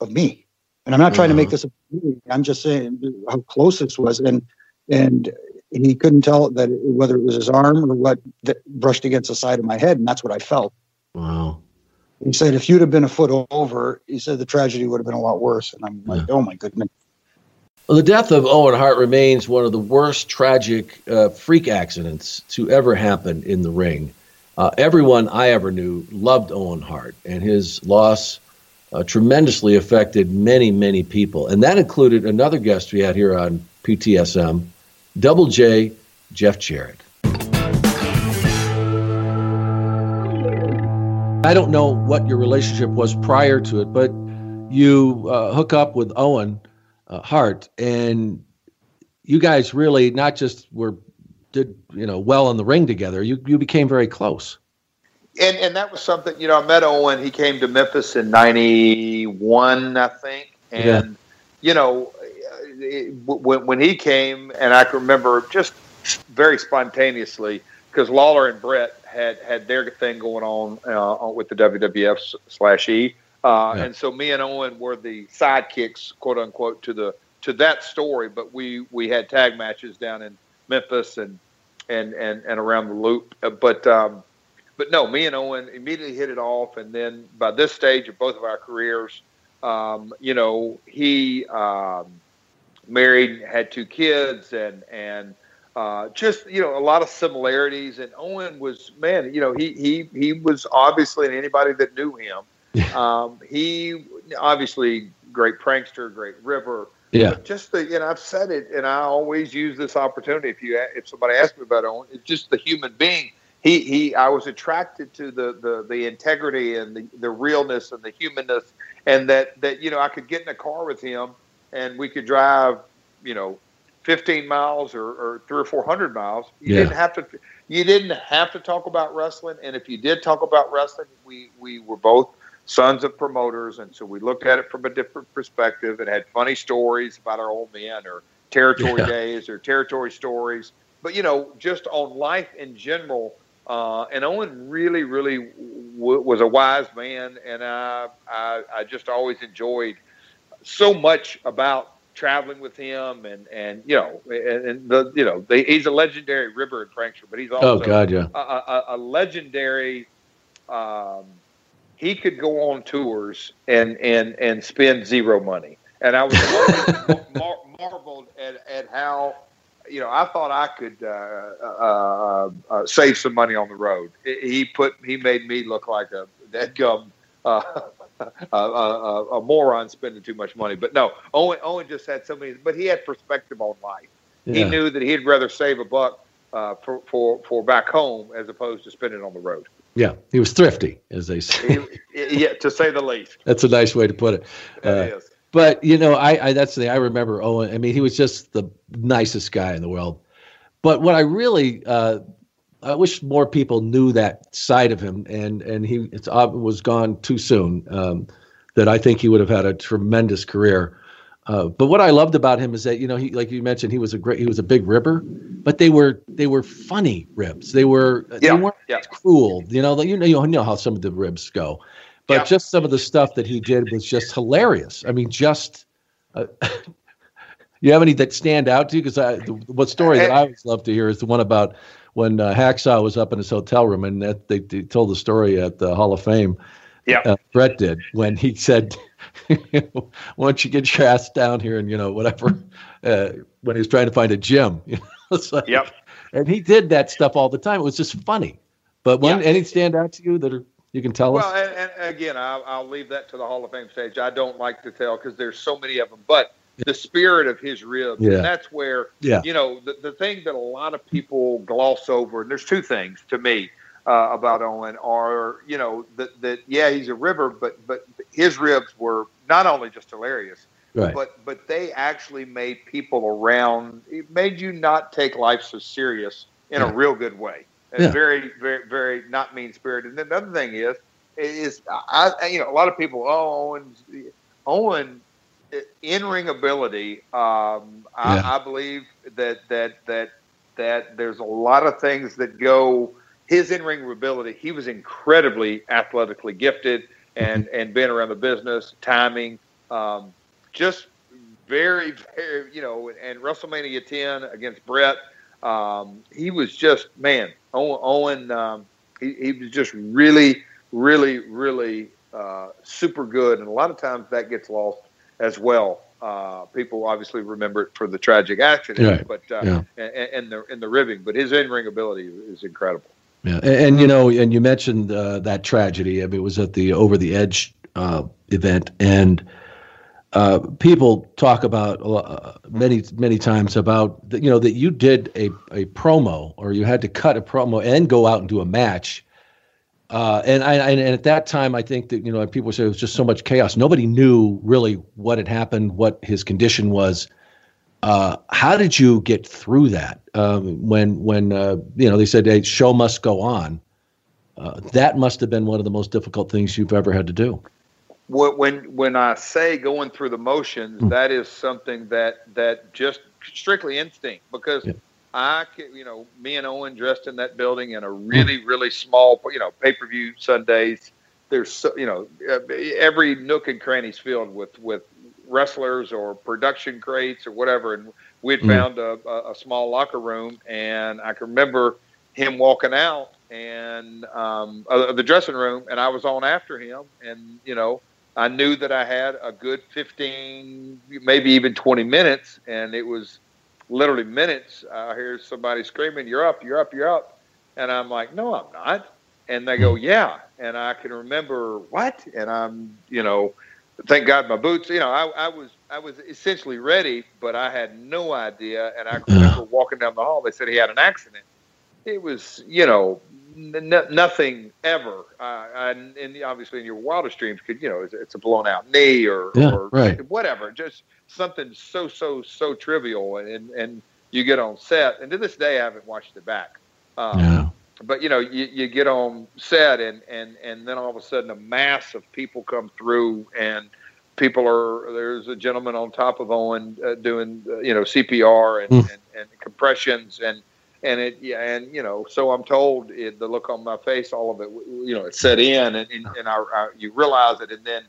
of me. And I'm not trying to make this—I'm just saying how close this was, and and he couldn't tell that whether it was his arm or what that brushed against the side of my head, and that's what I felt. Wow. He said, if you'd have been a foot over, he said the tragedy would have been a lot worse. And I'm like, oh my goodness. Well, the death of Owen Hart remains one of the worst tragic uh, freak accidents to ever happen in the ring. Uh, everyone I ever knew loved Owen Hart, and his loss uh, tremendously affected many, many people. And that included another guest we had here on PTSM, Double J, Jeff Jarrett. I don't know what your relationship was prior to it, but you uh, hook up with Owen uh, Hart, and you guys really not just were did you know well in the ring together. You you became very close. And and that was something you know. I met Owen. He came to Memphis in '91, I think, and Yeah. you know it, when when he came, and I can remember just very spontaneously because Lawler and Bret had had their thing going on uh, with the WWF slash E, uh, Yeah. and so me and Owen were the sidekicks, quote unquote, to the to that story. But we we had tag matches down in Memphis and and and, and around the loop. Uh, But um, but no, me and Owen immediately hit it off, and then by this stage of both of our careers, um, you know, he um, married, had two kids, and and uh, just you know a lot of similarities. And Owen was man, you know, he he he was obviously and anybody that knew him, um, he obviously great prankster, great ribber. Yeah. But just the, and I've said it, and I always use this opportunity. If you, if somebody asks me about Owen, it's just the human being. He, he, I was attracted to the, the, the integrity and the, the realness and the humanness, and that, that you know, I could get in a car with him, and we could drive, you know, 15 miles or, or three or four hundred miles. You Yeah. didn't have to. You didn't have to talk about wrestling, and if you did talk about wrestling, we we were both sons of promoters, and so we looked at it from a different perspective and had funny stories about our old men or territory Yeah. days or territory stories. But you know, just on life in general. Uh, and Owen really, really w- was a wise man, and I, I, I just always enjoyed so much about traveling with him, and and you know, and, and the you know, the, he's a legendary ribber and prankster, but he's also Oh, God, yeah. a, a, a legendary. Um, he could go on tours and and and spend zero money, and I was always mar- marveled at, at how. You know, I thought I could uh, uh, uh, save some money on the road. He put he made me look like a dead gum uh, a, a, a moron spending too much money. But no, Owen Owen just had so many. But he had perspective on life. He knew that he'd rather save a buck uh, for for for back home as opposed to spending on the road. Yeah, he was thrifty, as they say. yeah, to say the least. That's a nice way to put it. Uh, But you know, I, I that's the thing. I remember Owen. I mean, he was just the nicest guy in the world. But what I really, uh, I wish more people knew that side of him, and and he it's, uh, was gone too soon. Um, that I think he would have had a tremendous career. Uh, but what I loved about him is that you know he like you mentioned he was a great he was a big ribber, but they were they were funny ribs. They were yeah, they weren't yeah. cruel. You know, like, you know you know how some of the ribs go, but just some of the stuff that he did was just hilarious. I mean, just uh, you have any that stand out to you? Because the, what story that I always love to hear is the one about when uh, Hacksaw was up in his hotel room and that they, they told the story at the Hall of Fame. Yeah, uh, Bret did when he said, "Why don't you get your ass down here and you know whatever?" Uh, when he was trying to find a gym, you know, like, Yep. And he did that stuff all the time. It was just funny. But one, any stand out to you that are, you can tell Well, us? and, and again, I'll, I'll leave that to the Hall of Fame stage. I don't like to tell because there's so many of them. But the spirit of his ribs, Yeah. and that's where, Yeah. you know, the, the thing that a lot of people gloss over, and there's two things to me uh, about Owen are, you know, that, that yeah, he's a ribber, but but his ribs were not only just hilarious, Right. but but they actually made people around. It made you not take life so serious in Yeah. a real good way. And Yeah. very, very, very not mean spirited. And then the other thing is, is I, I- you know, a lot of people, oh, Owen's, Owen, in ring ability. Um, I, I believe that that that that there's a lot of things that go his in ring ability, he was incredibly athletically gifted and, and being around the business, timing, um, just very, very, you know, and WrestleMania 10 against Bret, um, he was just, man, Owen, Owen um, he, he was just really, really, really uh, super good. And a lot of times that gets lost as well. Uh, people obviously remember it for the tragic accident, but uh, yeah. and, and, the and the ribbing. But his in ring ability is incredible. Yeah, and, and, you know, and you mentioned uh, that tragedy. I mean, it was at the Over the Edge uh, event, and uh, people talk about uh, many many times about the, you know that you did a a promo or you had to cut a promo and go out and do a match uh, and I and, at that time, I think that you know people say it was just so much chaos. Nobody knew really what had happened, what his condition was. Uh, how did you get through that um, when when uh, you know they said a show must go on? Uh, that must have been one of the most difficult things you've ever had to do. When when I say going through the motions, mm. that is something that that just strictly instinct because. Yeah I could, you know, me and Owen dressed in that building in a really, really small, you know, pay per view Sundays. There's, so, you know, every nook and cranny's filled with with wrestlers or production crates or whatever. And we'd mm. found a, a, small locker room, and I can remember him walking out and um, uh, the dressing room, and I was on after him, and you know. I knew that I had a good 15, maybe even 20 minutes, and it was literally minutes, I hear somebody screaming, "You're up! You're up! You're up!" And I'm like, "No, I'm not." And they go, hmm. "Yeah." And I can remember what, and I'm, you know, thank God my boots. You know, I, I was I was essentially ready, but I had no idea. And I remember walking down the hall. They said he had an accident. It was, you know, n- nothing ever. Uh, and, and, obviously, in your wildest dreams, could you know, it's, it's a blown out knee or, yeah, or right. whatever. Just something so so so trivial, and and you get on set, and to this day, I haven't watched it back. Um, yeah. But you know, you, you get on set, and and and then all of a sudden, a mass of people come through, and people are there's a gentleman on top of Owen uh, doing uh, you know CPR and, mm. and, and compressions and and it yeah and you know so i'm told it, the look on my face all of it you know it set in and, and, and I, I, you realize it and then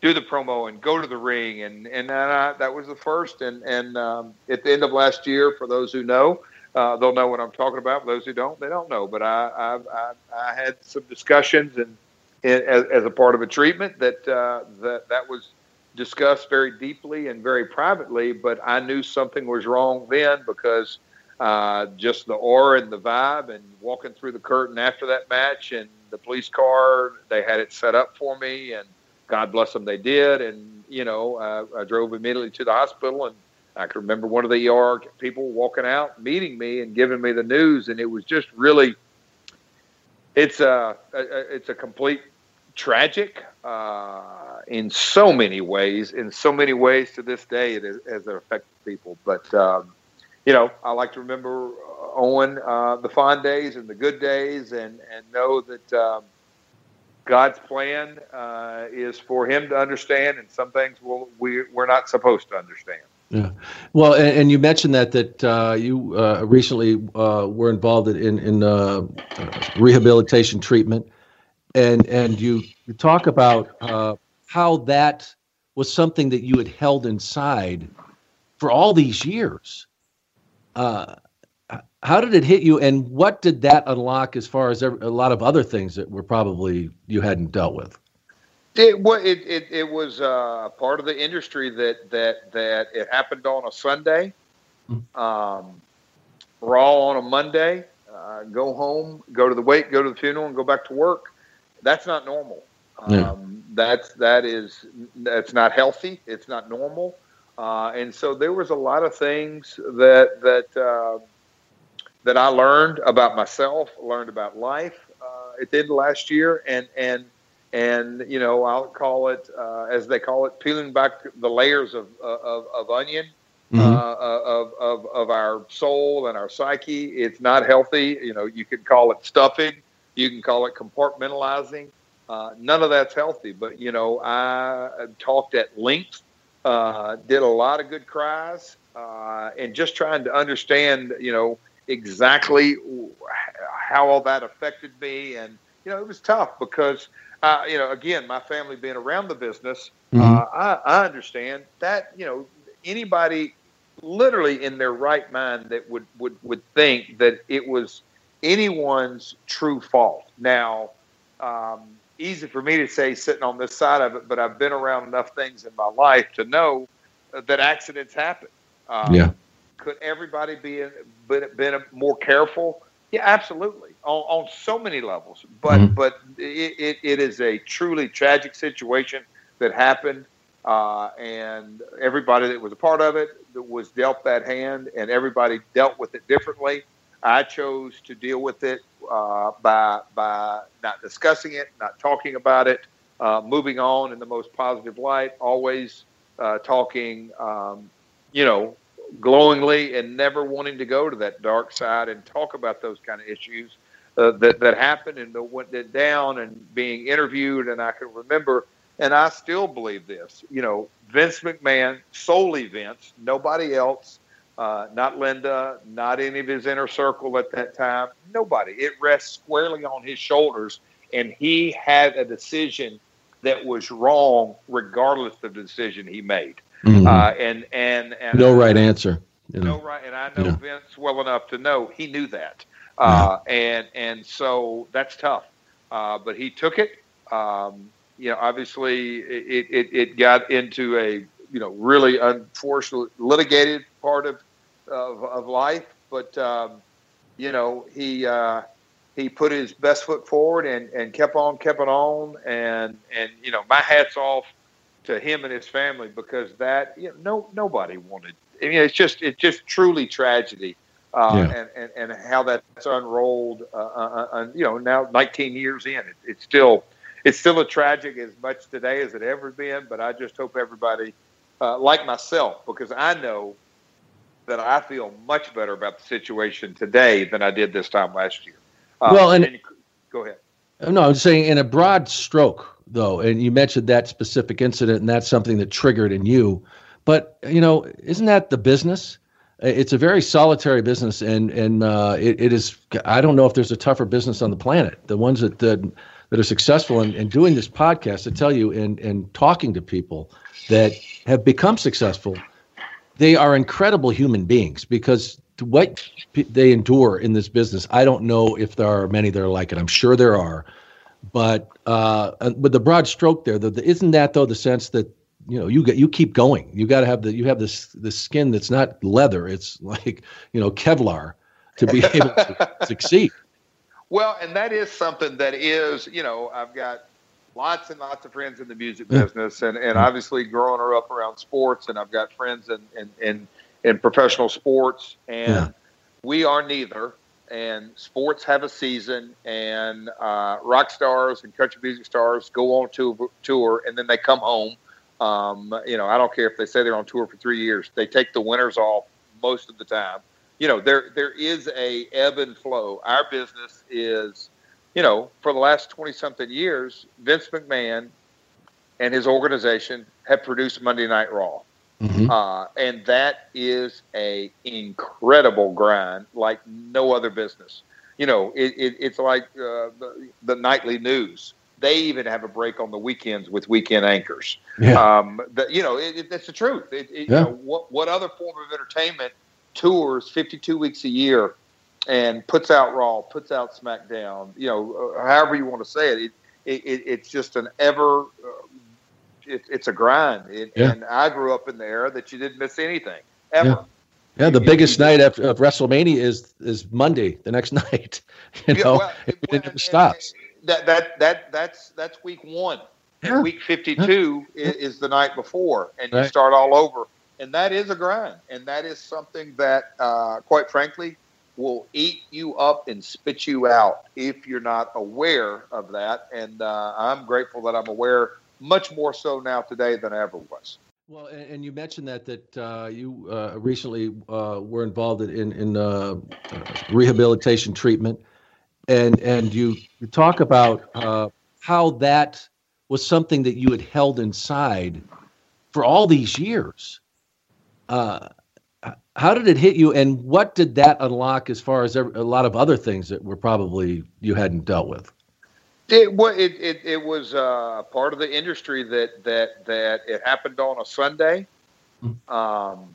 do the promo and go to the ring. And and I, that was the first. And and um, at the end of last year for those who know uh, they'll know what i'm talking about. For those who don't they don't know. But i i, I, had some discussions and, and as, as, a part of a treatment that uh, that that was discussed very deeply and very privately but i knew something was wrong then because uh, just the aura and the vibe, and walking through the curtain after that match, and the police car, they had it set up for me, and God bless them, they did. And you know, I drove immediately to the hospital, and I can remember one of the ER people walking out, meeting me, and giving me the news, and it was just really, it's a, a it's a complete tragic uh, in so many ways. In so many ways, to this day, it has affected people. But um, you know, I like to remember uh, Owen, uh, the fond days and the good days, and and know that um, God's plan uh, is for him to understand, and some things we'll, we we're not supposed to understand. Yeah, well, and, and you mentioned that that uh, you uh, recently uh, were involved in in rehabilitation treatment, and and you you talk about how that was something that you had held inside for all these years uh, how did it hit you, and what did that unlock as far as a lot of other things that were probably you hadn't dealt with? It, well, it, it, it was uh, part of the industry that that that it happened on a Sunday, mm-hmm. um, Raw on a Monday. Uh, go home, go to the wake, go to the funeral, and go back to work. That's not normal. Yeah. Um, that's that is that's not healthy. It's not normal. Uh, and so there was a lot of things that that uh, that I learned about myself, learned about life uh, at the end of last year, and and and you know I'll call it uh, as they call it, peeling back the layers of of, of onion. Mm-hmm. Uh, of, of, of our soul and our psyche. It's not healthy. You know, you could call it stuffing. You can call it compartmentalizing. Uh, none of that's healthy. But, you know, I talked at length uh, did a lot of good cries, uh, and just trying to understand, you know, exactly how all that affected me, and you know, it was tough because uh, you know, again, my family being around the business, Mm-hmm. uh, I, I understand that you know anybody literally in their right mind that would would would think that it was anyone's true fault. Now, um, easy for me to say sitting on this side of it, but I've been around enough things in my life to know that accidents happen. Um, Yeah. Could everybody be been, been more careful? Yeah, absolutely, on, on so many levels. But Mhm. but it, it, it is a truly tragic situation that happened, uh, and everybody that was a part of it that was dealt that hand, and everybody dealt with it differently. I chose to deal with it uh, by by not discussing it, not talking about it, uh, moving on in the most positive light, always uh, talking, um, you know, glowingly, and never wanting to go to that dark side and talk about those kind of issues uh, that that happened and went down, and being interviewed, and I can remember, and I still believe this, you know, Vince McMahon, solely Vince, nobody else uh, not Linda, not any of his inner circle at that time. Nobody. It rests squarely on his shoulders, and he had a decision that was wrong, regardless of the decision he made. Mhm. Uh, and and and no right answer. You know. no right, and I know Yeah. Vince well enough to know he knew that, uh, and and so that's tough. Uh, but he took it. Um, you know, obviously it, it it got into a you know really unfortunate litigated part of of, of life, but um, you know he uh, he put his best foot forward and, and kept on kept it on, and and you know my hats off to him and his family because that you know no nobody wanted. I mean, it's just it's just truly tragedy. Uh, Yeah. and, and, and how that's unrolled, uh, uh, uh, you know, now 19 years in, it, it's still it's still a tragic as much today as it ever been. But I just hope everybody, uh, like myself, because I know that I feel much better about the situation today than I did this time last year. Uh, Well, and- go ahead. No, I'm saying in a broad stroke, though, and you mentioned that specific incident, and that's something that triggered in you. But you know, isn't that the business? It's a very solitary business, and and uh, it, it is. I don't know if there's a tougher business on the planet. The ones that that, that are successful in, in doing this podcast, to tell you, and and talking to people that have become successful, they are incredible human beings because what they endure in this business, I don't know if there are many that are like it. I'm sure there are, but uh, uh, with the broad stroke there, the, the, isn't that though the sense that you know you get you keep going. You got to have the you have this the skin that's not leather. It's like you know Kevlar to be able to succeed. Well, and that is something that is, you know, I've got lots and lots of friends in the music business, and, and obviously growing her up around sports, and I've got friends in in in, in professional sports, and Yeah. we are neither. And sports have a season, and uh, rock stars and country music stars go on to tour, and then they come home. Um, you know, I don't care if they say they're on tour for three years; they take the winters off most of the time. You know, there there is a ebb and flow. Our business is, you know, for the last twenty something years, Vince McMahon and his organization have produced Monday Night Raw. Mhm. Uh, and that is a incredible grind like no other business. You know, it, it, it's like uh, the, the nightly news. They even have a break on the weekends with weekend anchors. Yeah. Um, the, you know, it, it, that's the truth. Yeah. you know, what, what other form of entertainment tours 52 weeks a year and puts out Raw, puts out SmackDown, you know, however you want to say it. It, it, it it's just an ever, uh, it, it's a grind. It, Yeah. And I grew up in the era that you didn't miss anything ever. Yeah. Yeah, the biggest night of, of WrestleMania is is Monday, the next night. You Yeah, know, well, it, it never stops. That that that that's that's week one. Yeah. And week fifty two is, is the night before, and you start all over. And that is a grind, and that is something that, uh, quite frankly, will eat you up and spit you out if you're not aware of that. And uh, I'm grateful that I'm aware much more so now today than I ever was. Well, and, and you mentioned that that uh, you uh, recently uh, were involved in in uh, rehabilitation treatment, and and you, talk about uh, how that was something that you had held inside for all these years. How did it hit you, and what did that unlock as far as a lot of other things that were probably you hadn't dealt with? It, well, it, it, it was uh, part of the industry that, that, that it happened on a Sunday, um,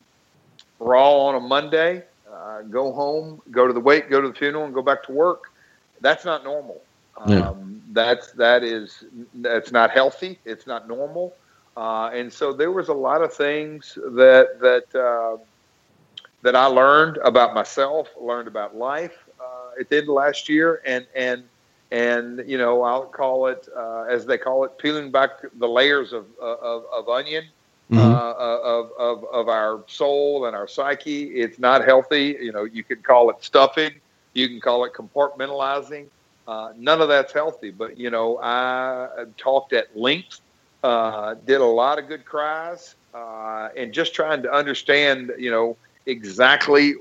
Raw on a Monday, uh, go home, go to the wake, go to the funeral, and go back to work. That's not normal. Yeah. Um, that's that is that's not healthy. It's not normal. Uh, and so there was a lot of things that that uh, that I learned about myself, learned about life uh, at the end of last year, and and and you know I'll call it uh, as they call it, peeling back the layers of of, of onion. Mm-hmm. Uh, of, of, of our soul and our psyche. It's not healthy. You know, you can call it stuffing. You can call it compartmentalizing. Uh, none of that's healthy. But, you know, I talked at length, uh, did a lot of good cries, uh, and just trying to understand, you know, exactly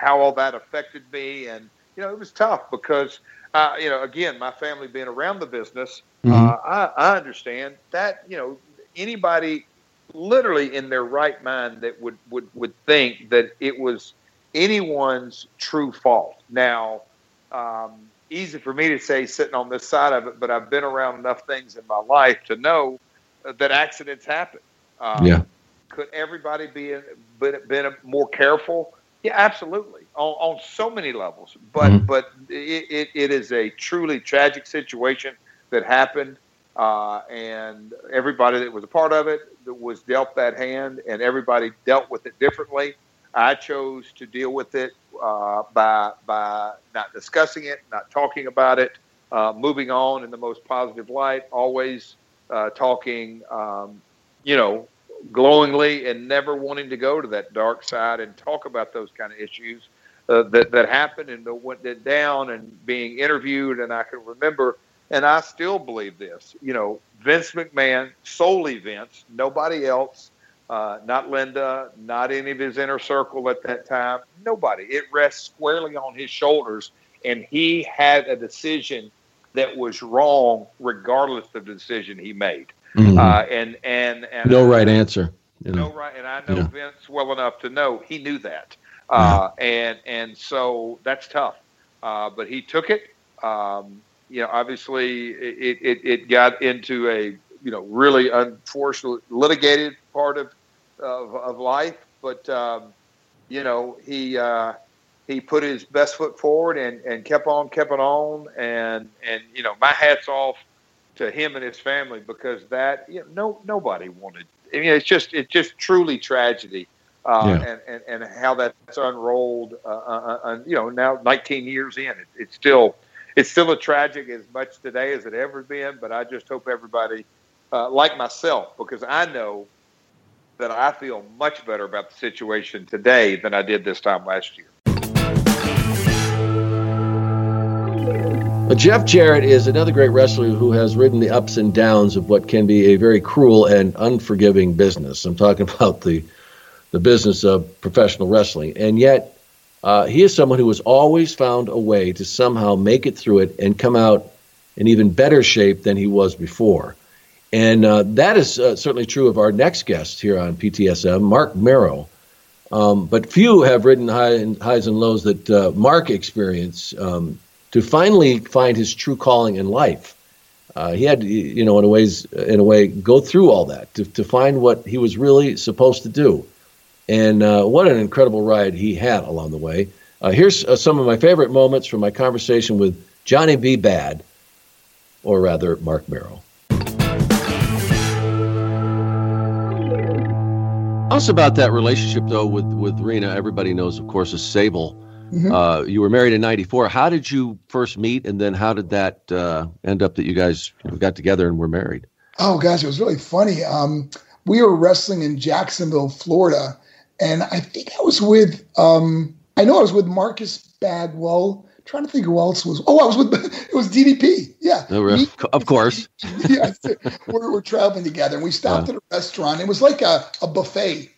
how all that affected me. And, you know, it was tough because, uh, you know, again, my family being around the business, uh, I, I understand that, you know, anybody literally in their right mind that would, would, would think that it was anyone's true fault. Now, um, easy for me to say sitting on this side of it, but I've been around enough things in my life to know that accidents happen. Um, Yeah. Could everybody be been, been more careful? Yeah, absolutely, on, on so many levels. But Mhm. but it, it, it is a truly tragic situation that happened, uh, and everybody that was a part of it that was dealt that hand, and everybody dealt with it differently. I chose to deal with it uh, by by not discussing it, not talking about it, uh, moving on in the most positive light, always uh, talking, um, you know, glowingly, and never wanting to go to that dark side and talk about those kind of issues uh, that that happened and went down, and being interviewed, and I can remember, and I still believe this, you know, Vince McMahon, solely Vince, nobody else uh, not Linda, not any of his inner circle at that time. Nobody. It rests squarely on his shoulders, and he had a decision that was wrong, regardless of the decision he made. Mhm. Uh, and and and no right answer. You know. no right, and I know Yeah. Vince well enough to know he knew that, uh, and and so that's tough. Uh, but he took it. Um, you know, obviously it, it it got into a you know really unfortunate litigated part of of, of life, but um, you know he uh, he put his best foot forward and, and kept on kept it on and and you know my hats off to him and his family because that you know, no nobody wanted. I mean, it's just it's just truly tragedy, uh, Yeah. and, and and how that's unrolled. Uh, uh, uh, you know, now 19 years in, it, it's still it's still a tragic as much today as it ever been. But I just hope everybody, uh, like myself, because I know that I feel much better about the situation today than I did this time last year. Jeff Jarrett is another great wrestler who has ridden the ups and downs of what can be a very cruel and unforgiving business. I'm talking about the the business of professional wrestling, and yet uh, he is someone who has always found a way to somehow make it through it and come out in even better shape than he was before. And uh, that is uh, certainly true of our next guest here on PTSM, Marc Mero. Um, but few have ridden high highs and lows that uh, Mark experienced um, to finally find his true calling in life. Uh, he had, you know, in a ways, in a way, go through all that to, to find what he was really supposed to do. And uh, what an incredible ride he had along the way. Uh, here's uh, some of my favorite moments from my conversation with Johnny B. Bad, or rather, Marc Mero. Tell us about that relationship, though, with with Rena. Everybody knows, of course, is Sable. Mhm. Uh, you were married in '94. How did you first meet, and then how did that uh, end up that you guys got together and were married? Oh gosh, it was really funny. Um, we were wrestling in Jacksonville, Florida, and I think I was with um, I know I was with Marcus Bagwell. Trying to think who else was. Oh, I was with it was DDP. Yeah, Oh, really? Of course. yeah, we're, we're traveling together, and we stopped at a restaurant. It was like a, a buffet,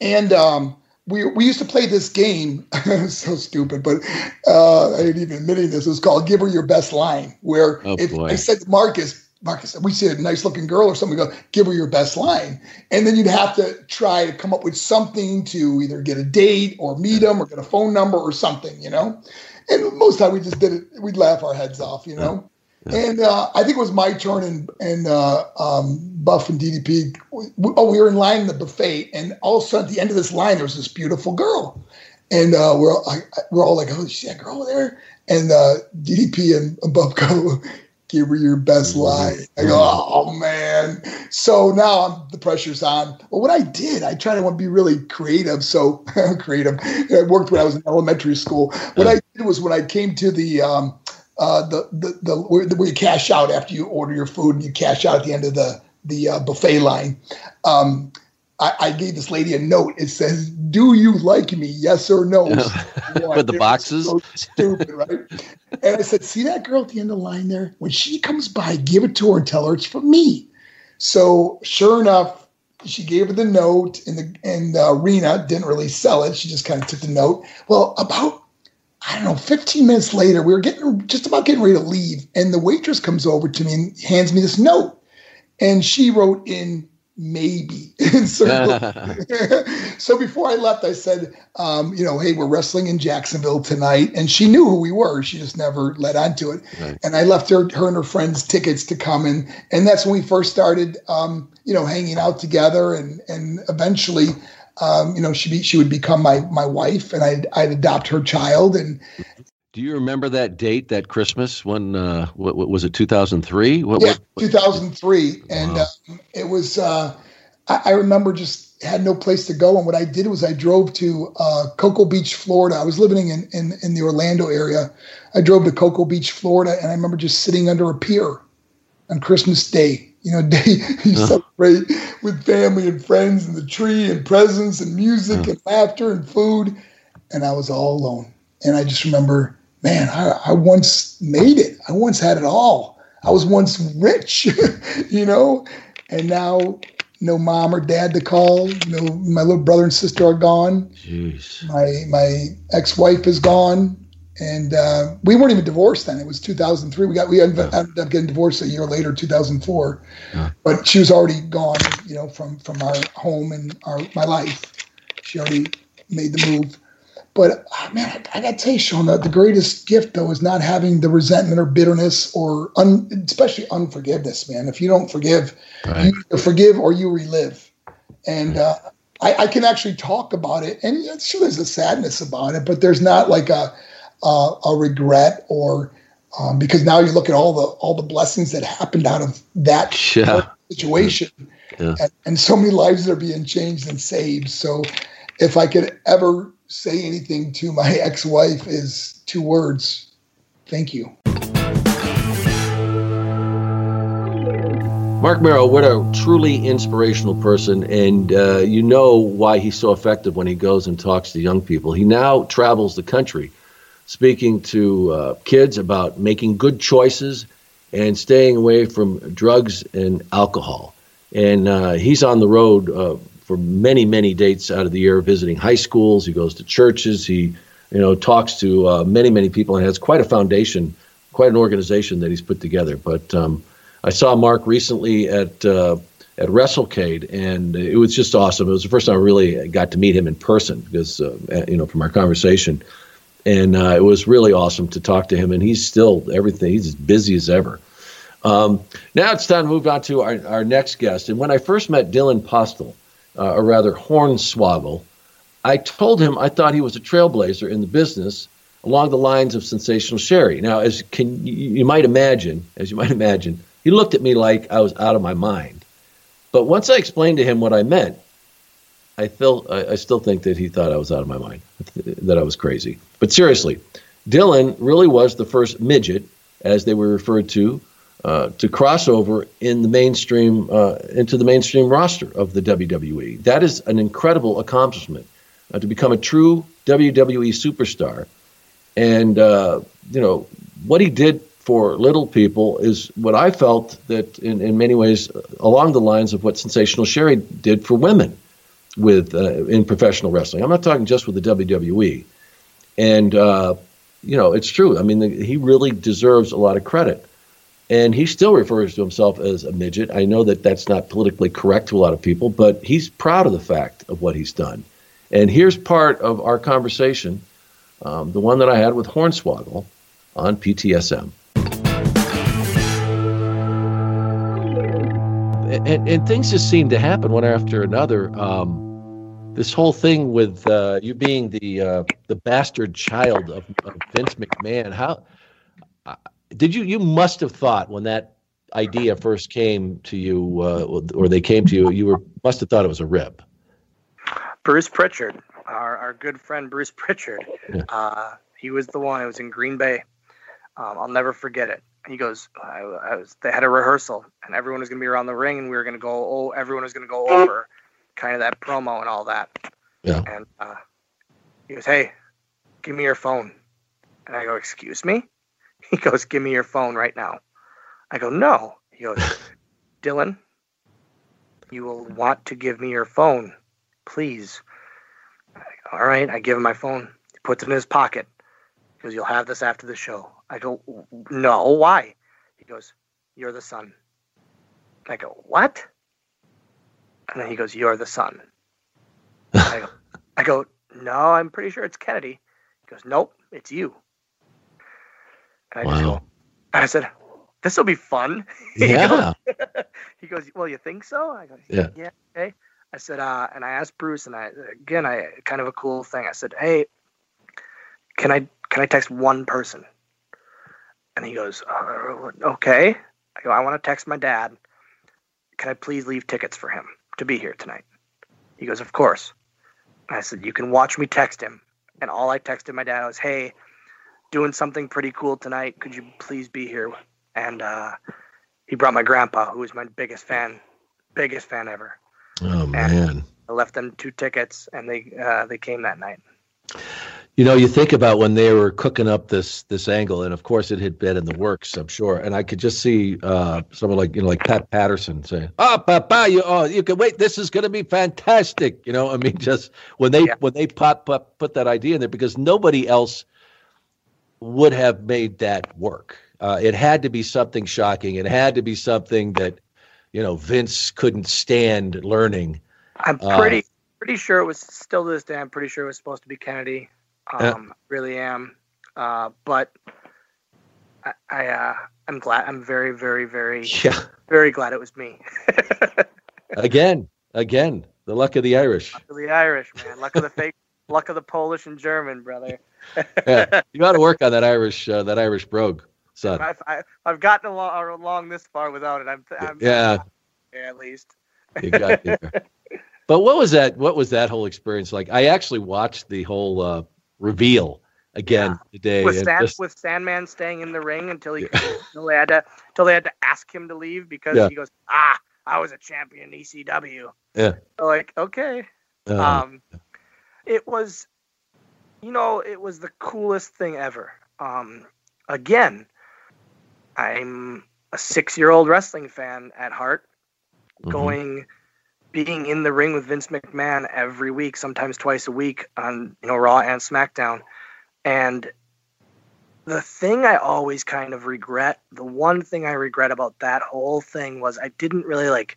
and um, we we used to play this game. so stupid, but uh, I ain't even admitting this. It was called "Give Her Your Best Line," where Oh, if boy. I said to Marcus, Marcus, we see a nice looking girl or something, we go, give her your best line. And then you'd have to try to come up with something to either get a date or meet them or get a phone number or something, you know? And most of the time we just did it, we'd laugh our heads off, you know? And uh, I think it was my turn and, and uh, um, Buff and DDP. oh, we were in line in the buffet, and all of a sudden at the end of this line, there was this beautiful girl. And uh, we're, all, I, we're all like, oh, you see that girl there? And uh, DDP and, and Buff go, give her your best line. I go, oh man. So now I'm, the pressure's on. Well, what I did, I tried to be really creative. So creative. It worked when I was in elementary school. What I did was when I came to the um, uh, the, the the where, where you cash out after you order your food and you cash out at the end of the the uh, buffet line. Um, I, I, gave this lady a note. It says, "Do you like me? Yes or no?" With the boxes. So stupid, right? and I said, "See that girl at the end of the line there? When she comes by, give it to her and tell her it's from me." So sure enough, she gave her the note, and the and uh, Rena didn't really sell it. She just kind of took the note. Well, about I don't know, 15 minutes later, we were getting just about getting ready to leave, and the waitress comes over to me and hands me this note. And she wrote in maybe. so, so before I left, I said, um, you know, hey, we're wrestling in Jacksonville tonight. And she knew who we were. She just never let on to it. Right. And I left her, her and her friends tickets to come. And, and that's when we first started, um, you know, hanging out together. And, and eventually, um, you know, she be, she would become my my wife, and I'd I'd adopt her child. And do you remember that date, that Christmas? When uh, what, what was it? Two thousand three? Yeah, two thousand three, and wow. um, it was. Uh, I, I, remember just had no place to go, and what I did was I drove to uh, Cocoa Beach, Florida. I was living in, in in the Orlando area. I drove to Cocoa Beach, Florida, and I remember just sitting under a pier on Christmas Day you know, day you celebrate with family and friends and the tree and presents and music and laughter and food. And I was all alone. And I just remember, man, I, I once made it. I once had it all. I was once rich, you know, and now no mom or dad to call. No, my little brother and sister are gone. Jeez. My my ex wife is gone and uh, we weren't even divorced then. It was 2003. We got we ended up getting divorced a year later, 2004. Yeah. But she was already gone, you know, from from our home and our my life. She already made the move. But oh, man, I, I got to tell you, Sean, the, the greatest gift though is not having the resentment or bitterness or un, especially unforgiveness. Man, if you don't forgive, right. you forgive or you relive. And uh, I, I can actually talk about it, and sure, there's a sadness about it, but there's not like a uh, a regret or um, because now you look at all the all the blessings that happened out of that yeah. situation, yeah. And, and so many lives are being changed and saved. So, if I could ever say anything to my ex-wife, is two words: thank you. Marc Mero what a truly inspirational person, and uh, you know why he's so effective when he goes and talks to young people. He now travels the country speaking to uh, kids about making good choices and staying away from drugs and alcohol. And uh, he's on the road uh, for many, many dates out of the year, visiting high schools. He goes to churches. He, you know, talks to uh, many, many people, and has quite a foundation, quite an organization that he's put together. But um, I saw Marc recently at uh, at WrestleCade, and it was just awesome. It was the first time I really got to meet him in person because, uh, you know, from our conversation and uh, it was really awesome to talk to him. And he's still everything; he's as busy as ever. Um, now it's time to move on to our, our next guest. And when I first met Dylan Postl, uh, or rather Hornswoggle, I told him I thought he was a trailblazer in the business along the lines of Sensational Sherri. Now, as can you might imagine, as you might imagine, he looked at me like I was out of my mind. But once I explained to him what I meant, I still I, I still think that he thought I was out of my mind, that I was crazy. But seriously, Dylan really was the first midget, as they were referred to, uh, to cross over in the mainstream uh, into the mainstream roster of the WWE. That is an incredible accomplishment uh, to become a true WWE superstar. And uh, you know what he did for little people is what I felt that in, in many ways along the lines of what Sensational Sherri did for women with uh, in professional wrestling. I'm not talking just with the WWE. And uh, you know, it's true. I mean, the, he really deserves a lot of credit. and he still refers to himself as a midget. I know that that's not politically correct to a lot of people, but he's proud of the fact of what he's done. And here's part of our conversation, um, the one that I had with Hornswoggle on PTSM. And, and, things just seem to happen one after another. Um, this whole thing with uh, you being the uh, the bastard child of, of Vince McMahon. How uh, did you? You must have thought when that idea first came to you, uh, or they came to you, you were must have thought it was a rib. Bruce Pritchard, our our good friend Bruce Pritchard. Yeah. Uh, he was the one. It was in Green Bay. Um, I'll never forget it. He goes, I, I was. They had a rehearsal, and everyone was going to be around the ring, and we were going to go. Oh, everyone was going to go over kind of that promo and all that. Yeah. And uh, he goes, "Hey, give me your phone." And I go, "Excuse me?" He goes, "Give me your phone right now." I go, "No." He goes, "Dylan, you will want to give me your phone, please." Go, All right. I give him my phone. He puts it in his pocket. He goes, "You'll have this after the show." I go, "No, why?" He goes, "You're the son." I go, "What?" And then he goes, "You're the son." I, go, I go, "No, I'm pretty sure it's Kennedy." He goes, "Nope, it's you." And I wow. just go, and I said, "This will be fun." Yeah. he, goes, he goes, "Well, you think so?" I go, "Yeah." Yeah. Okay. I said, uh, and I asked Bruce, and I again, I kind of a cool thing. I said, "Hey, can I can I text one person?" And he goes, uh, "Okay." I go, "I want to text my dad. Can I please leave tickets for him?" To be here tonight? He goes, Of course. I said, You can watch me text him. And all I texted my dad was, Hey, doing something pretty cool tonight. Could you please be here? And uh, he brought my grandpa, who was my biggest fan, biggest fan ever. Oh man! I left them two tickets, and they uh, they came that night. You know, you think about when they were cooking up this this angle, and of course it had been in the works, I'm sure. And I could just see uh, someone like you know, like Pat Patterson saying, "Oh, Papa, you oh, you can wait. This is going to be fantastic." You know, I mean, just when they yeah. when they put, put put that idea in there, because nobody else would have made that work. Uh, it had to be something shocking. It had to be something that you know Vince couldn't stand learning. I'm pretty uh, pretty sure it was still to this day. I'm pretty sure it was supposed to be Kennedy. Um, yeah. Really am. Uh, but I, I uh, I'm glad. I'm very, very, very, yeah. very glad it was me. again, again, the luck of the Irish. Luck of the Irish, man. Luck of the fake. luck of the Polish and German, brother. yeah, you got to work on that Irish, uh, that Irish brogue, son. I've, I, have gotten along, along this far without it. I'm, I'm yeah. yeah, at least. you got there. But what was that? What was that whole experience like? I actually watched the whole uh, reveal again yeah. today. With, Sand, just, with Sandman staying in the ring until he yeah. until they had to until they had to ask him to leave because yeah. he goes, ah, I was a champion in ECW. Yeah. So like, okay. Uh, um, it was, you know, it was the coolest thing ever. Um, again, I'm a six-year-old wrestling fan at heart, mm-hmm. going being in the ring with Vince McMahon every week, sometimes twice a week on you know Raw and SmackDown. And the thing I always kind of regret, the one thing I regret about that whole thing was I didn't really like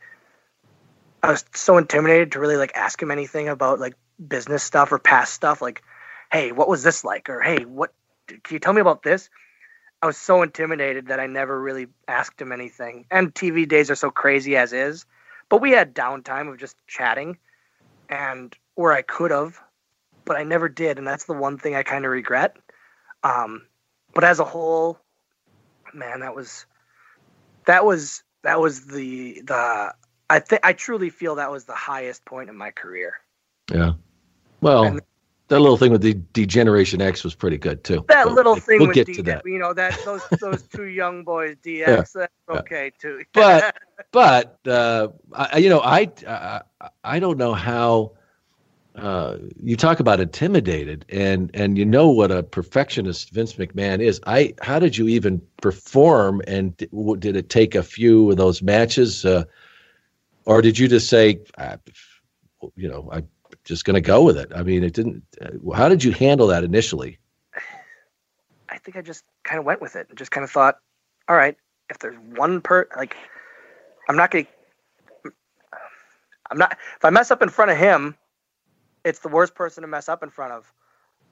I was so intimidated to really like ask him anything about like business stuff or past stuff like hey, what was this like or hey, what can you tell me about this? I was so intimidated that I never really asked him anything. And TV days are so crazy as is but we had downtime of just chatting, and or I could have, but I never did, and that's the one thing I kind of regret. Um, but as a whole, man, that was that was that was the the I think I truly feel that was the highest point in my career. Yeah. Well, and that little thing with the Degeneration X was pretty good too. That little thing we'll with get D- to that. you know that those those two young boys DX yeah. that's okay too. but but uh, I, you know I, I I don't know how uh, you talk about intimidated and and you know what a perfectionist Vince McMahon is. I how did you even perform and did it take a few of those matches uh, or did you just say ah, you know I just going to go with it. I mean, it didn't. Uh, how did you handle that initially? I think I just kind of went with it and just kind of thought, all right, if there's one per like, I'm not gonna. I'm not. If I mess up in front of him, it's the worst person to mess up in front of.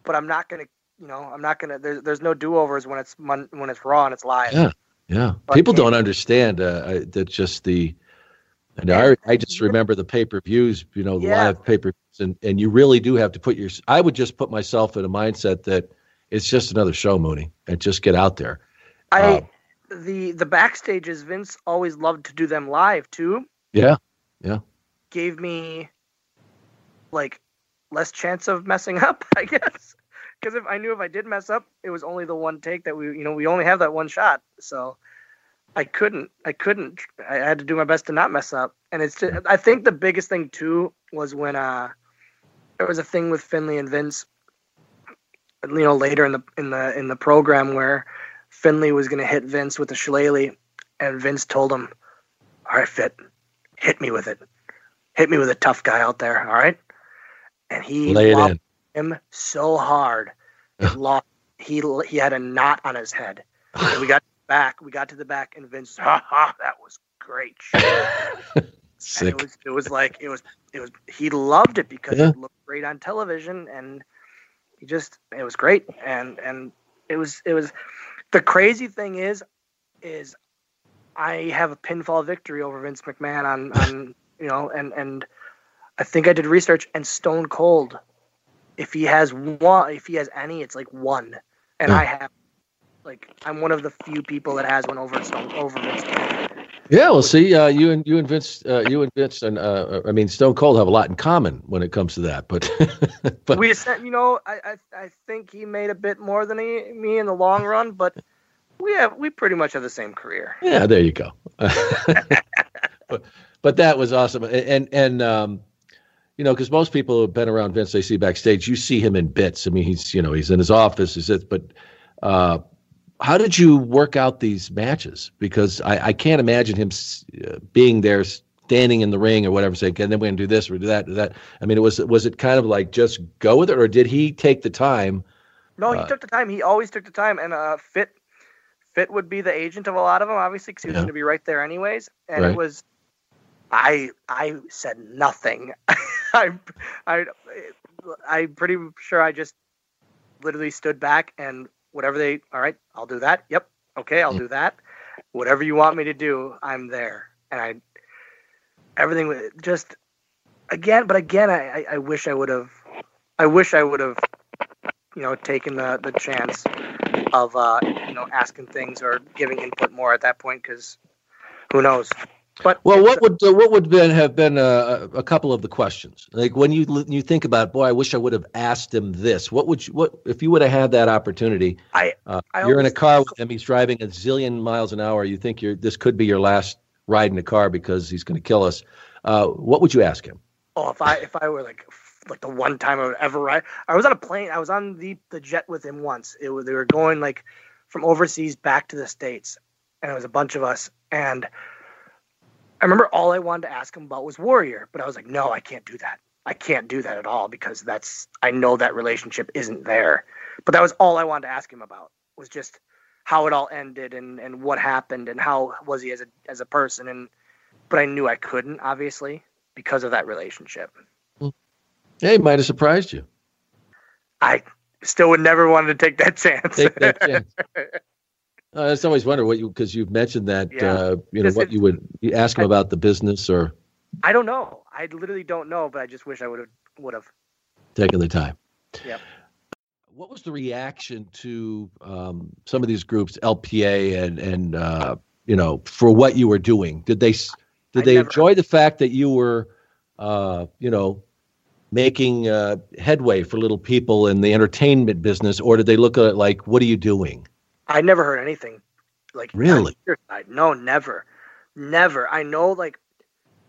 But I'm not gonna. You know, I'm not gonna. There's there's no do overs when it's when it's raw and it's live. Yeah, yeah. People don't understand uh, that just the. And I, I just remember the pay per views, you know, the Yeah. live pay per views, and, and you really do have to put your. I would just put myself in a mindset that it's just another show, Mooney, and just get out there. I uh, the the backstages Vince always loved to do them live too. Yeah, yeah. Gave me like less chance of messing up, I guess. Because if I knew if I did mess up, it was only the one take that we you know we only have that one shot, so I couldn't I couldn't I had to do my best to not mess up. And it's just, I think the biggest thing too was when uh there was a thing with Finlay and Vince you know later in the in the in the program where Finlay was going to hit Vince with a shillelagh, and Vince told him, "All right, Fit, hit me with it. Hit me with a tough guy out there. All right." And he Lay it lobbed in. him so hard, lost. He he had a knot on his head. We got back. We got to the back, and Vince, ha ha, that was great. shit." And it was it was like it was it was he loved it because Yeah. it looked great on television and he just it was great and and it was it was the crazy thing is is I have a pinfall victory over Vince McMahon on on you know and and I think I did research and Stone Cold if he has one if he has any it's like one and I have like I'm one of the few people that has one over Stone over Vince. Yeah, well, see, uh, you and you and Vince, uh, you and Vince, and uh, I mean, Stone Cold have a lot in common when it comes to that. But, but we you know, I, I I think he made a bit more than he, me in the long run, but we have we pretty much have the same career. yeah, there you go. but, but that was awesome, and and, um, you know, because most people who have been around Vince, they see backstage, you see him in bits. I mean, he's you know, he's in his office, is it? But uh, how did you work out these matches? Because I, I can't imagine him uh, being there, standing in the ring or whatever, saying, "And then we're gonna do this or do that, do that." I mean, it was was it kind of like just go with it, or did he take the time? No, he Uh, took the time. He always took the time, and uh, Fit Fit would be the agent of a lot of them, obviously, because he was Yeah. going to be right there anyways. And Right. it was, I I said nothing. I I I'm pretty sure I just literally stood back and whatever they. All right, I'll do that. Yep. Okay, I'll do that. Whatever you want me to do, I'm there. And I everything just again, but again, I I, I wish I would have. I wish I would have you know, taken the, the chance of, uh, you know, asking things or giving input more at that point because who knows. But Well, what would uh, what would been have been uh, a couple of the questions? Like when you you think about, boy, I wish I would have asked him this. What would you what if you would have had that opportunity? I, uh, I you're in a car with him. He's driving a zillion miles an hour. You think you're this could be your last ride in the car because he's going to kill us. Uh, what would you ask him? Oh, if I if I were like like the one time I would ever ride, I was on a plane. I was on the the jet with him once. It was they were going like from overseas back to the states, and it was a bunch of us. And I remember all I wanted to ask him about was Warrior, but I was like, no, I can't do that. I can't do that at all because that's I know that relationship isn't there. But that was all I wanted to ask him about was just how it all ended and and what happened and how was he as a as a person and but I knew I couldn't obviously because of that relationship. Yeah, he might have surprised you. I still would never want to take that chance. Take that chance. I just always wonder what you because you've mentioned that Yeah. uh, you know what you would you ask him about the business or I don't know. I literally don't know, but I just wish I would have would have. taken the time. Yep. What was the reaction to um, some of these groups, LPA and and uh, you know, for what you were doing? Did they s- did they enjoy the fact that you were, uh, you know, making uh, headway for little people in the entertainment business, or did they look at it like, what are you doing? I never heard anything like Really? No, never, never. I know. Like,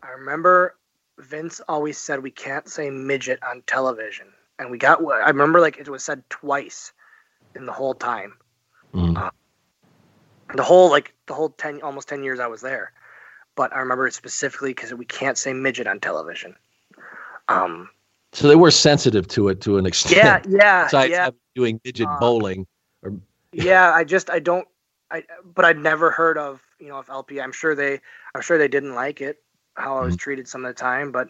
I remember Vince always said we can't say midget on television, and we got. I remember like it was said twice in the whole time. Uh, the whole like the whole ten almost ten years I was there, but I remember it specifically because we can't say midget on television. Um, So they were sensitive to it to an extent. Yeah, yeah, Besides yeah. having- doing midget Uh, bowling, yeah, I just I don't I but I'd never heard of you know of LP. I'm sure they I'm sure they didn't like it how I was mm-hmm. treated some of the time, but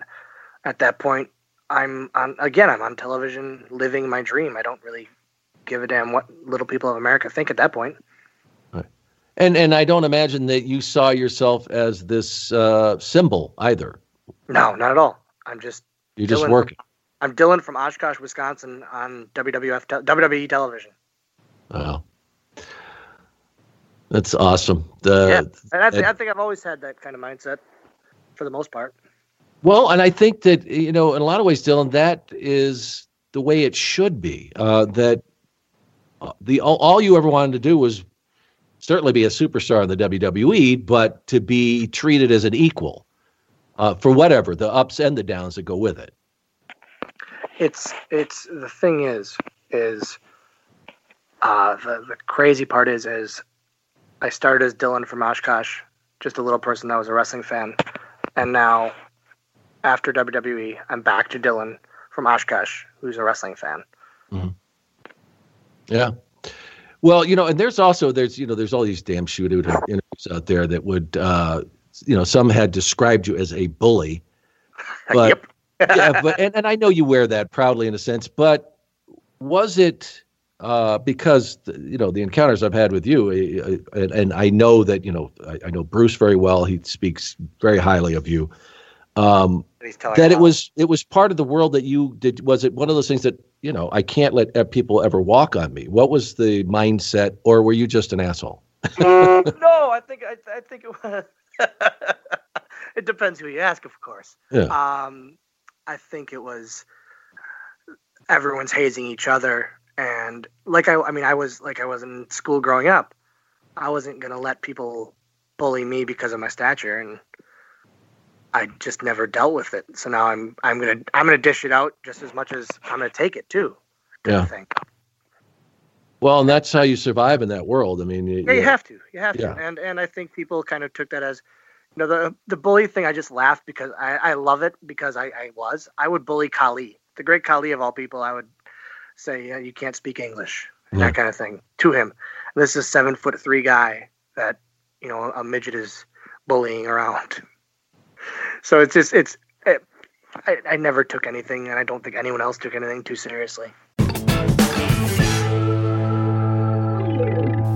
at that point I'm on again I'm on television living my dream. I don't really give a damn what little people of America think at that point. Right. And and I don't imagine that you saw yourself as this uh, symbol either. No, not at all. I'm just you're just working. I'm Dylan from Oshkosh, Wisconsin, on WWF te- WWE television. Wow, that's awesome. The, yeah, and I, I think I've always had that kind of mindset, for the most part. Well, and I think that you know, in a lot of ways, Dylan, that is the way it should be. Uh, that uh, the all, all you ever wanted to do was certainly be a superstar in the WWE, but to be treated as an equal uh, for whatever the ups and the downs that go with it. It's it's the thing is is uh, the the crazy part is is I started as Dylan from Oshkosh, just a little person that was a wrestling fan, and now after WWE, I'm back to Dylan from Oshkosh, who's a wrestling fan. Mm-hmm. Yeah. Well, you know, and there's also there's you know there's all these damn shooter interviews out there that would uh, you know some had described you as a bully, but yeah, but and, and I know you wear that proudly in a sense, but was it uh, because you know the encounters I've had with you, uh, and, and, I know that you know I, I, know Bruce very well. He speaks very highly of you. Um, that it was it was part of the world that you did. Was it one of those things that you know I can't let people ever walk on me? What was the mindset, or were you just an asshole? no, I think I, I think it was. it depends who you ask, of course. Yeah. Um, I think it was everyone's hazing each other, and like I, I mean, I was like I was in school growing up. I wasn't gonna let people bully me because of my stature, and I just never dealt with it. So now I'm I'm gonna I'm gonna dish it out just as much as I'm gonna take it too. Yeah. Well, and that's how you survive in that world. I mean, you, yeah, you have to, you have yeah. to, and and I think people kind of took that as, you know, the the bully thing. I just laughed because I I love it because I I was I would bully Khali, the great Khali of all people. I would say, yeah, you can't speak English, and yeah. that kind of thing to him. And this is a seven foot three guy that you know a midget is bullying around so it's just it's it, I, I never took anything, and I don't think anyone else took anything too seriously.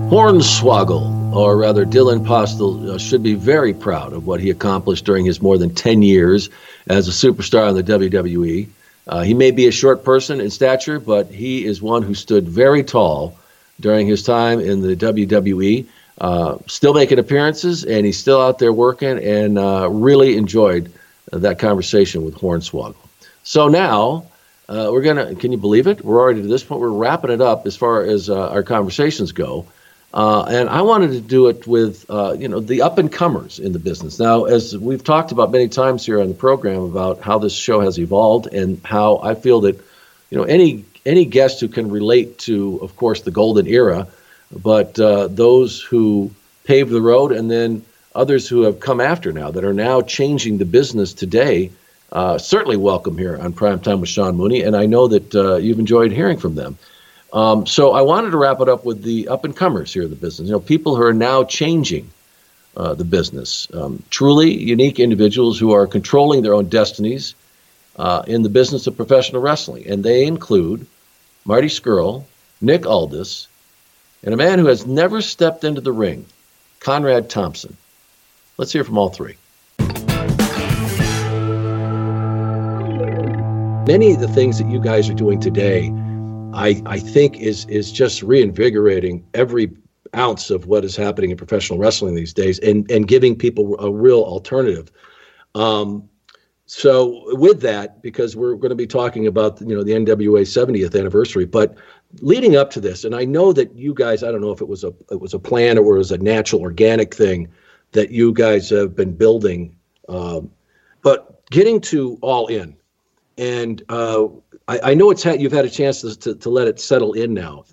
Hornswoggle, or rather Dylan Postl, uh, should be very proud of what he accomplished during his more than 10 years as a superstar in the WWE. Uh, he may be a short person in stature, but he is one who stood very tall during his time in the WWE uh, still making appearances, and he's still out there working, and uh, really enjoyed that conversation with Hornswoggle. So now uh, we're gonna. Can you believe it? We're already to this point. We're wrapping it up as far as uh, our conversations go. Uh, and I wanted to do it with, you know, the up and comers in the business. Now, as we've talked about many times here on the program about how this show has evolved and how I feel that, you know, any any guest who can relate to, of course, the golden era, but uh, those who paved the road and then others who have come after now that are now changing the business today. Uh, certainly welcome here on Prime Time with Sean Mooney, and I know that uh, you've enjoyed hearing from them. Um, so I wanted to wrap it up with the up and comers here in the business. You know, people who are now changing uh, the business, um, truly unique individuals who are controlling their own destinies uh, in the business of professional wrestling, and they include Marty Scurll, Nick Aldis, and a man who has never stepped into the ring, Conrad Thompson. Let's hear from all three. Many of the things that you guys are doing today, I, I think is is just reinvigorating every ounce of what is happening in professional wrestling these days and, and giving people a real alternative. Um, so with that, because we're going to be talking about you know the NWA 70th anniversary, but leading up to this, and I know that you guys, I don't know if it was a it was a plan or it was a natural organic thing that you guys have been building, um, but getting to all in, and uh, I, I, know it's had, you've had a chance to, to, to let it settle in now,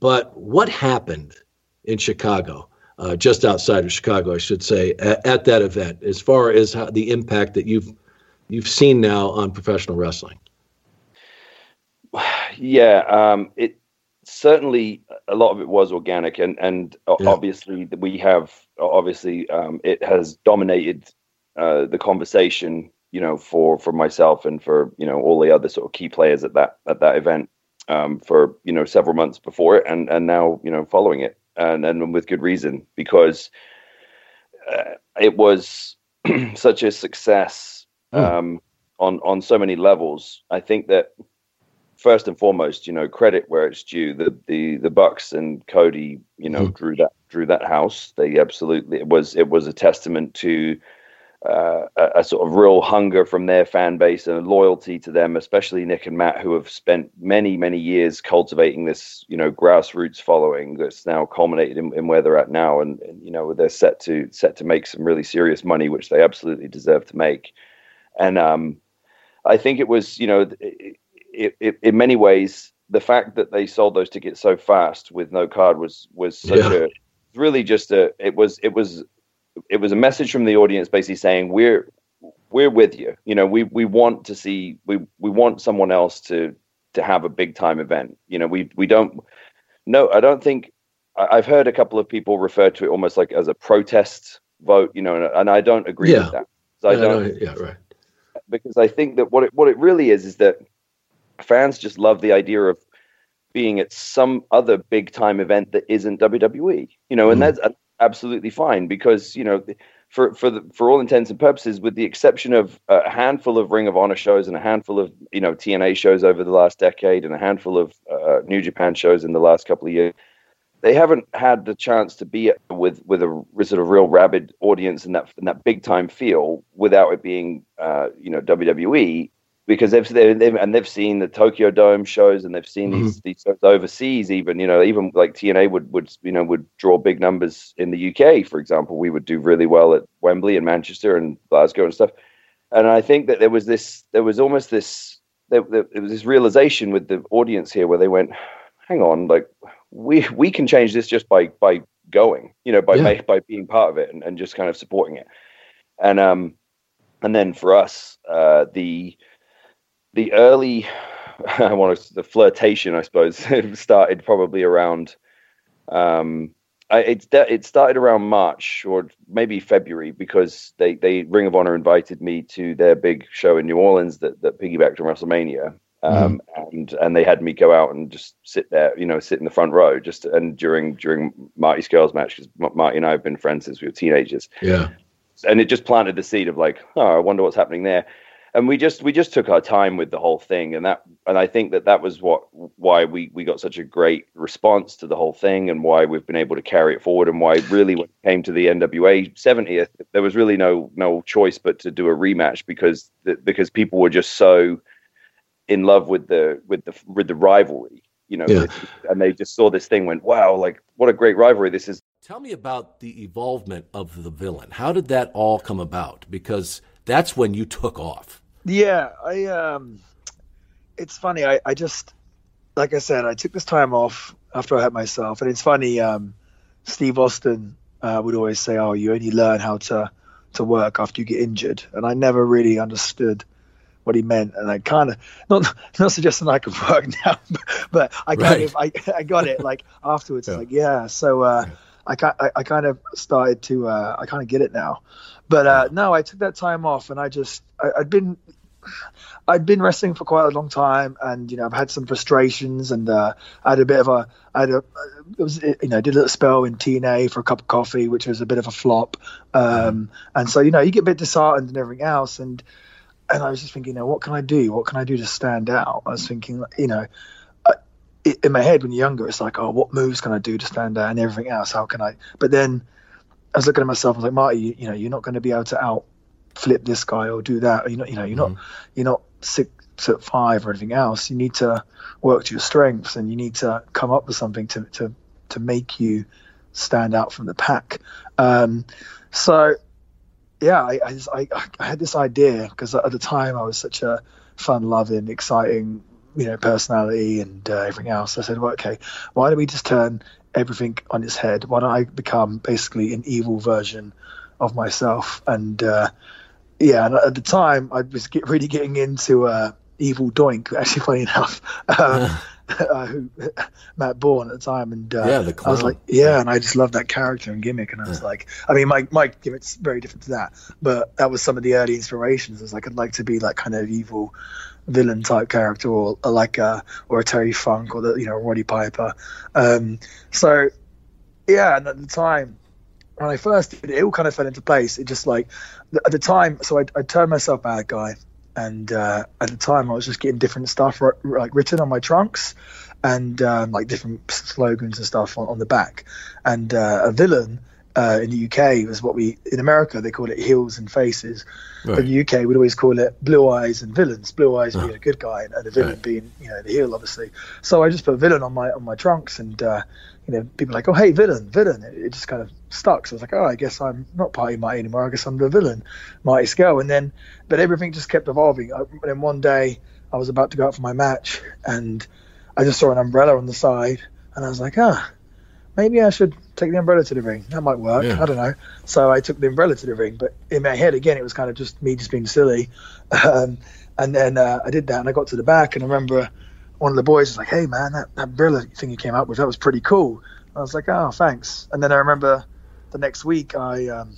but what happened in Chicago? Uh, just outside of Chicago, I should say, at, at that event, as far as how, the impact that you've you've seen now on professional wrestling. Yeah, um, it certainly a lot of it was organic, and and yeah. obviously we have obviously um, it has dominated uh, the conversation. You know, for for myself and for you know all the other sort of key players at that at that event um, for you know several months before it, and and now you know following it, and and with good reason because uh, it was such a success hmm. um, on on so many levels. I think that first and foremost, you know, credit where it's due. The the the Bucks and Cody, you know, mm. drew that drew that house. They absolutely it was it was a testament to uh, a, a, sort of real hunger from their fan base and a loyalty to them, especially Nick and Matt, who have spent many many years cultivating this you know grassroots following that's now culminated in, in where they're at now, and, and you know they're set to set to make some really serious money, which they absolutely deserve to make. And um, I think it was you know. It, it, it, in many ways, the fact that they sold those tickets so fast with no card was was such yeah. a really just a it was it was it was a message from the audience basically saying we're we're with you. You know, we we want to see we we want someone else to to have a big time event. You know, we we don't no, I don't think I've heard a couple of people refer to it almost like as a protest vote. You know, and, and I don't agree yeah. with that. I don't. yeah, right. Because I think that what it what it really is is that fans just love the idea of being at some other big time event that isn't WWE. You know, and mm. that's absolutely fine because you know for for the, for all intents and purposes, with the exception of a handful of Ring of Honor shows and a handful of you know TNA shows over the last decade and a handful of uh, New Japan shows in the last couple of years, they haven't had the chance to be with with a sort of real rabid audience and that and that big time feel without it being uh, you know WWE because they've, they've, and they've seen the Tokyo Dome shows and they've seen these, mm-hmm. these shows overseas even you know even like TNA would would you know would draw big numbers in the UK for example we would do really well at Wembley and Manchester and Glasgow and stuff and I think that there was this there was almost this there, there, there was this realization with the audience here where they went hang on like we we can change this just by by going you know by yeah. by being part of it and, and just kind of supporting it and um and then for us uh the the early, I want to, the flirtation, I suppose, started probably around. Um, I, it's it started around March or maybe February because they, they Ring of Honor invited me to their big show in New Orleans that, that piggybacked on WrestleMania. Um, mm. and and they had me go out and just sit there, you know, sit in the front row, just and during during Marty Scurll's match because Marty and I have been friends since we were teenagers. Yeah, and it just planted the seed of like, oh, I wonder what's happening there and we just we just took our time with the whole thing. And that and i think that that was what why we we got such a great response to the whole thing and why we've been able to carry it forward and why really when it came to the nwa 70th there was really no no choice but to do a rematch because the, because people were just so in love with the with the with the rivalry you know? Yeah. and they just saw this thing went wow like what a great rivalry this is. Tell me about the evolvement of the villain. How did that all come about? Because that's when you took off yeah, I um, it's funny. I I just like I said, I took this time off after I hurt myself, and it's funny. Um, Steve Austin uh, would always say, "Oh, you only learn how to to work after you get injured," and I never really understood what he meant, and I kind of not not suggesting I could work now, but I kind right. of I, I got it like afterwards. Yeah. Like yeah, so uh, I, I I kind of started to uh, I kind of get it now, but uh, no, I took that time off, and I just I, I'd been I'd been wrestling for quite a long time, and you know I've had some frustrations, and uh, I had a bit of a, I had a, it was you know did a little spell in TNA for a cup of coffee, which was a bit of a flop, um, and so you know you get a bit disheartened and everything else, and and I was just thinking, you know, what can I do? What can I do to stand out? I was thinking, you know, in my head when you're younger, it's like, oh, what moves can I do to stand out and everything else? How can I? But then I was looking at myself, I was like, Marty, you, you know, you're not going to be able to out flip this guy or do that. You're not, you know, you're mm-hmm. not, you're not six foot five or anything else. You need to work to your strengths and you need to come up with something to to to make you stand out from the pack. Um, so yeah, I I, just, I, I had this idea because at the time I was such a fun-loving, exciting, you know, personality and uh, everything else. I said, well, okay, why don't we just turn everything on its head? Why don't I become basically an evil version of myself? And uh, yeah, and at the time I was get, really getting into uh, Evil Doink. Actually, funny enough, um, uh, who, Matt Borne at the time, and uh, Yeah, the I was clown. like, yeah, and I just loved that character and gimmick, and I was like, I mean, my my gimmick's very different to that, but that was some of the early inspirations. I was like, I'd like to be like kind of evil villain type character, or, or like a or a Terry Funk, or the you know Roddy Piper. Um, so yeah, and at the time when I first did it, it all kind of fell into place. It just like at the time, so I, I turned myself bad guy, and uh, at the time I was just getting different stuff like written on my trunks, and um, like different slogans and stuff on, on the back, and uh, a villain. Uh, in the UK was what we in America they call it heels and faces. Right. But in the UK we'd always call it blue eyes and villains. Blue eyes Uh-huh. being a good guy and, and a villain Right. being you know the heel obviously. So I just put villain on my on my trunks and uh, you know people like oh hey villain villain. It, it just kind of stuck. So I was like oh I guess I'm not Party Marty anymore. I guess I'm the villain, Marty Scurll. And then but everything just kept evolving. I, and then one day I was about to go out for my match and I just saw an umbrella on the side and I was like ah maybe I should take the umbrella to the ring. That might work. Yeah. I don't know. So I took the umbrella to the ring, but in my head again, it was kind of just me just being silly. Um, and then uh, I did that, and I got to the back, and I remember one of the boys was like, "Hey man, that, that umbrella thing you came up with, that was pretty cool." I was like, "Oh, thanks." And then I remember the next week I um,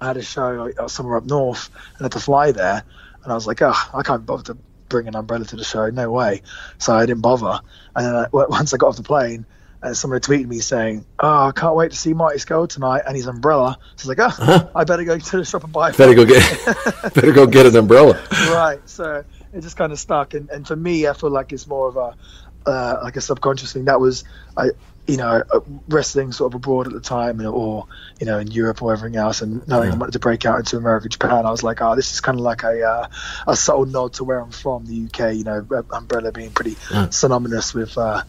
I had a show uh, somewhere up north and had to fly there, and I was like, "Oh, I can't bother to bring an umbrella to the show, no way." So I didn't bother. And then I, once I got off the plane, uh, someone tweeted me saying, "Oh, I can't wait to see Marty Scurll tonight and his umbrella." So I was like, "Oh, I better go to the shop and buy." it." Better go get better go get an umbrella. right. So it just kind of stuck, and, and for me, I feel like it's more of a uh, like a subconscious thing. That was, I you know, uh, wrestling sort of abroad at the time, you know, or you know, in Europe or everything else, and knowing I wanted to break out into America, Japan, I was like, oh, this is kind of like a uh, a subtle nod to where I'm from, the UK. You know, uh, umbrella being pretty synonymous with. Uh,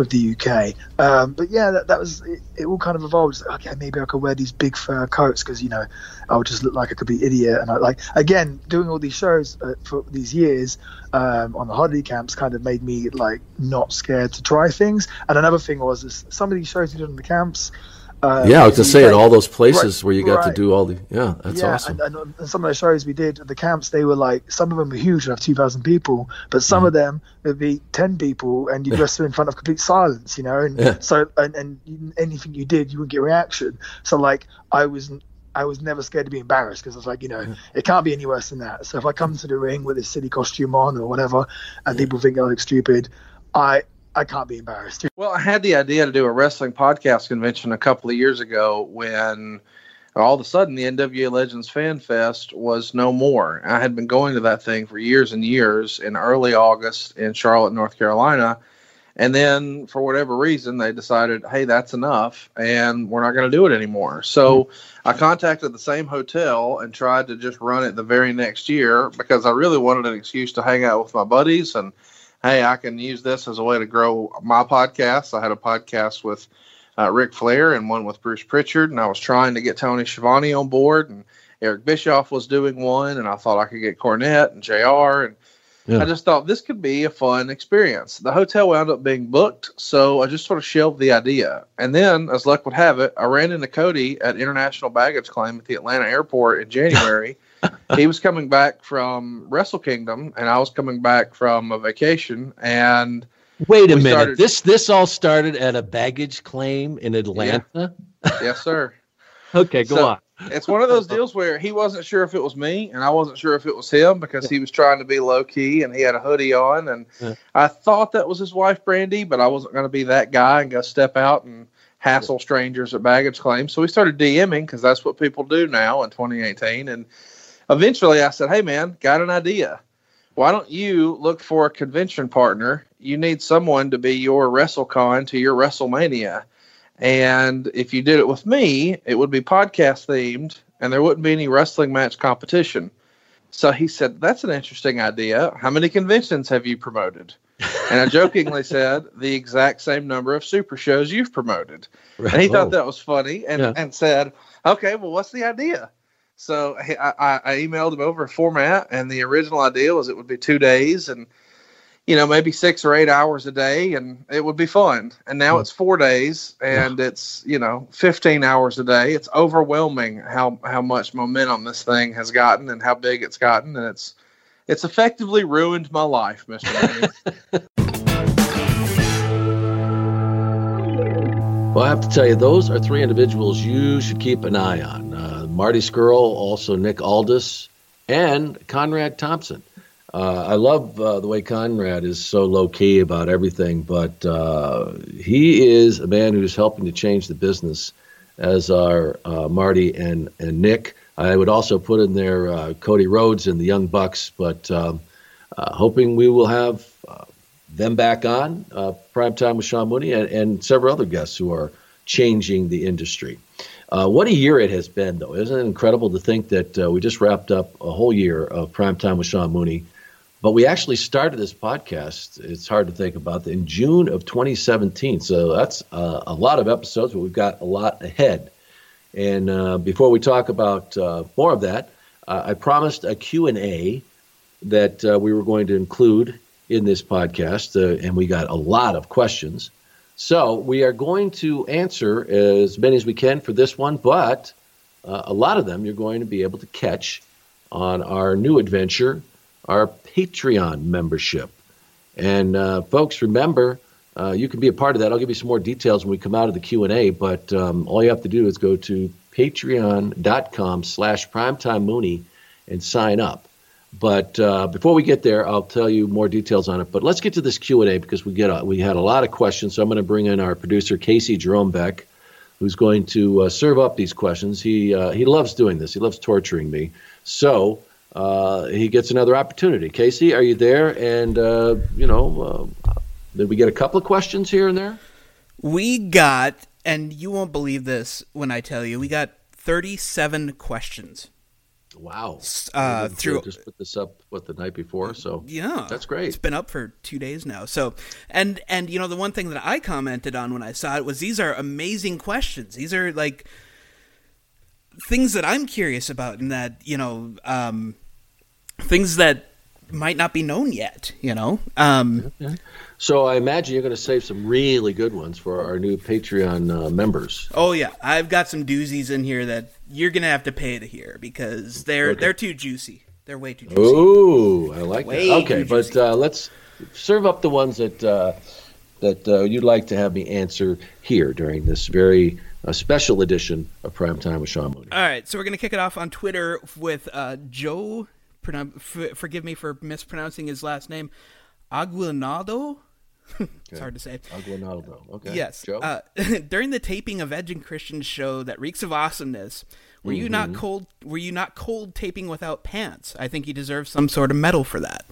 with the UK, um, but yeah, that, that was it, it. All kind of evolved. Like, okay, maybe I could wear these big fur coats because you know I would just look like I could be idiot. And I like again doing all these shows uh, for these years um, on the holiday camps kind of made me like not scared to try things. And another thing was some of these shows you did on the camps. Uh, yeah, I was just in the saying all those places Right, where you got to do all the yeah, that's yeah, awesome. And, and, and some of the shows we did at the camps, they were like some of them were huge, like two thousand people, but some of them would be ten people, and you Mm-hmm. Wrestle in front of complete silence, you know. And Yeah. so, and, and anything you did, you wouldn't get reaction. So, like, I was. I was never scared to be embarrassed because I was like, you know, it can't be any worse than that. So if I come to the ring with a silly costume on or whatever, and people think I look stupid, I I can't be embarrassed. Well, I had the idea to do a wrestling podcast convention a couple of years ago when all of a sudden the NWA Legends Fan Fest was no more. I had been going to that thing for years and years in early August in Charlotte, North Carolina. And then for whatever reason, they decided, hey, that's enough, and we're not going to do it anymore. So hmm. I contacted the same hotel and tried to just run it the very next year because I really wanted an excuse to hang out with my buddies and hey, I can use this as a way to grow my podcast. I had a podcast with uh, Ric Flair and one with Bruce Pritchard, and I was trying to get Tony Schiavone on board, and Eric Bischoff was doing one, and I thought I could get Cornette and JR, and Yeah. I just thought this could be a fun experience. The hotel wound up being booked, so I just sort of shelved the idea. And then, as luck would have it, I ran into Cody at International Baggage Claim at the Atlanta airport in January. he was coming back from Wrestle Kingdom, and I was coming back from a vacation. And Wait a minute. started- This this all started at a baggage claim in Atlanta. yes, sir. Okay, go So, on. It's one of those deals where he wasn't sure if it was me, and I wasn't sure if it was him because he was trying to be low key and he had a hoodie on, and Yeah. I thought that was his wife Brandi, but I wasn't going to be that guy and go step out and hassle strangers at baggage claims. So we started DMing because that's what people do now in 2018, and eventually I said, "Hey man, got an idea." Why don't you look for a convention partner? You need someone to be your WrestleCon to your WrestleMania. And if you did it with me, it would be podcast themed and there wouldn't be any wrestling match competition. So he said, That's an interesting idea. How many conventions have you promoted? And I jokingly said, The exact same number of super shows you've promoted. And he Oh. thought that was funny and, Yeah. and said, Okay, well, what's the idea? So I, I I emailed him over a format, and the original idea was it would be two days and you know maybe six or eight hours a day, and it would be fun. And now it's four days, and it's you know fifteen hours a day. It's overwhelming how how much momentum this thing has gotten and how big it's gotten, and it's it's effectively ruined my life, Mister. Well, I have to tell you, those are three individuals you should keep an eye on. Uh, Marty Scurll, also Nick Aldis, and Conrad Thompson. Uh, I love uh, the way Conrad is so low key about everything, but uh, he is a man who's helping to change the business, as are uh, Marty and, and Nick. I would also put in there uh, Cody Rhodes and the Young Bucks, but um, uh, hoping we will have them back on prime time with Sean Mooney and, and, several other guests who are changing the industry. Uh, what a year it has been, though. Isn't it incredible to think that uh, we just wrapped up a whole year of prime time with Sean Mooney? But we actually started this podcast, it's hard to think about, in June of 2017. So that's uh, a lot of episodes, but we've got a lot ahead. And uh, before we talk about uh, more of that, I promised a Q&A that we were going to include in this podcast, uh, and we got a lot of questions. So we are going to answer as many as we can for this one, but uh, a lot of them you're going to be able to catch on our new adventure, our Patreon membership. And uh, folks, remember, uh, you can be a part of that. I'll give you some more details when we come out of the Q&A, but um, all you have to do is go to patreon.com slash primetime mooney and sign up. But uh, before we get there, I'll tell you more details on it. But let's get to this Q and A because we get a, we had a lot of questions. So I'm going to bring in our producer Casey Jerome Beck, who's going to uh, serve up these questions. He uh, he loves doing this. He loves torturing me. So uh, he gets another opportunity. Casey, are you there? And uh, you know, uh, did we get a couple of questions here and there? We got, and you won't believe this when I tell you, we got 37 questions. Wow. Uh, through just put this up what the night before, so yeah, that's great. It's been up for two days now. So, and and you know the one thing that I commented on when I saw it was these are amazing questions. These are like things that I'm curious about, and that you know, um, things that might not be known yet. You know, um. So I imagine you're going to save some really good ones for our new Patreon uh, members. Oh yeah, I've got some doozies in here that you're going to have to pay to hear because they're okay. they're too juicy. They're way too juicy. Ooh, I like way that. Okay, but uh, let's serve up the ones that uh, that uh, you'd like to have me answer here during this very uh, special edition of Prime Time with Sean Mooney. All right, so we're going to kick it off on Twitter with uh, Joe. F- forgive me for mispronouncing his last name. Aguinaldo it's okay. hard to say. Aguinaldo. Okay. Yes. Uh, during the taping of Edge and Christian's show that reeks of awesomeness, were mm-hmm. you not mm-hmm. cold? Were you not cold taping without pants? I think you deserve some sort of medal for that.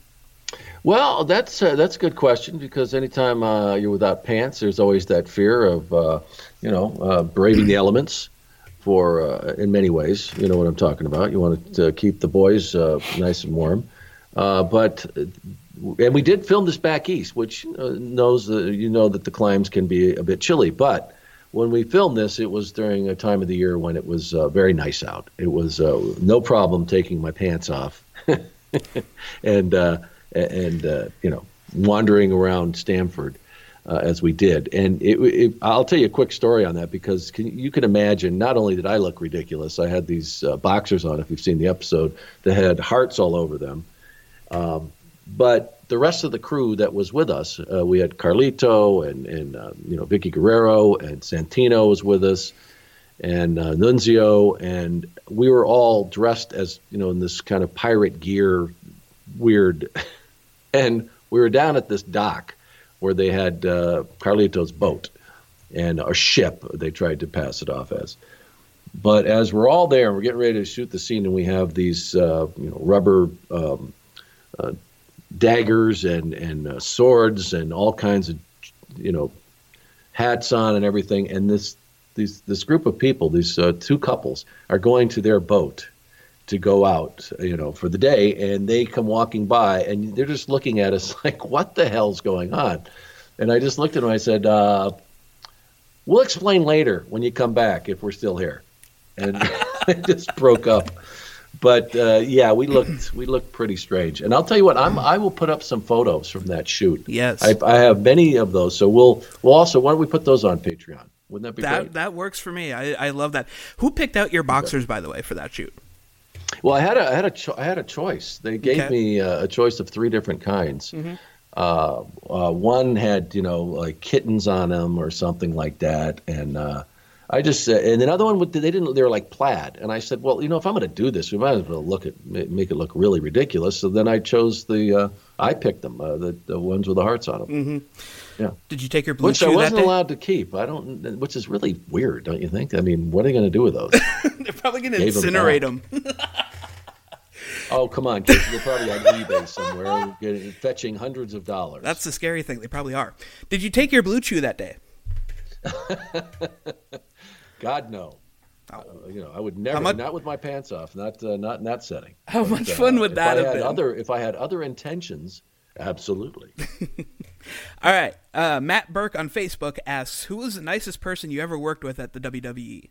Well, that's uh, that's a good question because anytime uh, you're without pants, there's always that fear of uh, you know uh, braving the elements. For uh, in many ways, you know what I'm talking about. You want to keep the boys uh, nice and warm, but and we did film this back east, which uh, knows you know that the climbs can be a bit chilly. But when we filmed this, it was during a time of the year when it was uh, very nice out. It was uh, no problem taking my pants off, and uh, and uh, you know wandering around Stamford. Uh, as we did, and it, it, I'll tell you a quick story on that because can, you can imagine. Not only did I look ridiculous, I had these boxers on. If you've seen the episode, that had hearts all over them. Um, but the rest of the crew that was with us, uh, we had Carlito and and uh, you know Vickie Guerrero and Santino was with us, and uh, Nunzio, and we were all dressed as you know in this kind of pirate gear, weird, and we were down at this dock where they had uh, Carlito's boat and a ship. They tried to pass it off as. But as we're all there and we're getting ready to shoot the scene, and we have these uh, you know rubber um, uh, daggers and and uh, swords and all kinds of you know hats on and everything. And this these this group of people, these uh, two couples, are going to their boat to go out, you know, for the day, and they come walking by, and they're just looking at us like, "What the hell's going on?" And I just looked at them. I said, uh, "We'll explain later when you come back if we're still here." And it just broke up but uh, yeah, we looked we looked pretty strange. And I'll tell you what, I'm I will put up some photos from that shoot. Yes, I, I have many of those. So we'll we'll also why don't we put those on Patreon? Wouldn't that be that great? that works for me. I, I love that. Who picked out your boxers, by the way, for that shoot? Well, I had a I had a cho- I had a choice. They gave okay. me uh, a choice of three different kinds. Mm-hmm. Uh, uh, one had you know like kittens on them or something like that, and uh, I just uh, and another one with they didn't they were like plaid, and I said, well, you know, if I'm going to do this, we might as well look at make it look really ridiculous. So then I chose the uh, I picked them uh, the the ones with the hearts on them. Mm-hmm. Yeah. Did you take your blue Which I wasn't allowed to keep. I don't, which is really weird, don't you think? I mean, what are they going to do with those? They're probably going to incinerate back. them. oh, come on, kids. They're probably on eBay somewhere, getting, fetching hundreds of dollars. That's the scary thing. They probably are. Did you take your blue chew that day? God no. Uh, you know, I would never, much- not with my pants off, not uh, not in that setting. How But, much fun would that I have had been? Other, if I had other intentions, absolutely. All right. Uh, Matt Burke on Facebook asks, "Who was the nicest person you ever worked with at the E?" WWE?"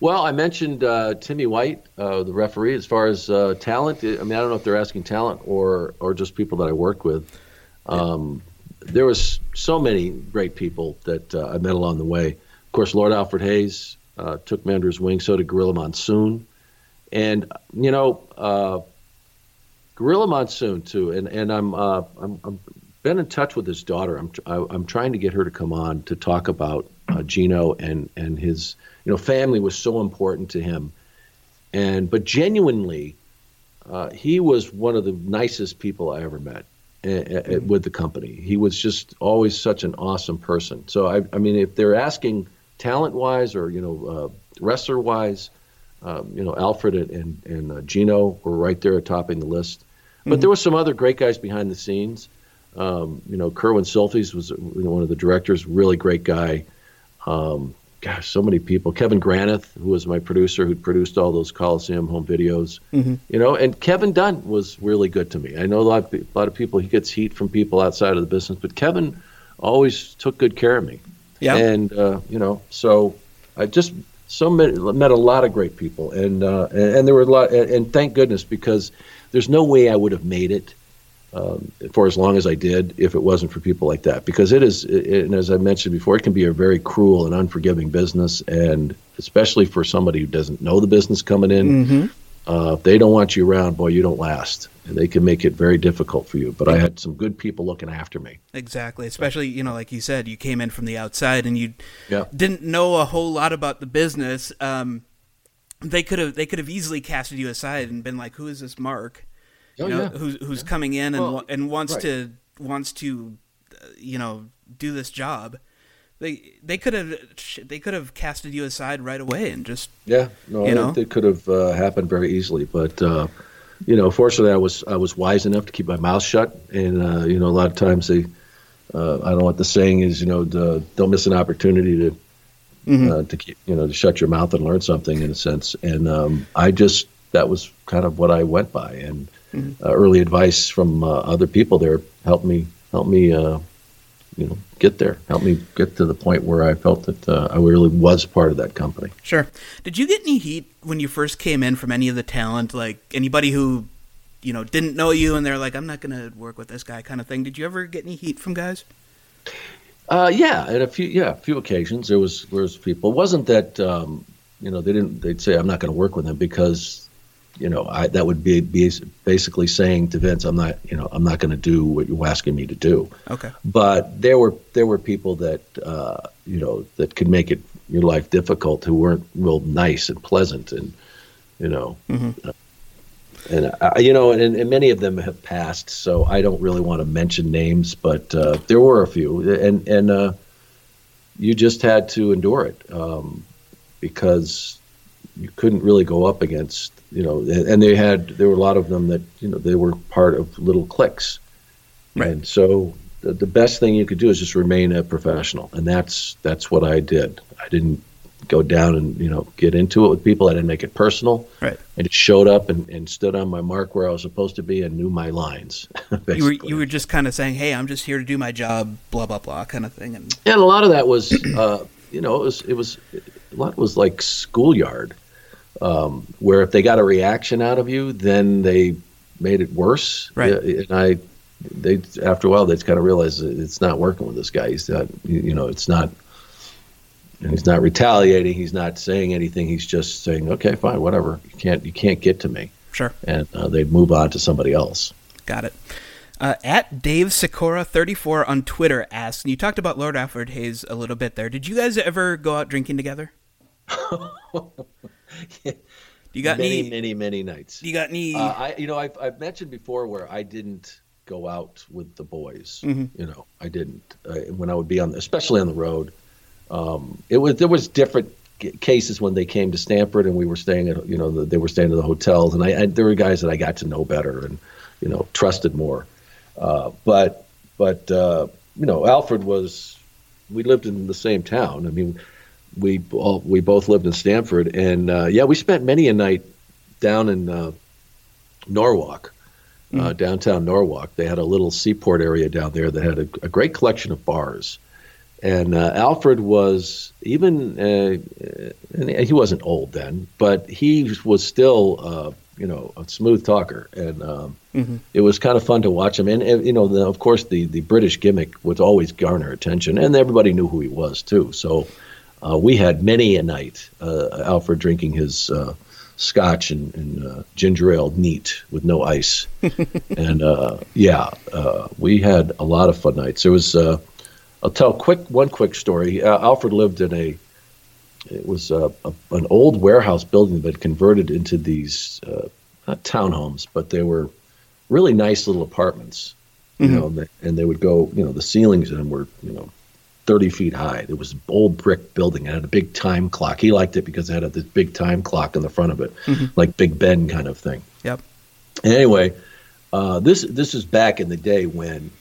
Well, I mentioned uh, Timmy White, uh, the referee. As far as uh, talent, I mean, I don't know if they're asking talent or or just people that I worked with. Um, there was so many great people that uh, I met along the way. Of course, Lord Alfred Hayes uh, took me under his wing. So did Gorilla Monsoon, and you know, uh, Gorilla Monsoon too. And and I'm uh, I'm, I'm been in touch with his daughter. I'm I, I'm trying to get her to come on to talk about uh, Gino and and his you know family was so important to him, and but genuinely, uh, he was one of the nicest people I ever met uh, uh, with the company. He was just always such an awesome person. So I I mean if they're asking talent wise or you know uh, wrestler wise. Um, you know, Alfred and and, and uh, Gino were right there topping the list, but Mhm. there were some other great guys behind the scenes. Um, you know, Kerwin Silfies was you know, one of the directors, really great guy. Um, gosh, so many people. Kevin Granith, who was my producer, who produced all those Coliseum home videos. Mhm. You know, and Kevin Dunn was really good to me. I know a lot, of, a lot of people. He gets heat from people outside of the business, but Kevin always took good care of me. Yeah. And uh, you know, so I just so met, met a lot of great people, and uh, and, and there were a lot, and, and thank goodness because there's no way I would have made it um, for as long as I did if it wasn't for people like that. Because it is, it, and as I mentioned before, it can be a very cruel and unforgiving business, and especially for somebody who doesn't know the business coming in. Mhm. Uh, if they don't want you around, boy, you don't last, and they can make it very difficult for you. But I had some good people looking after me. Exactly. Especially, you know, like you said, you came in from the outside and you Yeah. didn't know a whole lot about the business. Um, they could have they could have easily casted you aside and been like, "Who is this Mark? Oh, you know, yeah. who's who's coming in and Well, and wants right. to wants to, uh, you know, do this job." They they could have they could have casted you aside right away and just Yeah, no, You know? it, could have uh, happened very easily, but uh, you know, fortunately, I was I was wise enough to keep my mouth shut, and uh, you know, a lot of times they, uh, I don't know what the saying is, you know, the, don't miss an opportunity to Mhm. uh, to keep, you know, to shut your mouth and learn something in a sense, and um, I just that was kind of what I went by, and Mhm. uh, early advice from uh, other people there helped me helped me. Uh, you know, get there, helped me get to the point where I felt that uh, I really was part of that company. Sure. Did you get any heat when you first came in from any of the talent, like anybody who, you know, didn't know you and they're like, "I'm not going to work with this guy," kind of thing? Did you ever get any heat from guys? Uh, yeah, and a few yeah, a few occasions there was there was people. It wasn't that um, you know they didn't they'd say I'm not going to work with them because you know I, that would be, be basically saying to Vince I'm not you know I'm not going to do what you're asking me to do. Okay. But there were there were people that uh, you know that could make it your life difficult who weren't real nice and pleasant and you know Mm-hmm. And I, you know, and, and many of them have passed, so I don't really want to mention names, but uh, there were a few, and and uh, you just had to endure it um, because you couldn't really go up against, you know, and they had there were a lot of them that you know they were part of little cliques, and so the, the best thing you could do is just remain a professional, and that's that's what I did. I didn't go down and you know get into it with people. I didn't make it personal. Right. I just showed up and, and stood on my mark where I was supposed to be and knew my lines. You were you were just kind of saying, "Hey, I'm just here to do my job," blah blah blah, kind of thing. And and a lot of that was, uh, you know, it was it was a lot was like schoolyard, um, where if they got a reaction out of you, then they made it worse. Right. And I, they after a while they kind of realized it's not working with this guy. He's not, you know, it's not. And he's not retaliating. He's not saying anything. He's just saying, "Okay, fine, whatever. You can't, you can't get to me." Sure. And uh, they'd move on to somebody else. Got it. Uh, at Dave Sikora 34 on Twitter asks, and you talked about Lord Alfred Hayes a little bit there. Did you guys ever go out drinking together? You got many, any? many, many nights. You got any? Uh, I, you know, I've, I've mentioned before where I didn't go out with the boys. Mhm. You know, I didn't uh, when I would be on, especially on the road. Um, it was there was different cases when they came to Stamford and we were staying at, you know, the, they were staying at the hotels, and I, I there were guys that I got to know better and you know trusted more. Uh, but but uh, you know, Alfred was we lived in the same town. I mean, we all, we both lived in Stamford, and uh, yeah, we spent many a night down in uh, Norwalk, uh, downtown Norwalk. They had a little seaport area down there that had a, a great collection of bars. And uh, Alfred was even, uh, and he wasn't old then, but he was still, uh, you know, a smooth talker. And um, Mhm. it was kind of fun to watch him. And, and you know, the, of course, the, the British gimmick would always garner attention, and everybody knew who he was, too. So uh, we had many a night, uh, Alfred drinking his uh, scotch and, and uh, ginger ale neat with no ice. and uh, yeah, uh, we had a lot of fun nights. There was, uh, I'll tell quick one quick story. Uh, Alfred lived in a, it was uh, a, an old warehouse building that converted into these uh, not townhomes, but they were really nice little apartments. You Mhm. know, and they, and they would go. You know, the ceilings in them were you know. 30 feet high. It was an old brick building. It had a big time clock. He liked it because it had a, this big time clock in the front of it, Mhm. like Big Ben kind of thing. Yep. Anyway, uh, this this is back in the day when,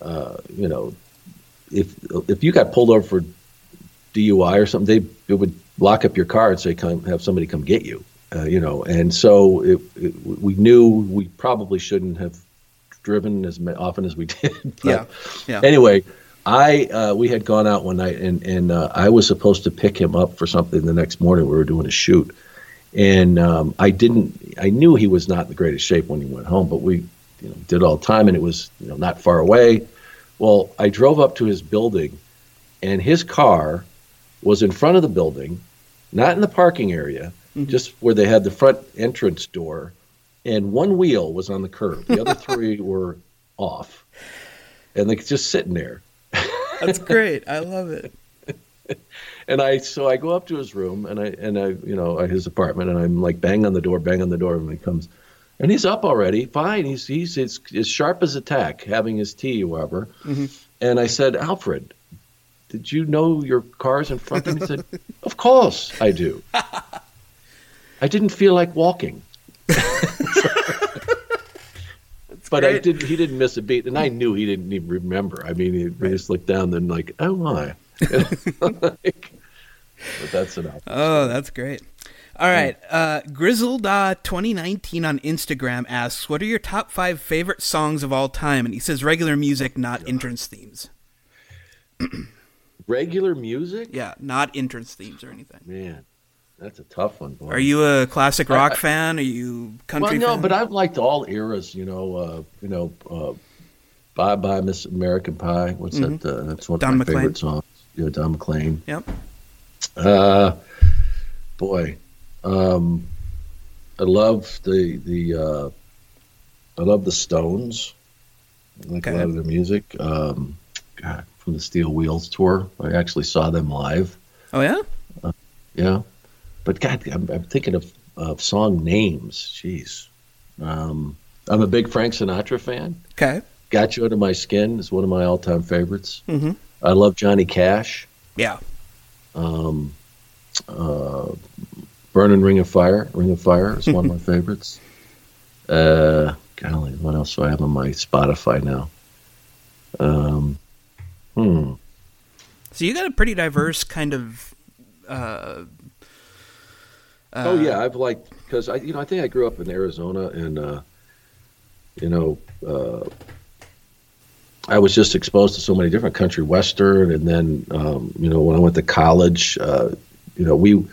uh, you know, if if you got pulled over for DUI or something, they it would lock up your car and say, "Come have somebody come get you." Uh, you know, and so it, it, we knew we probably shouldn't have driven as often as we did. but Yeah, yeah. Anyway, I uh, we had gone out one night and and uh, I was supposed to pick him up for something the next morning. We were doing a shoot, and um, I didn't. I knew he was not in the greatest shape when he went home, but we you know, did all the time, and it was you know not far away. Well, I drove up to his building, and his car was in front of the building, not in the parking area, mm-hmm. just where they had the front entrance door, and one wheel was on the curb. The other three were off, and they could just sitting there. That's great. I love it. And I so I go up to his room and I and I you know his apartment and I'm like bang on the door, bang on the door, and he comes, and he's up already, fine. He's he's as, as sharp as a tack, having his tea, whatever. Mhm. And I said, Alfred, did you know your car's in front of me? He said, Of course I do. I didn't feel like walking. but I did. He didn't miss a beat, and I knew he didn't even remember. I mean, he, he just looked down, then like, oh my. Like, but that's enough. Oh, that's great. All right. Uh, Grizzled uh, 2019 on Instagram asks, What are your top five favorite songs of all time? And he says regular music, not entrance themes. Regular music? Yeah, not entrance themes or anything. Man, that's a tough one. Boy. Are you a classic rock I- fan? Are you country well, no, fan? but I've liked all eras. You know, uh, you know, uh, Bye Bye Miss American Pie. What's Mhm. that? Uh, that's one Don of my McLean. favorite songs. Yeah, Don McLean. Yep. Uh, boy, um, I love the the uh, I love the Stones. I like a lot of their music. Um, God, from the Steel Wheels tour, I actually saw them live. Oh, yeah? Uh, yeah, but God, I'm, I'm thinking of, of song names. Jeez, um, I'm a big Frank Sinatra fan. Okay. Got You Under My Skin is one of my all-time favorites. Mhm. I love Johnny Cash. Yeah. Um, uh, Burning Ring of Fire. Ring of Fire is one of my favorites. Uh, golly, what else do I have on my Spotify now? Um, hmm. So you got a pretty diverse kind of. Uh, oh uh, yeah, I've liked because I you know I think I grew up in Arizona and uh, you know uh, I was just exposed to so many different country western and then um, you know when I went to college uh, you know we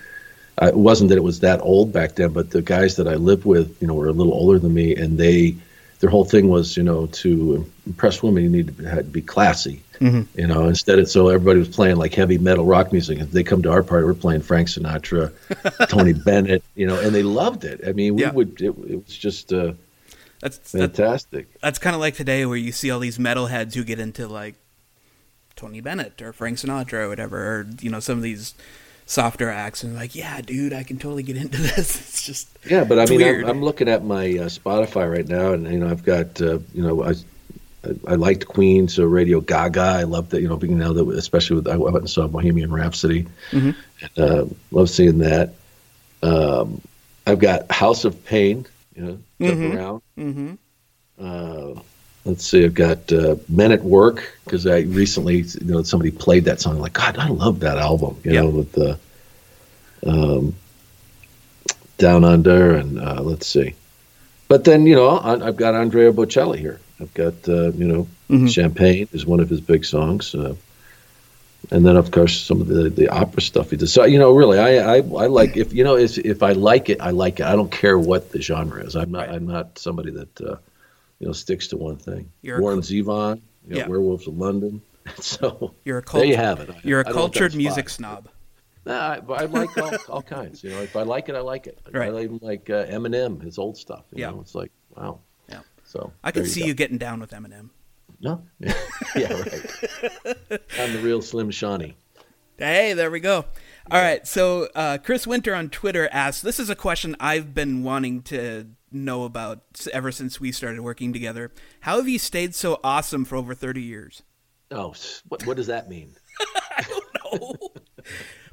I, it wasn't that it was that old back then but the guys that I lived with you know were a little older than me and they their whole thing was you know to impress women you need to be classy Mhm. you know instead of so everybody was playing like heavy metal rock music if they come to our party we're playing frank sinatra tony bennett you know and they loved it i mean we Yeah. would it, it was just uh That's fantastic. That, that's kind of like today, where you see all these metalheads who get into like Tony Bennett or Frank Sinatra or whatever, or you know some of these softer acts, and like, yeah, dude, I can totally get into this. It's just yeah, but I mean. I'm, I'm, looking at my uh, Spotify right now, and you know, I've got uh, you know, I, I liked Queen, so Radio Gaga. I love that, you know, being now that especially with I went and saw Bohemian Rhapsody, mm-hmm. and, uh, love seeing that. Um, I've got House of Pain, you know, Mhm. around. Mm-hmm. Uh, let's see, I've got uh, Men at Work because I recently, you know, somebody played that song. like, God, I love that album. You know, with the um, Down Under, and uh, let's see. But then, you know, I, I've got Andrea Bocelli here. I've got, uh, you know, Mhm. Champagne is one of his big songs. Uh, and then, of course, some of the, the opera stuff he does. So, you know, really, I, I, I like if you know if, if I like it, I like it. I don't care what the genre is. I'm not I'm not somebody that uh, you know sticks to one thing. You're a Warren Zevon, you know, Yeah. Werewolves of London. So You're a there cultured, you have it. I- You're I a don't cultured music snob. Nah, I, I like all, all kinds. You know, if I like it, I like it. Right. I even like uh, Eminem, his old stuff. You Yeah. know, it's like wow. Yeah. So I there can you see go. you getting down with Eminem. No. yeah, right. I'm the real Slim Shawnee. Hey, there we go. All right, so uh, Chris Winter on Twitter asks, "This is a question I've been wanting to know about ever since we started working together. How have you stayed so awesome for over thirty years? Oh, what what does that mean? I don't know.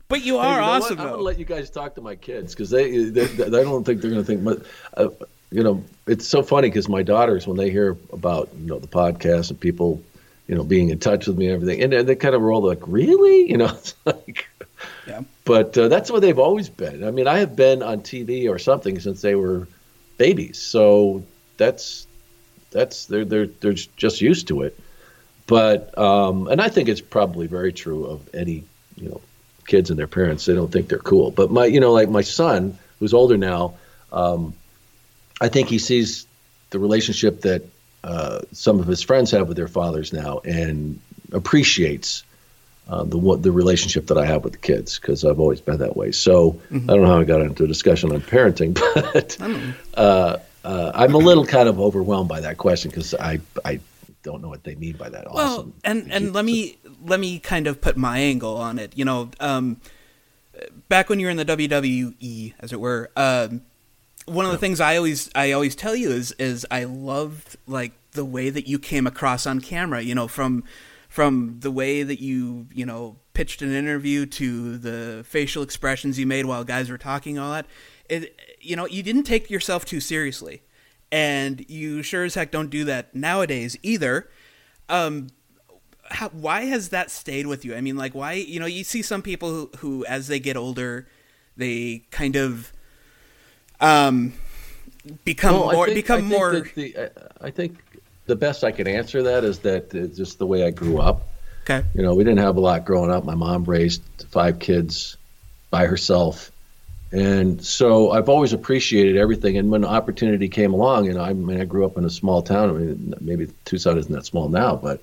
But you Hey, are know awesome, I'm gonna let you guys talk to my kids because they, they, they I don't think they're gonna think. But uh, you know, it's so funny because my daughters, when they hear about you know the podcast and people, you know, being in touch with me and everything, and they, they kind of roll like, really, you know, it's like. Yeah. But uh, that's what they've always been. I mean, I have been on TV or something since they were babies, so that's that's they're they're they're just used to it. But um, and I think it's probably very true of any you know kids and their parents. They don't think they're cool. But my you know like my son who's older now, um, I think he sees the relationship that uh, some of his friends have with their fathers now and appreciates uh, the what the relationship that I have with the kids because I've always been that way. So Mhm. I don't know how I got into a discussion on parenting, but uh, uh, I'm a little kind of overwhelmed by that question because I I don't know what they mean by that. Well, Awesome. and and let me let me kind of put my angle on it. You know, um, back when you were in the WWE, as it were, um, one of the things I always I always tell you is is I loved like the way that you came across on camera. You know, from from the way that you you know pitched an interview to the facial expressions you made while guys were talking, all that. It you know you didn't take yourself too seriously, and you sure as heck don't do that nowadays either. Um, how, why has that stayed with you? I mean, like, why, you know, you see some people who, who as they get older, they kind of um, become Well, I more, think- become I more. that the, uh, I think the best I can answer that is that it's just the way I grew up. Okay. You know, we didn't have a lot growing up. My mom raised five kids by herself. And so I've always appreciated everything. And when opportunity came along, and I mean, I grew up in a small town. I mean, maybe Tucson isn't that small now, but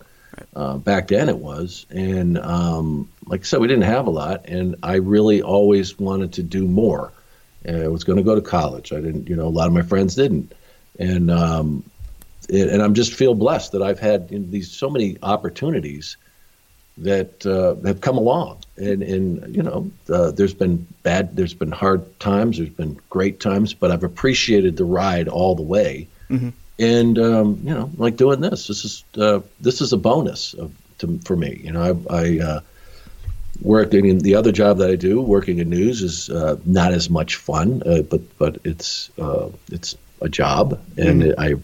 uh, back then it was. And um, like I said, we didn't have a lot. And I really always wanted to do more. And I was going to go to college. I didn't, you know, a lot of my friends didn't. And, um, it, and I'm just feel blessed that I've had these so many opportunities that uh, have come along. And, and you know, uh, there's been bad, there's been hard times, there's been great times, but I've appreciated the ride all the way. Mhm. And um, you know, like doing this, this is uh, this is a bonus of, to, for me. You know, I, I uh, work. I mean, the other job that I do, working in news, is uh, not as much fun, uh, but but it's uh, it's a job, and Mhm. I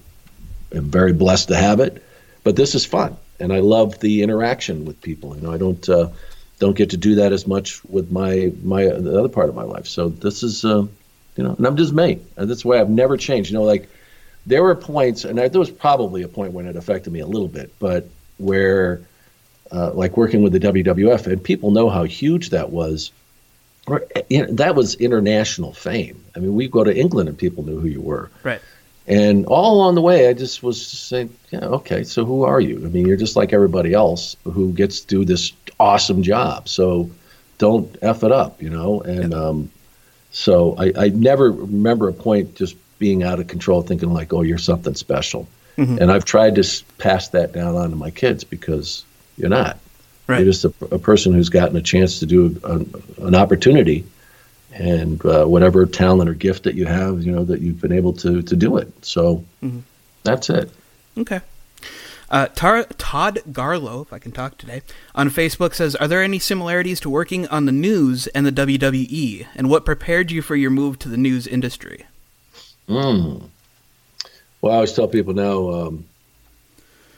am very blessed to have it. But this is fun, and I love the interaction with people. You know, I don't uh, don't get to do that as much with my my the other part of my life. So this is, uh, you know, and I'm just me, and that's why I've never changed. You know, like there were points, and I, there was probably a point when it affected me a little bit, but where, uh, like working with the WWF, and people know how huge that was. Or, you know, that was international fame. I mean, we go to England and people knew who you were. Right. And all along the way, I just was saying, yeah, okay, so who are you? I mean, you're just like everybody else who gets to do this awesome job. So don't F it up, you know? And um, so I, I never remember a point just being out of control, thinking like, "Oh, you're something special." Mhm. And I've tried to pass that down on to my kids because you're not. Right. You're just a, a person who's gotten a chance to do an, an opportunity, and uh, whatever talent or gift that you have, you know that you've been able to to do it. So Mhm. that's it. Okay. Uh, Tar- Todd Garlow, if I can talk today, on Facebook says, "Are there any similarities to working on the news and the WWE, and what prepared you for your move to the news industry?" Mm. Well, I always tell people now, um,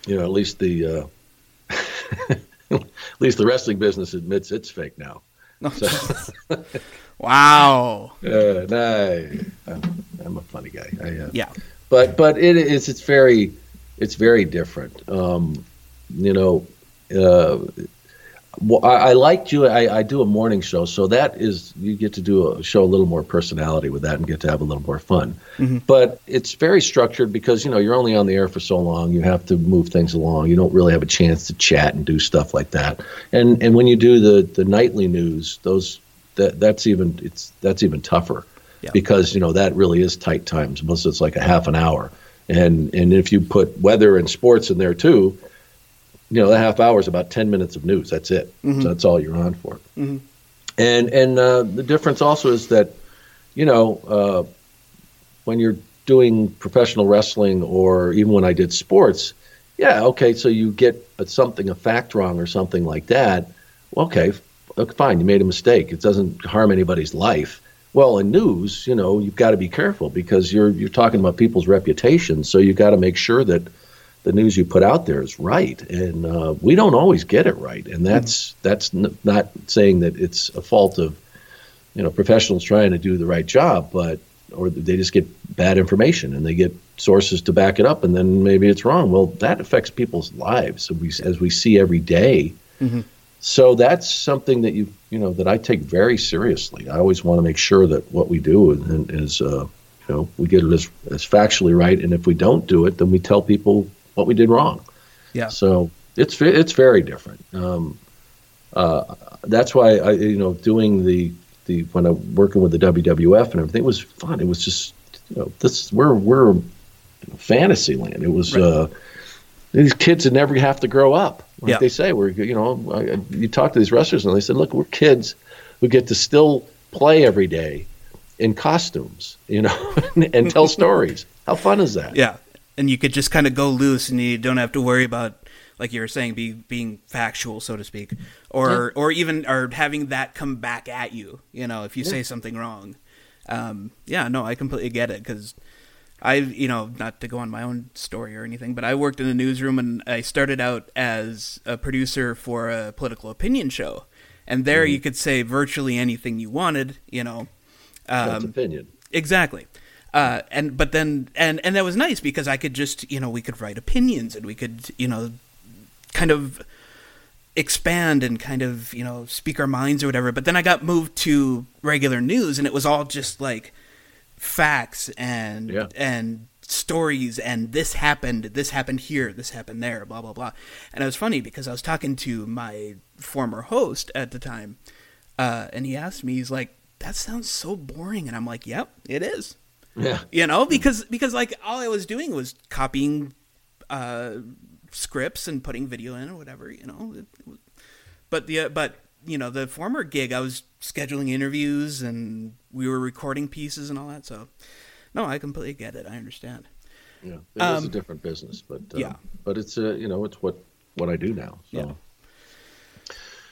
you know, at least the uh, at least the wrestling business admits it's fake now. So, wow. Uh, nah, I'm, I'm a funny guy. I, uh, Yeah. but but it is it's very it's very different. Um, you know, uh, well, I, I like you. I, I do a morning show, so that is you get to do a show a little more personality with that and get to have a little more fun. Mhm. But it's very structured because you know you're only on the air for so long. You have to move things along. You don't really have a chance to chat and do stuff like that. And and when you do the the nightly news, those that that's even it's that's even tougher because you know that really is tight times. Most it's like a half an hour, and and if you put weather and sports in there too, you know that half hour is about ten minutes of news. That's it. Mhm. So that's all you're on for. Mhm. And and uh, the difference also is that, you know, uh, when you're doing professional wrestling or even when I did sports, yeah, okay, so you get a, something a fact wrong or something like that. Okay, f- fine, you made a mistake. It doesn't harm anybody's life. Well, in news, you know, you've got to be careful because you're you're talking about people's reputations, so you've got to make sure that the news you put out there is right, and uh, we don't always get it right, and that's that's n- not saying that it's a fault of you know professionals trying to do the right job, but or they just get bad information and they get sources to back it up, and then maybe it's wrong. Well, that affects people's lives, as we as we see every day. Mhm. So that's something that you you know that I take very seriously. I always want to make sure that what we do is, is uh, you know we get it as, as factually right, and if we don't do it, then we tell people what we did wrong. Yeah. So it's it's very different. Um, uh, that's why I you know doing the the when I'm working with the WWF and everything was fun. It was just you know this we're we're fantasy land. It was uh, these kids that never have to grow up. Like Yeah. they say, we're you know I, I- you talk to these wrestlers and they said, look, we're kids who get to still play every day in costumes, you know, and, and tell stories. How fun is that? Yeah, and you could just kind of go loose, and you don't have to worry about, like you were saying, be, being factual, so to speak, or or even or having that come back at you. You know, if you Yeah. say something wrong. Um, yeah, no, I completely get it because I, you know, not to go on my own story or anything, but I worked in a newsroom and I started out as a producer for a political opinion show, and there Mm-hmm. you could say virtually anything you wanted. You know, That's um, opinion. Exactly. Uh, and but then and and that was nice because I could just you know we could write opinions and we could you know kind of expand and kind of you know speak our minds or whatever. But then I got moved to regular news and it was all just like facts and Yeah. and stories and this happened this happened here this happened there blah blah blah and it was funny because i was talking to my former host at the time uh, and he asked me he's like that sounds so boring and i'm like yep it is Yeah. you know because because like all i was doing was copying uh scripts and putting video in or whatever you know It- it was- but the uh, but you know the former gig i was scheduling interviews and we were recording pieces and all that so no i completely get it i understand Yeah, it it is a Um, different business, but uh, yeah. but it's uh, you know it's what what I do now. So. Yeah.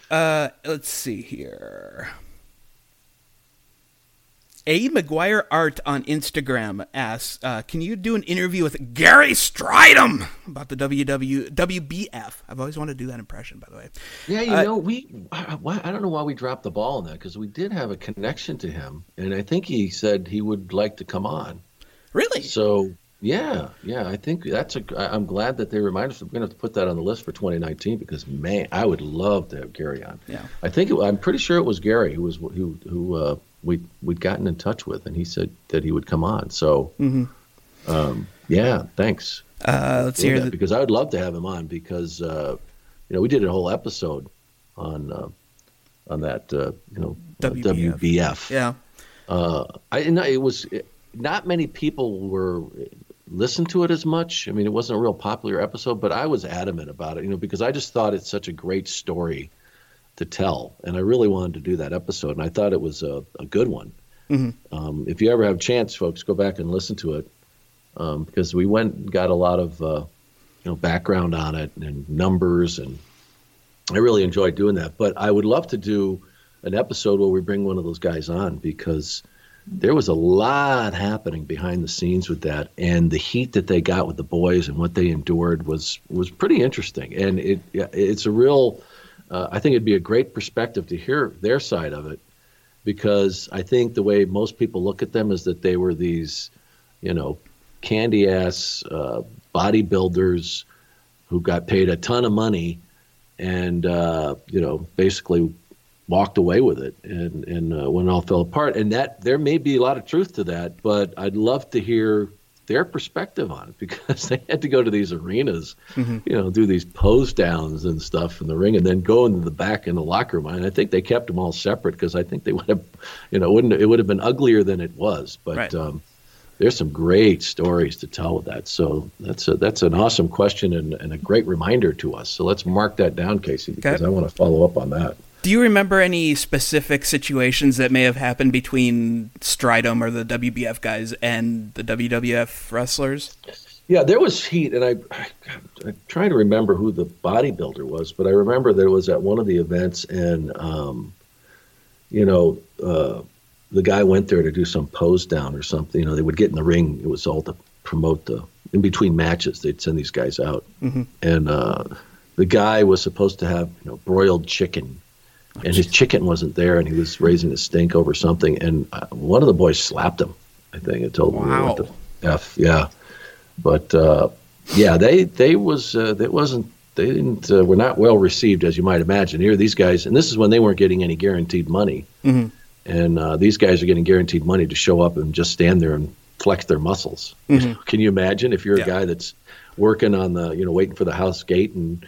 Uh, let's see here. A McGuire Art on Instagram asks, uh, "Can you do an interview with Gary Strydom about the WW WBF?" I've always wanted to do that impression, by the way. Yeah, you Uh, know, we I, why- I don't know why we dropped the ball on that because we did have a connection to him, and I think he said he would like to come on. Really? So yeah, yeah, I think that's a. I'm glad that they reminded us. We're going to have to put that on the list for 2019 because man, I would love to have Gary on. Yeah. I think it, I'm pretty sure it was Gary who was who who uh, we we'd gotten in touch with, and he said that he would come on. So Mhm. um, yeah, thanks. Uh, let's hear that, the- because I would love to have him on because uh, you know we did a whole episode on uh, on that uh, you know uh, WBF. WBF. Yeah. Uh, I and it was not many people were listened to it as much. I mean, it wasn't a real popular episode, but I was adamant about it, you know, because I just thought it's such a great story to tell, and I really wanted to do that episode, and I thought it was a, a good one. Mm-hmm. Um, if you ever have a chance, folks, go back and listen to it um, because we went and got a lot of uh, you know background on it and numbers, and I really enjoyed doing that. But I would love to do an episode where we bring one of those guys on because there was a lot happening behind the scenes with that, and the heat that they got with the boys and what they endured was was pretty interesting. And it it's a real, uh, I think it'd be a great perspective to hear their side of it, because I think the way most people look at them is that they were these, you know, candy ass uh, bodybuilders who got paid a ton of money, and uh, you know basically walked away with it and and uh, when it all fell apart and that there may be a lot of truth to that but i'd love to hear their perspective on it because they had to go to these arenas Mm-hmm. you know do these pose downs and stuff in the ring and then go into the back in the locker room and i think they kept them all separate because i think they would have you know wouldn't it would have been uglier than it was but Right. um there's some great stories to tell with that. So that's a, that's an awesome question and, and a great reminder to us. So let's mark that down, Casey, because I want to follow up on that. Do you remember any specific situations that may have happened between Strydom or the WBF guys and the WWF wrestlers? Yeah, there was heat, and I, I I'm trying to remember who the bodybuilder was, but I remember there was at one of the events, and um, you know, uh, the guy went there to do some pose down or something. You know, they would get in the ring. It was all to promote the in between matches. They'd send these guys out, Mm-hmm. and uh, the guy was supposed to have you know broiled chicken, and his chicken wasn't there, and he was raising a stink over something, and uh, one of the boys slapped him. I think and told him Wow. what the f yeah, but uh, yeah, they they was uh, they wasn't they didn't uh, were not well received as you might imagine. Here, these guys, and this is when they weren't getting any guaranteed money, Mm-hmm. and uh, these guys are getting guaranteed money to show up and just stand there and flex their muscles. Mhm. Can you imagine if you're Yeah. a guy that's working on the you know waiting for the house gate and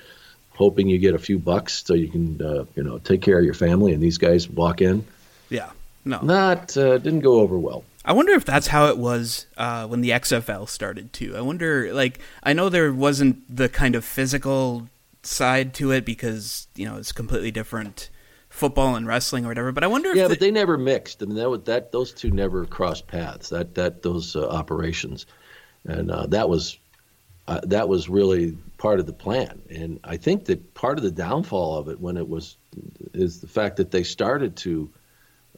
hoping you get a few bucks so you can uh, you know take care of your family, and these guys walk in? Yeah. No. Not uh, didn't go over well. I wonder if that's how it was uh, when the XFL started too. I wonder, like, I know there wasn't the kind of physical side to it because you know it's completely different football and wrestling or whatever. But I wonder if Yeah, the- but they never mixed. I mean, that was, that those two never crossed paths. That that those uh, operations, and uh, that was uh, that was really part of the plan. And I think that part of the downfall of it when it was is the fact that they started to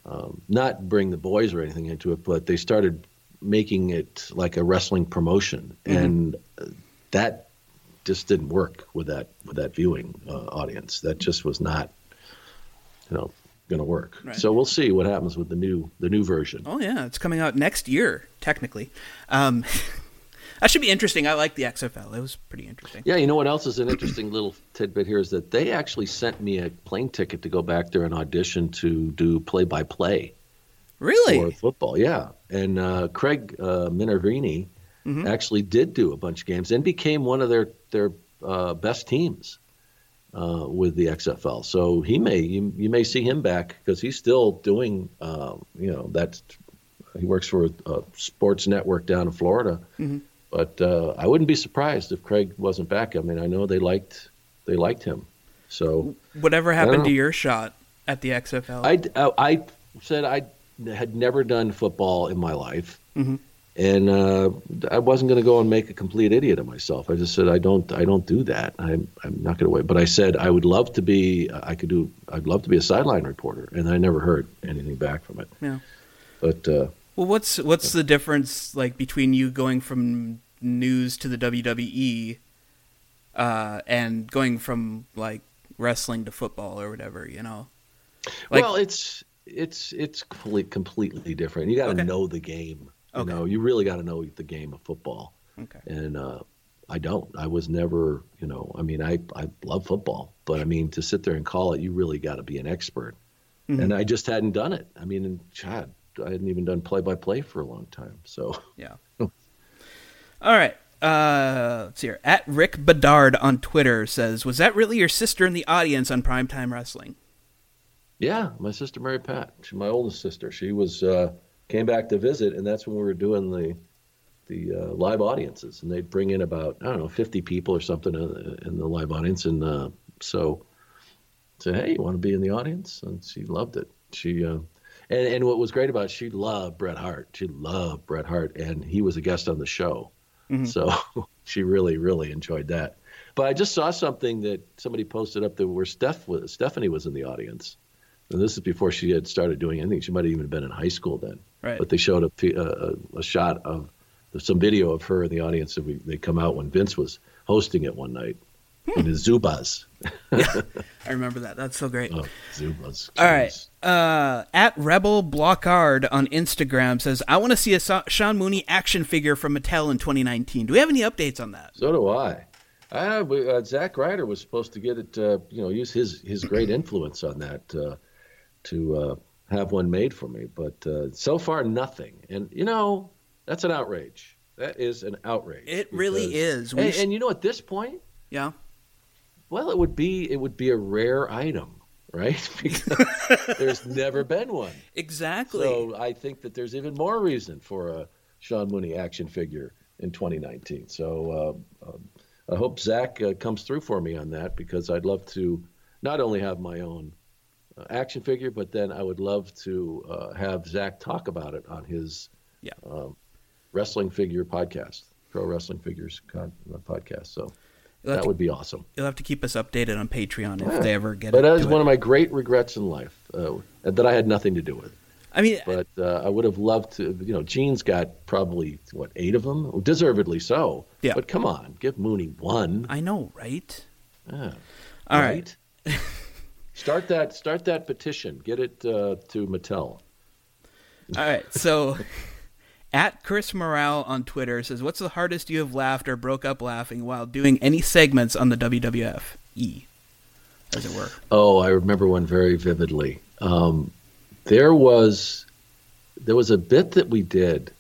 um, not bring the boys or anything into it, but they started making it like a wrestling promotion, Mhm. and uh, that just didn't work with that with that viewing uh, audience. That just was not, you know, going to work. Right. So we'll see what happens with the new the new version. Oh yeah, it's coming out next year technically. Um, that should be interesting. I like the XFL. It was pretty interesting. Yeah, you know what else is an interesting little tidbit here is that they actually sent me a plane ticket to go back there and audition to do play by play Really? for football. Yeah, and uh, Craig uh, Minervini Mhm. actually did do a bunch of games and became one of their their uh, best teams uh, with the XFL. So he may you, you may see him back because he's still doing uh, you know that's he works for a sports network down in Florida. Mhm. But uh, I wouldn't be surprised if Craig wasn't back. I mean, I know they liked they liked him. So Whatever happened to your shot at the XFL? I, I, I said I had never done football in my life, Mhm. and uh, I wasn't going to go and make a complete idiot of myself. I just said I don't I don't do that. I'm I'm not going to wait. But I said I would love to be. I could do. I'd love to be a sideline reporter, and I never heard anything back from it. Yeah. But uh, Well, what's what's the difference like between you going from news to the WWE uh, and going from like wrestling to football or whatever? You know. Like- well, it's it's it's complete, completely different. You got to Okay. know the game. You Okay. know, you really got to know the game of football. Okay. And uh, I don't. I was never. You know, I mean, I I love football, but I mean, to sit there and call it, you really got to be an expert. Mhm. And I just hadn't done it. I mean, God, I hadn't even done play by play for a long time. So Yeah. All right. Uh, let's see here. At Rick Bedard on Twitter says, "Was that really your sister in the audience on Primetime Wrestling?" Yeah, my sister Mary Pat. She's my oldest sister. She was uh, came back to visit, and that's when we were doing the the uh, live audiences, and they'd bring in about I don't know 50 people or something in the live audience, and uh, so said, "Hey, you want to be in the audience?" And she loved it. She uh, and and what was great about it, she loved Bret Hart. She loved Bret Hart, and he was a guest on the show, Mm-hmm. so she really really enjoyed that. But I just saw something that somebody posted up there where Steph was, Stephanie was in the audience. And this is before she had started doing anything. She might have even been in high school then. Right. But they showed a, a, a shot of some video of her in the audience. And we, they come out when Vince was hosting it one night in his Zubaz. I remember that. That's so great. Oh, Zubaz. All right. Uh, at Rebel Blockard on Instagram says, I want to see a Sa- Sean Mooney action figure from Mattel in 2019. Do we have any updates on that? So do I. I we, uh, Zack Ryder was supposed to get it, uh, you know, use his his great influence on that uh, to uh, have one made for me. But uh, so far, nothing. And you know, that's an outrage. That is an outrage. It really is. And, sh- and you know, at this point, Yeah. Well, it would be it would be a rare item, right? Because there's never been one. Exactly. So I think that there's even more reason for a Sean Mooney action figure in 2019. So uh, um, I hope Zack uh, comes through for me on that because I'd love to not only have my own uh, action figure, but then I would love to uh, have Zack talk about it on his yeah. um, wrestling figure podcast, pro wrestling figures con- uh, podcast. So that to- would be awesome. You'll have to keep us updated on Patreon if Yeah. they ever get But it. that is one it. of my great regrets in life uh, that I had nothing to do with. I mean, but uh, I would have loved to. You know, Gene's got probably what eight of them, deservedly so. Yeah. But come on, give Mooney one. I know, right? Yeah. All right. start that. Start that petition. Get it uh, to Mattel. All right. So, at Chris Morale on Twitter says, "What's the hardest you have laughed or broke up laughing while doing any segments on the WWF E, as it were?" Oh, I remember one very vividly. Um, there was there was a bit that we did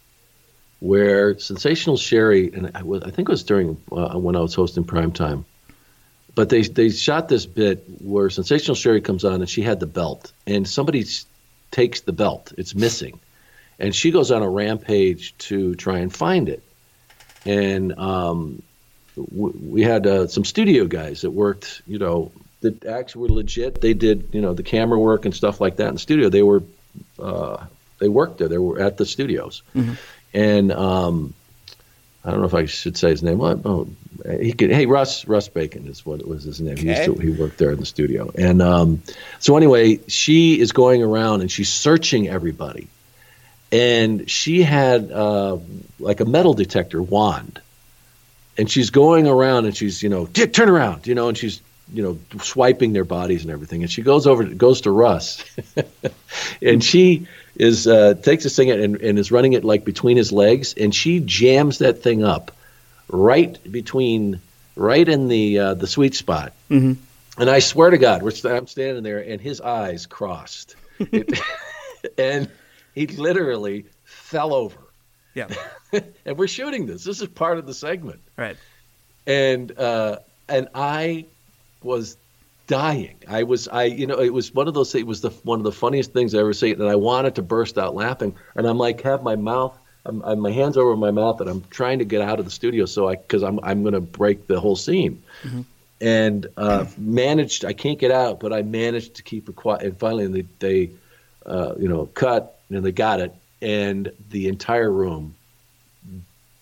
where Sensational Sherri and I, was, I think it was during uh, when I was hosting prime time, but they they shot this bit where Sensational Sherri comes on and she had the belt and somebody takes the belt, it's missing, and she goes on a rampage to try and find it, and um, w- we had uh, some studio guys that worked, you know, that actually were legit. They did, you know, the camera work and stuff like that in the studio. They were, uh, they worked there. They were at the studios, Mhm. and um, I don't know if I should say his name. What? Oh, he could. Hey, Russ. Russ Bacon is what was his name. He used to, he worked there in the studio, and um, so anyway, she is going around and she's searching everybody, and she had uh, like a metal detector wand. And she's going around and she's you know dick turn around you know and she's you know swiping their bodies and everything. And she goes over goes to russ. And she is uh, takes this thing and, and is running it like between his legs. And she jams that thing up right between right in the uh, the sweet spot. Mm-hmm. and I swear to God, we're st- I'm standing there, and his eyes crossed, It- and he literally fell over. Yeah. and we're shooting this. This is part of the segment, Right. and uh, and I was dying. I was I you know it was one of those. It was the one of the funniest things I ever seen, and I wanted to burst out laughing, and I'm like have my mouth. I'm, I'm my hands over my mouth, and I'm trying to get out of the studio so I because I'm I'm going to break the whole scene and uh, managed. I can't get out, but I managed to keep it quiet. And finally, they, they uh, you know, cut and they got it, and the entire room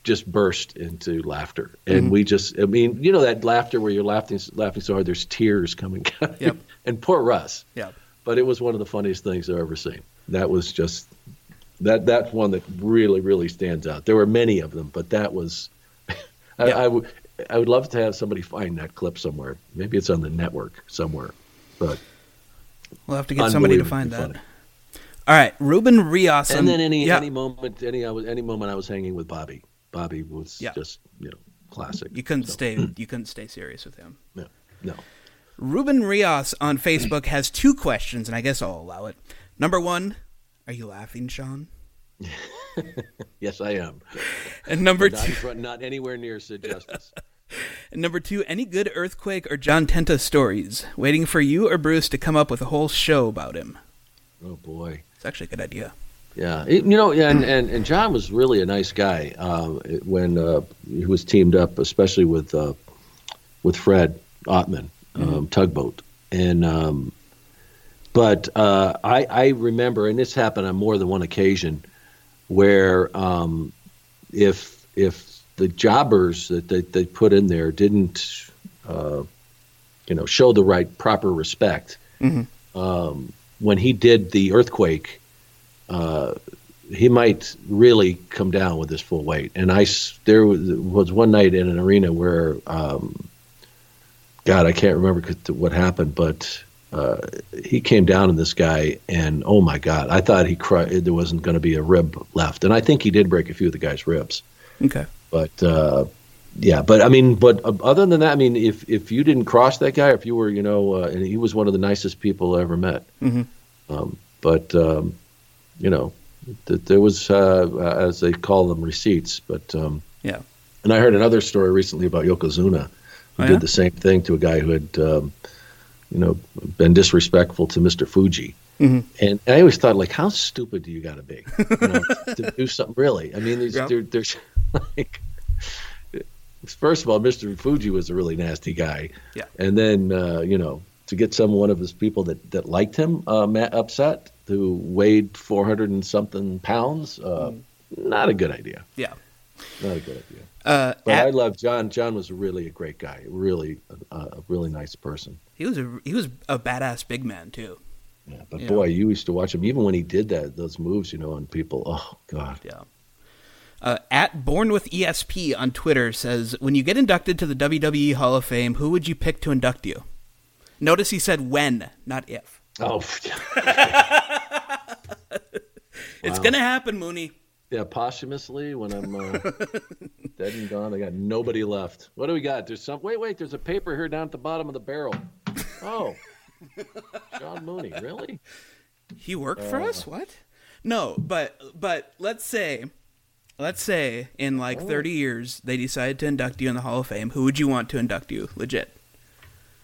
just burst into laughter. And Mhm. we just, I mean, you know, that laughter where you're laughing, laughing so hard, there's tears coming. Yep. and poor Russ. Yep. But it was one of the funniest things I've ever seen. That was just that. That's one that really, really stands out. There were many of them, but that was. I, Yeah. I would. I would love to have somebody find that clip somewhere. Maybe it's on the network somewhere. But We'll have to get somebody to find that. All right, Ruben Rios. and um, then any yeah. any moment any I was any moment I was hanging with Bobby. Bobby was Yeah. just you know classic. You couldn't stay. Hmm. You couldn't stay serious with him. No, no. Ruben Rios on Facebook has two questions, and I guess I'll allow it. Number one, are you laughing, Sean? Yes, I am. And number not, two- not anywhere near Sid Justice. And number two, any good earthquake or John Tenta stories? Waiting for you or Bruce to come up with a whole show about him. Oh boy, it's actually a good idea. Yeah, you know, and, and and John was really a nice guy uh, when uh, he was teamed up, especially with uh, with Fred Ottman, um, tugboat, and um, but uh, I I remember, and this happened on more than one occasion, where um, if if the jobbers that they, they put in there didn't, uh, you know, show the right proper respect, Mhm. um, when he did the earthquake, uh, he might really come down with his full weight. And I there was, one night in an arena where, um, God, I can't remember what happened, but uh, he came down on this guy, and oh my God, I thought he cru- there wasn't going to be a rib left, and I think he did break a few of the guy's ribs. Okay. But uh, yeah, but I mean, but uh, other than that, I mean, if if you didn't cross that guy, if you were, you know, uh, and he was one of the nicest people I ever met. Mhm. Um, but um, you know, th- there was, uh, as they call them, receipts. But um, Yeah. and I heard another story recently about Yokozuna, who Oh, did yeah? the same thing to a guy who had, um, you know, been disrespectful to Mr. Fuji. Mhm. And I always thought, like, how stupid do you got to be you know, to do something? Really? I mean, there's, Yeah. there, there's like, first of all, Mr. Fuji was a really nasty guy. Yeah. And then, uh, you know, to get some one of his people that, that liked him uh, upset, who weighed 400 and something pounds, uh, not a good idea. Yeah. Not a good idea. Uh, But at- I love John. John was really a great guy. Really, a, a really nice person. he was a he was a badass big man too. Yeah, but Yeah. boy, you used to watch him even when he did that those moves, you know, on people. Oh God. Yeah. Uh, at Born with ESP on Twitter says, when you get inducted to the WWE Hall of Fame, who would you pick to induct you? Notice he said when, not if. Oh, It's Wow. gonna happen, Mooney. Yeah, posthumously when I'm uh, dead and gone, I got nobody left. What do we got? There's some. Wait, wait. There's a paper here down at the bottom of the barrel. Oh, John Mooney, really? He worked for Uh, us? What? No, but but let's say let's say in like Oh. 30 years they decided to induct you in the Hall of Fame. Who would you want to induct you? Legit.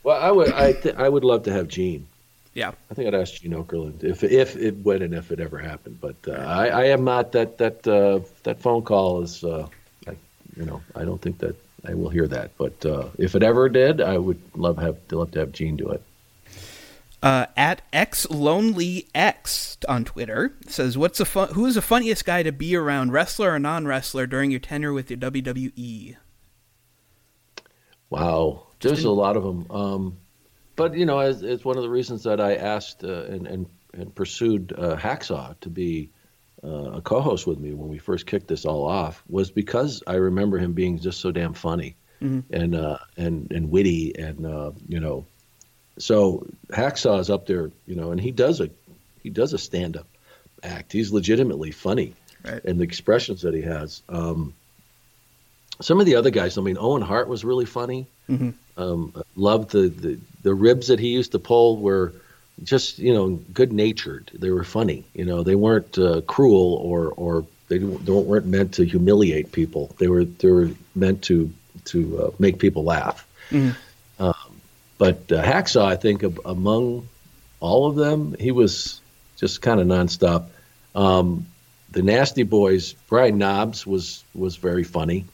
Well, I would. I th- I would love to have Gene. Yeah. I think I'd ask Gene Okerlund if if it when and if it ever happened. But uh, I, I am not that that uh, that phone call is. Uh, I, you know, I don't think that I will hear that. But uh, if it ever did, I would love have love to have Gene do it. Uh, at x lonely x on Twitter says, "What's the fun? Who is the funniest guy to be around, wrestler or non wrestler, during your tenure with the WWE?" Wow, there's a lot of them. Um, but you know, it's, it's one of the reasons that I asked uh, and, and and pursued uh, Hacksaw to be uh, a co-host with me when we first kicked this all off was because I remember him being just so damn funny Mhm. and uh, and and witty and uh, you know, so Hacksaw is up there, you know, and he does a he does a stand-up act. He's legitimately funny, Right. and the expressions that he has. Um, some of the other guys, I mean, Owen Hart was really funny. Mhm. Um, loved the, the the ribs that he used to pull were just you know good natured. They were funny. You know, they weren't uh, cruel or or they didn't- weren't meant to humiliate people. They were they were meant to to uh, make people laugh. Mhm. But uh, Hacksaw, I think, ab- among all of them, he was just kind of nonstop. Um, the Nasty Boys, Brian Knobbs was was very funny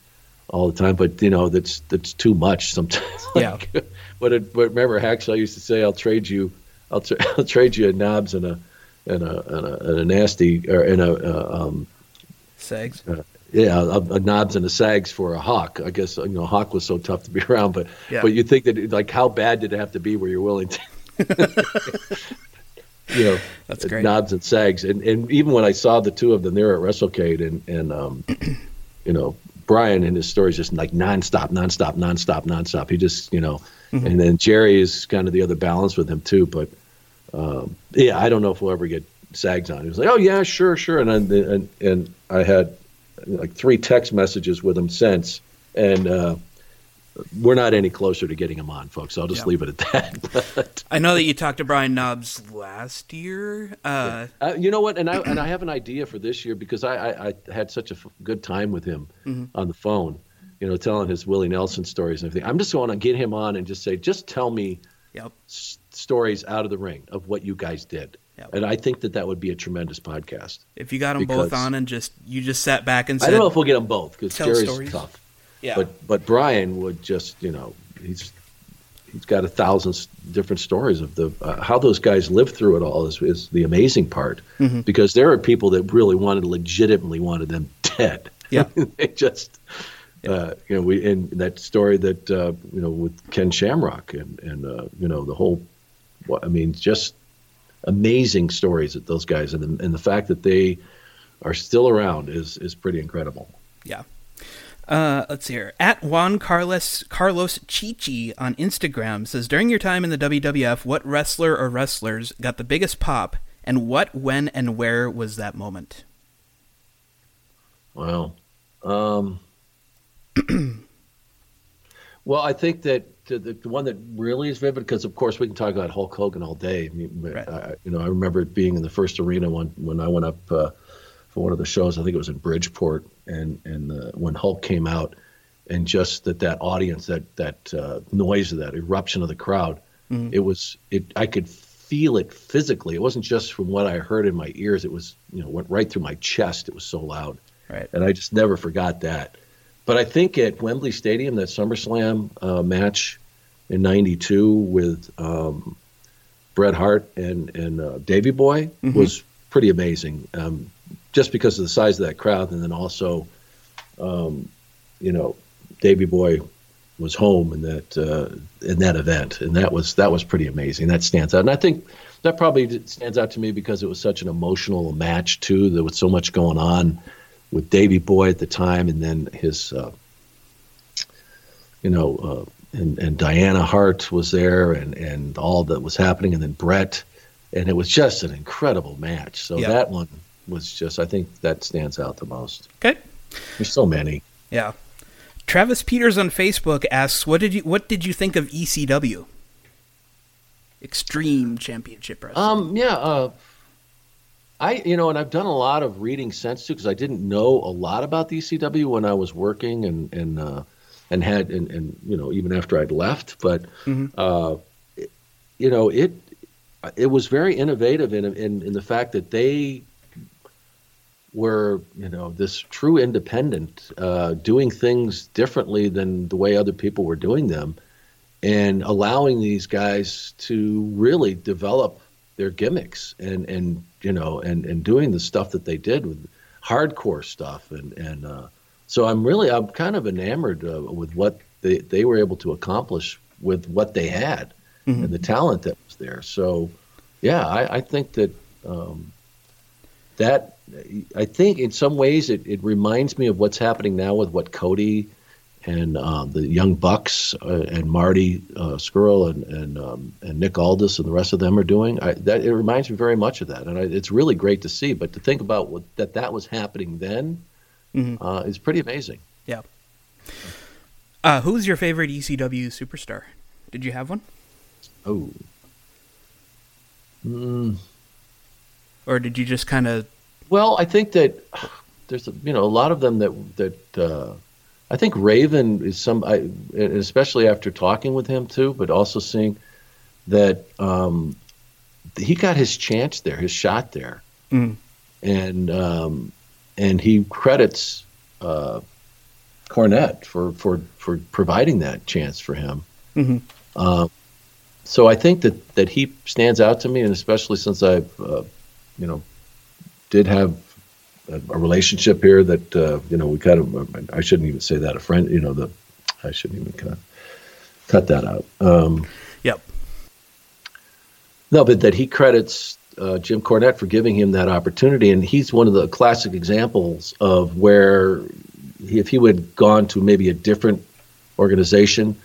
all the time, but you know that's that's too much sometimes. Yeah. but, it, but remember, Hacksaw used to say, "I'll trade you, I'll, tra- I'll trade you a Knobbs and a and a and a, and a nasty or in a uh, um, Sags. uh, yeah, a, a knobbs and a sags for a hawk. I guess you know hawk was so tough to be around, but Yeah. but you think that like how bad did it have to be where you're willing to, you know, That's great. knobbs and sags, and and even when I saw the two of them there at WrestleCade, and and um, you know Brian and his stories just like nonstop, nonstop, nonstop, nonstop. He just you know, Mhm. and then Jerry is kind of the other balance with him too, but um, yeah, I don't know if we'll ever get Sags on. He was like, "Oh yeah, sure, sure," and I, and and I had like three text messages with him since, and uh, we're not any closer to getting him on, folks. I'll just Yeah. leave it at that. but I know that you talked to Brian Knobbs last year. Uh, uh, you know what? And I and I have an idea for this year because I I, I had such a f- good time with him Mhm. on the phone. You know, telling his Willie Nelson stories and everything. I'm just going to get him on and just say, just tell me Yep. s- stories out of the ring of what you guys did. And I think that that would be a tremendous podcast. If you got them both on and just you just sat back and said, I don't know if we'll get them both because Jerry's stories. tough. Yeah. But but Brian would just you know he's he's got a thousand different stories of the uh, how those guys lived through it all is, is the amazing part Mhm. because there are people that really wanted legitimately wanted them dead. Yeah. they just uh, you know we in that story that uh, you know with Ken Shamrock and and uh, you know the whole I mean just amazing stories that those guys and the, and the fact that they are still around is is pretty incredible. Yeah. Uh, let's see here. At Juan Carlos Carlos Chichi on Instagram says during your time in the WWF, what wrestler or wrestlers got the biggest pop, and what, when, and where was that moment? Wow. Um, well, I think that the, the, the one that really is vivid, because of course we can talk about Hulk Hogan all day. I mean, but, I, you know, I remember it being in the first arena when when I went up uh, for one of the shows. I think it was in Bridgeport, and and uh, when Hulk came out, and just that that audience, that that uh, noise of that eruption of the crowd, Mhm. it was it. I could feel it physically. It wasn't just from what I heard in my ears. It was you know went right through my chest. It was so loud. Right. And I just never forgot that. But I think at Wembley Stadium, that SummerSlam uh, match in '92 with um, Bret Hart and and uh, Davy Boy Mhm. was pretty amazing. Um, just because of the size of that crowd, and then also, um, you know, Davy Boy was home in that uh, in that event, and that was that was pretty amazing. That stands out, and I think that probably stands out to me because it was such an emotional match too. There was so much going on with Davy Boy at the time, and then his, uh, you know, uh, and and Diana Hart was there, and and all that was happening, and then Bret, and it was just an incredible match. So Yeah. that one was just, I think that stands out the most. Okay. There's so many. Yeah. Travis Peters on Facebook asks, "What did you What did you think of ECW? Extreme Championship Wrestling." Um, yeah, uh, I you know, and I've done a lot of reading since too because I didn't know a lot about the ECW when I was working and and uh, and had and, and you know even after I'd left, but Mhm. uh, it- you know it it was very innovative in in in the fact that they were you know this true independent uh, doing things differently than the way other people were doing them and allowing these guys to really develop their gimmicks and and you know and and doing the stuff that they did with hardcore stuff and and uh, so I'm really I'm kind of enamored uh, with what they they were able to accomplish with what they had Mhm. and the talent that was there. So yeah, I, I think that um, that I think in some ways it, it reminds me of what's happening now with what Cody and um, the Young Bucks uh, and Marty uh, Scurll and and, um, and Nick Aldis and the rest of them are doing. I, that it reminds me very much of that, and I, it's really great to see. But to think about what, that that was happening then Mhm. uh, is pretty amazing. Yeah. Uh, who's your favorite ECW superstar? Did you have one? Oh. Mm. Or did you just kind of? Well, I think that there's a, you know a lot of them that that uh, I think Raven is some, I, especially after talking with him too, but also seeing that um, he got his chance there, his shot there, Mm. and um, and he credits uh, Cornette for for for providing that chance for him. Mhm. Um, so I think that that he stands out to me, and especially since I've uh, you know did have a, a relationship here that uh, you know we kind of I shouldn't even say that a friend you know the I shouldn't even kind of cut that out. Um, Yep. no, but that he credits uh, Jim Cornette for giving him that opportunity, and he's one of the classic examples of where if he would gone to maybe a different organization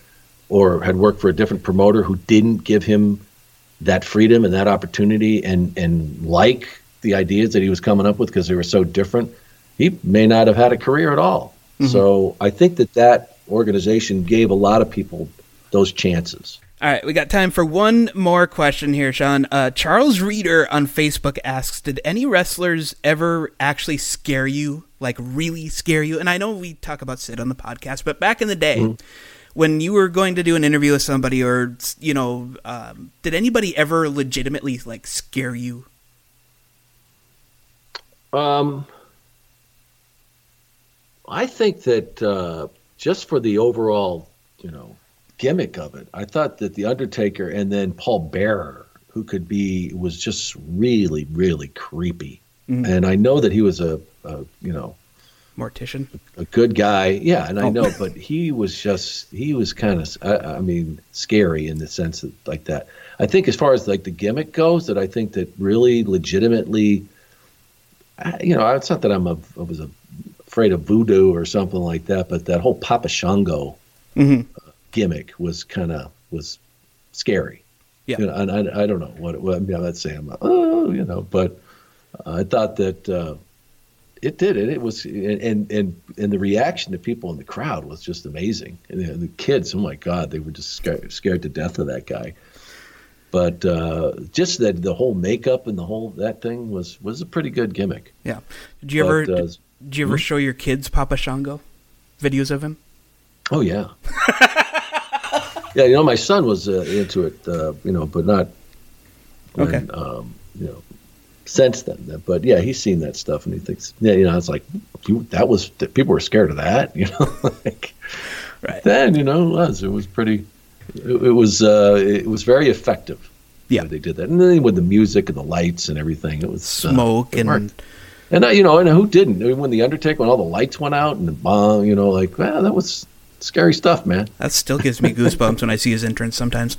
or had worked for a different promoter who didn't give him that freedom and that opportunity and and like the ideas that he was coming up with because they were so different, he may not have had a career at all. Mhm. So I think that that organization gave a lot of people those chances. All right, we got time for one more question here, Sean. Uh, Charles Reeder on Facebook asks, "Did any wrestlers ever actually scare you, like really scare you?" And I know we talk about Sid on the podcast, but back in the day, Mm-hmm. when you were going to do an interview with somebody, or you know, um, did anybody ever legitimately like scare you? Um, I think that uh, just for the overall, you know, gimmick of it, I thought that the Undertaker and then Paul Bearer, who could be, was just really, really creepy. Mhm. And I know that he was a, a you know, Mortician. a good guy. Yeah, and I Oh. know, but he was just he was kind of I, I mean scary in the sense that like that. I think as far as like the gimmick goes, that I think that really legitimately, you know, it's not that I'm a I was a, afraid of voodoo or something like that, but that whole Papa Shango Mm-hmm. gimmick was kind of was scary. Yeah. You know, and I, I don't know what, it, what I mean, I'm not saying I'm oh you know, but I thought that uh, it did it. It was and and and, and the reaction to people in the crowd was just amazing. And the, the kids, oh my god, they were just scared, scared to death of that guy. But uh, just that the whole makeup and the whole that thing was was a pretty good gimmick. Yeah. Did you But, ever uh, did you ever hmm? show your kids Papa Shango videos of him? Oh yeah. yeah, you know, my son was uh, into it, uh, you know, but not when, Okay. um, you know, since then. But yeah, he's seen that stuff, and he thinks, yeah, you know, it's like that was people were scared of that, you know. like, right. Then you know, it was it was pretty. It, it was uh, it was very effective. Yeah, they did that, and then with the music and the lights and everything, it was uh, Smoke it and worked. And uh, you know, and who didn't? I mean, when the Undertaker, when all the lights went out and the bomb, you know, like, wow, that was scary stuff, man. That still gives me goosebumps when I see his entrance sometimes.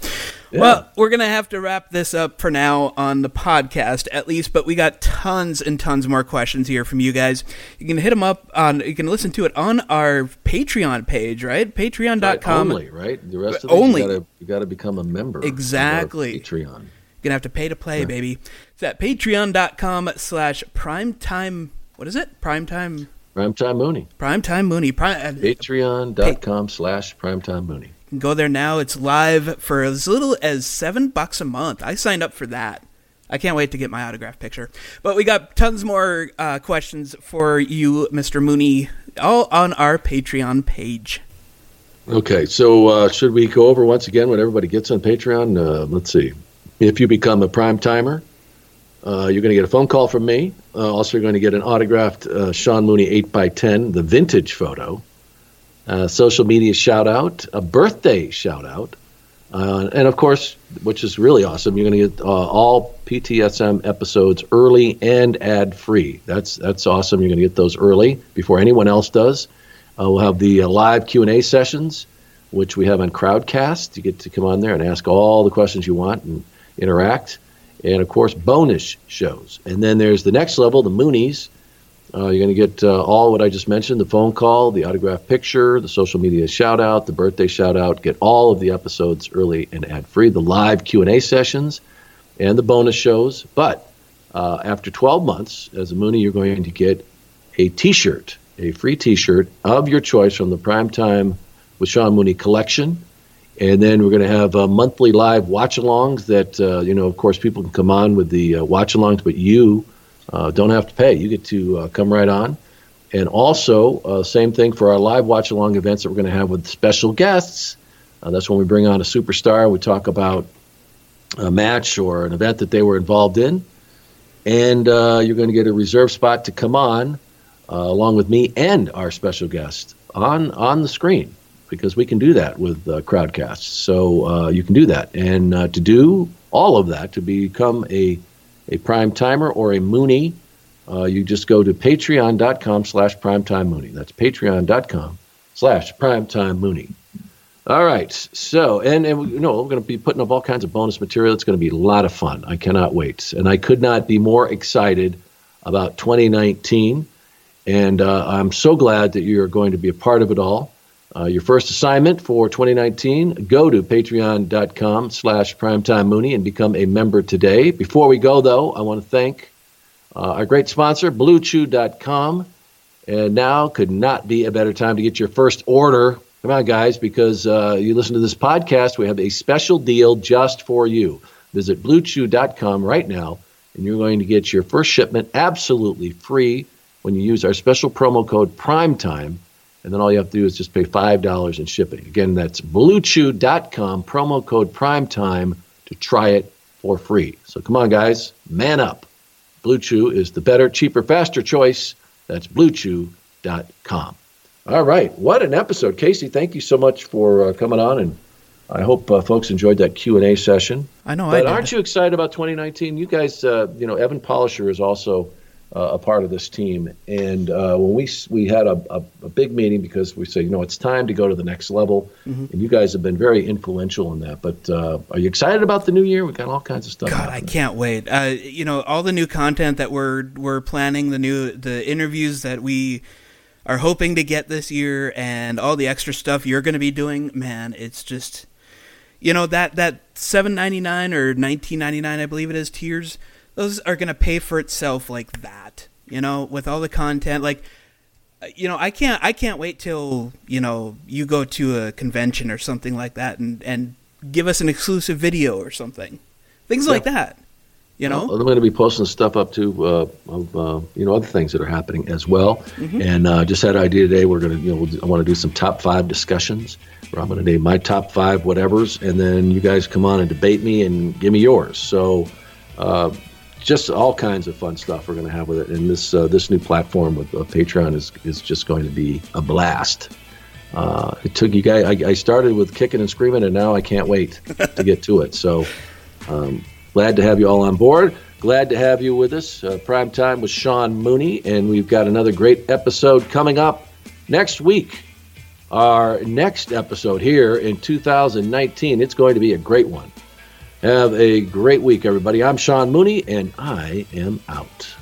Well, we're going to have to wrap this up for now on the podcast, at least, but we got tons and tons more questions here from you guys. You can hit them up on, you can listen to it on our Patreon page, right? Patreon.com. Only, right? The rest of it, Only. you you gotta become a member. of Exactly. Patreon. You're gonna have to pay to play, baby. It's at patreon.com slash primetime what is it? Primetime Primetime Mooney. Primetime Mooney. Prime, Patreon.com slash Primetime Mooney. Go there now. It's live for as little as seven bucks a month. I signed up for that. I can't wait to get my autograph picture. But we got tons more uh, questions for you, Mr. Mooney, all on our Patreon page. Okay, so uh, should we go over once again what everybody gets on Patreon? Uh, let's see. If you become a prime timer, uh, you're going to get a phone call from me. Uh, also, you're going to get an autographed uh, Sean Mooney 8x10, the vintage photo, uh, social media shout out, a birthday shout out, uh, and of course, which is really awesome, you're going to get all PTSM episodes early and ad free. That's that's awesome. You're going to get those early before anyone else does. We'll have the live Q and A sessions, which we have on Crowdcast. You get to come on there and ask all the questions you want and interact, and of course, bonus shows. And then there's the next level, the Moonies. Uh, you're going to get uh, all what I just mentioned: the phone call, the autograph picture, the social media shout out, the birthday shout out. Get all of the episodes early and ad free. The live Q and A sessions, and the bonus shows. But uh, after 12 months, as a Mooney, you're going to get a T-shirt, a free T-shirt of your choice from the Primetime with Sean Mooney collection. And then we're going to have uh, monthly live watch-alongs that, uh, you know, of course, people can come on with the uh, watch-alongs, but you uh, don't have to pay. You get to uh, come right on. And also, uh, same thing for our live watch-along events that we're going to have with special guests. That's when we bring on a superstar. We talk about a match or an event that they were involved in. And you're going to get a reserve spot to come on along with me and our special guest on on the screen because we can do that with uh, Crowdcast. So uh, you can do that, and uh, to do all of that to become a a prime timer or a Mooney, uh, you just go to Patreon.com/slash Primetime Mooney. That's Patreon.com/slash Primetime Mooney. All right. So, and, and you know, we're going to be putting up all kinds of bonus material. It's going to be a lot of fun. I cannot wait. And I could not be more excited about 2019. And uh, I'm so glad that you're going to be a part of it all. Uh, your first assignment for 2019, go to patreon.com slash primetime Mooney and become a member today. Before we go, though, I want to thank uh, our great sponsor, BlueChew.com. And now could not be a better time to get your first order. Come on, guys, because uh, you listen to this podcast, we have a special deal just for you. Visit BlueChew.com right now, and you're going to get your first shipment absolutely free when you use our special promo code PRIMETIME. And then all you have to do is just pay $5 in shipping. Again, that's BlueChew.com, promo code PRIMETIME to try it for free. So come on, guys, man up. Blue Chew is the better, cheaper, faster choice. That's bluechew.com. All right, what an episode, Casey. Thank you so much for uh, coming on, and I hope uh, folks enjoyed that Q and A session. I know. But I aren't you excited about 2019? You guys, uh, you know, Evan Polisher is also uh, a part of this team, and uh, when we we had a, a, a, big meeting because we say, you know, it's time to go to the next level, Mhm. and you guys have been very influential in that. But uh, are you excited about the new year? We got all kinds of stuff. God, I can't wait. Uh, you know, all the new content that we're we're planning, the new the interviews that we are hoping to get this year, and all the extra stuff you're going to be doing. Man, it's just you know that that seven ninety nine or nineteen ninety nine, I believe it is, tiers. Those are going to pay for itself like that. You know, with all the content, like uh, you know, I can't I can't wait till you know you go to a convention or something like that, and and give us an exclusive video or something, things like that. You know, Well, I'm going to be posting stuff up too uh, of uh, you know other things that are happening as well. Mhm. And uh, just had an idea today. We're going to you know I want to do some top five discussions. Where I'm going to name my top five whatevers, and then you guys come on and debate me and give me yours. So. Uh, just all kinds of fun stuff we're going to have with it, and this uh, this new platform with uh, Patreon is is just going to be a blast. Uh, it took you guys. I, I started with kicking and screaming, and now I can't wait to get to it. So, um, glad to have you all on board. Glad to have you with us. Uh, Prime time with Sean Mooney, and we've got another great episode coming up next week. Our next episode here in 2019. It's going to be a great one. Have a great week, everybody. I'm Sean Mooney, and I am out.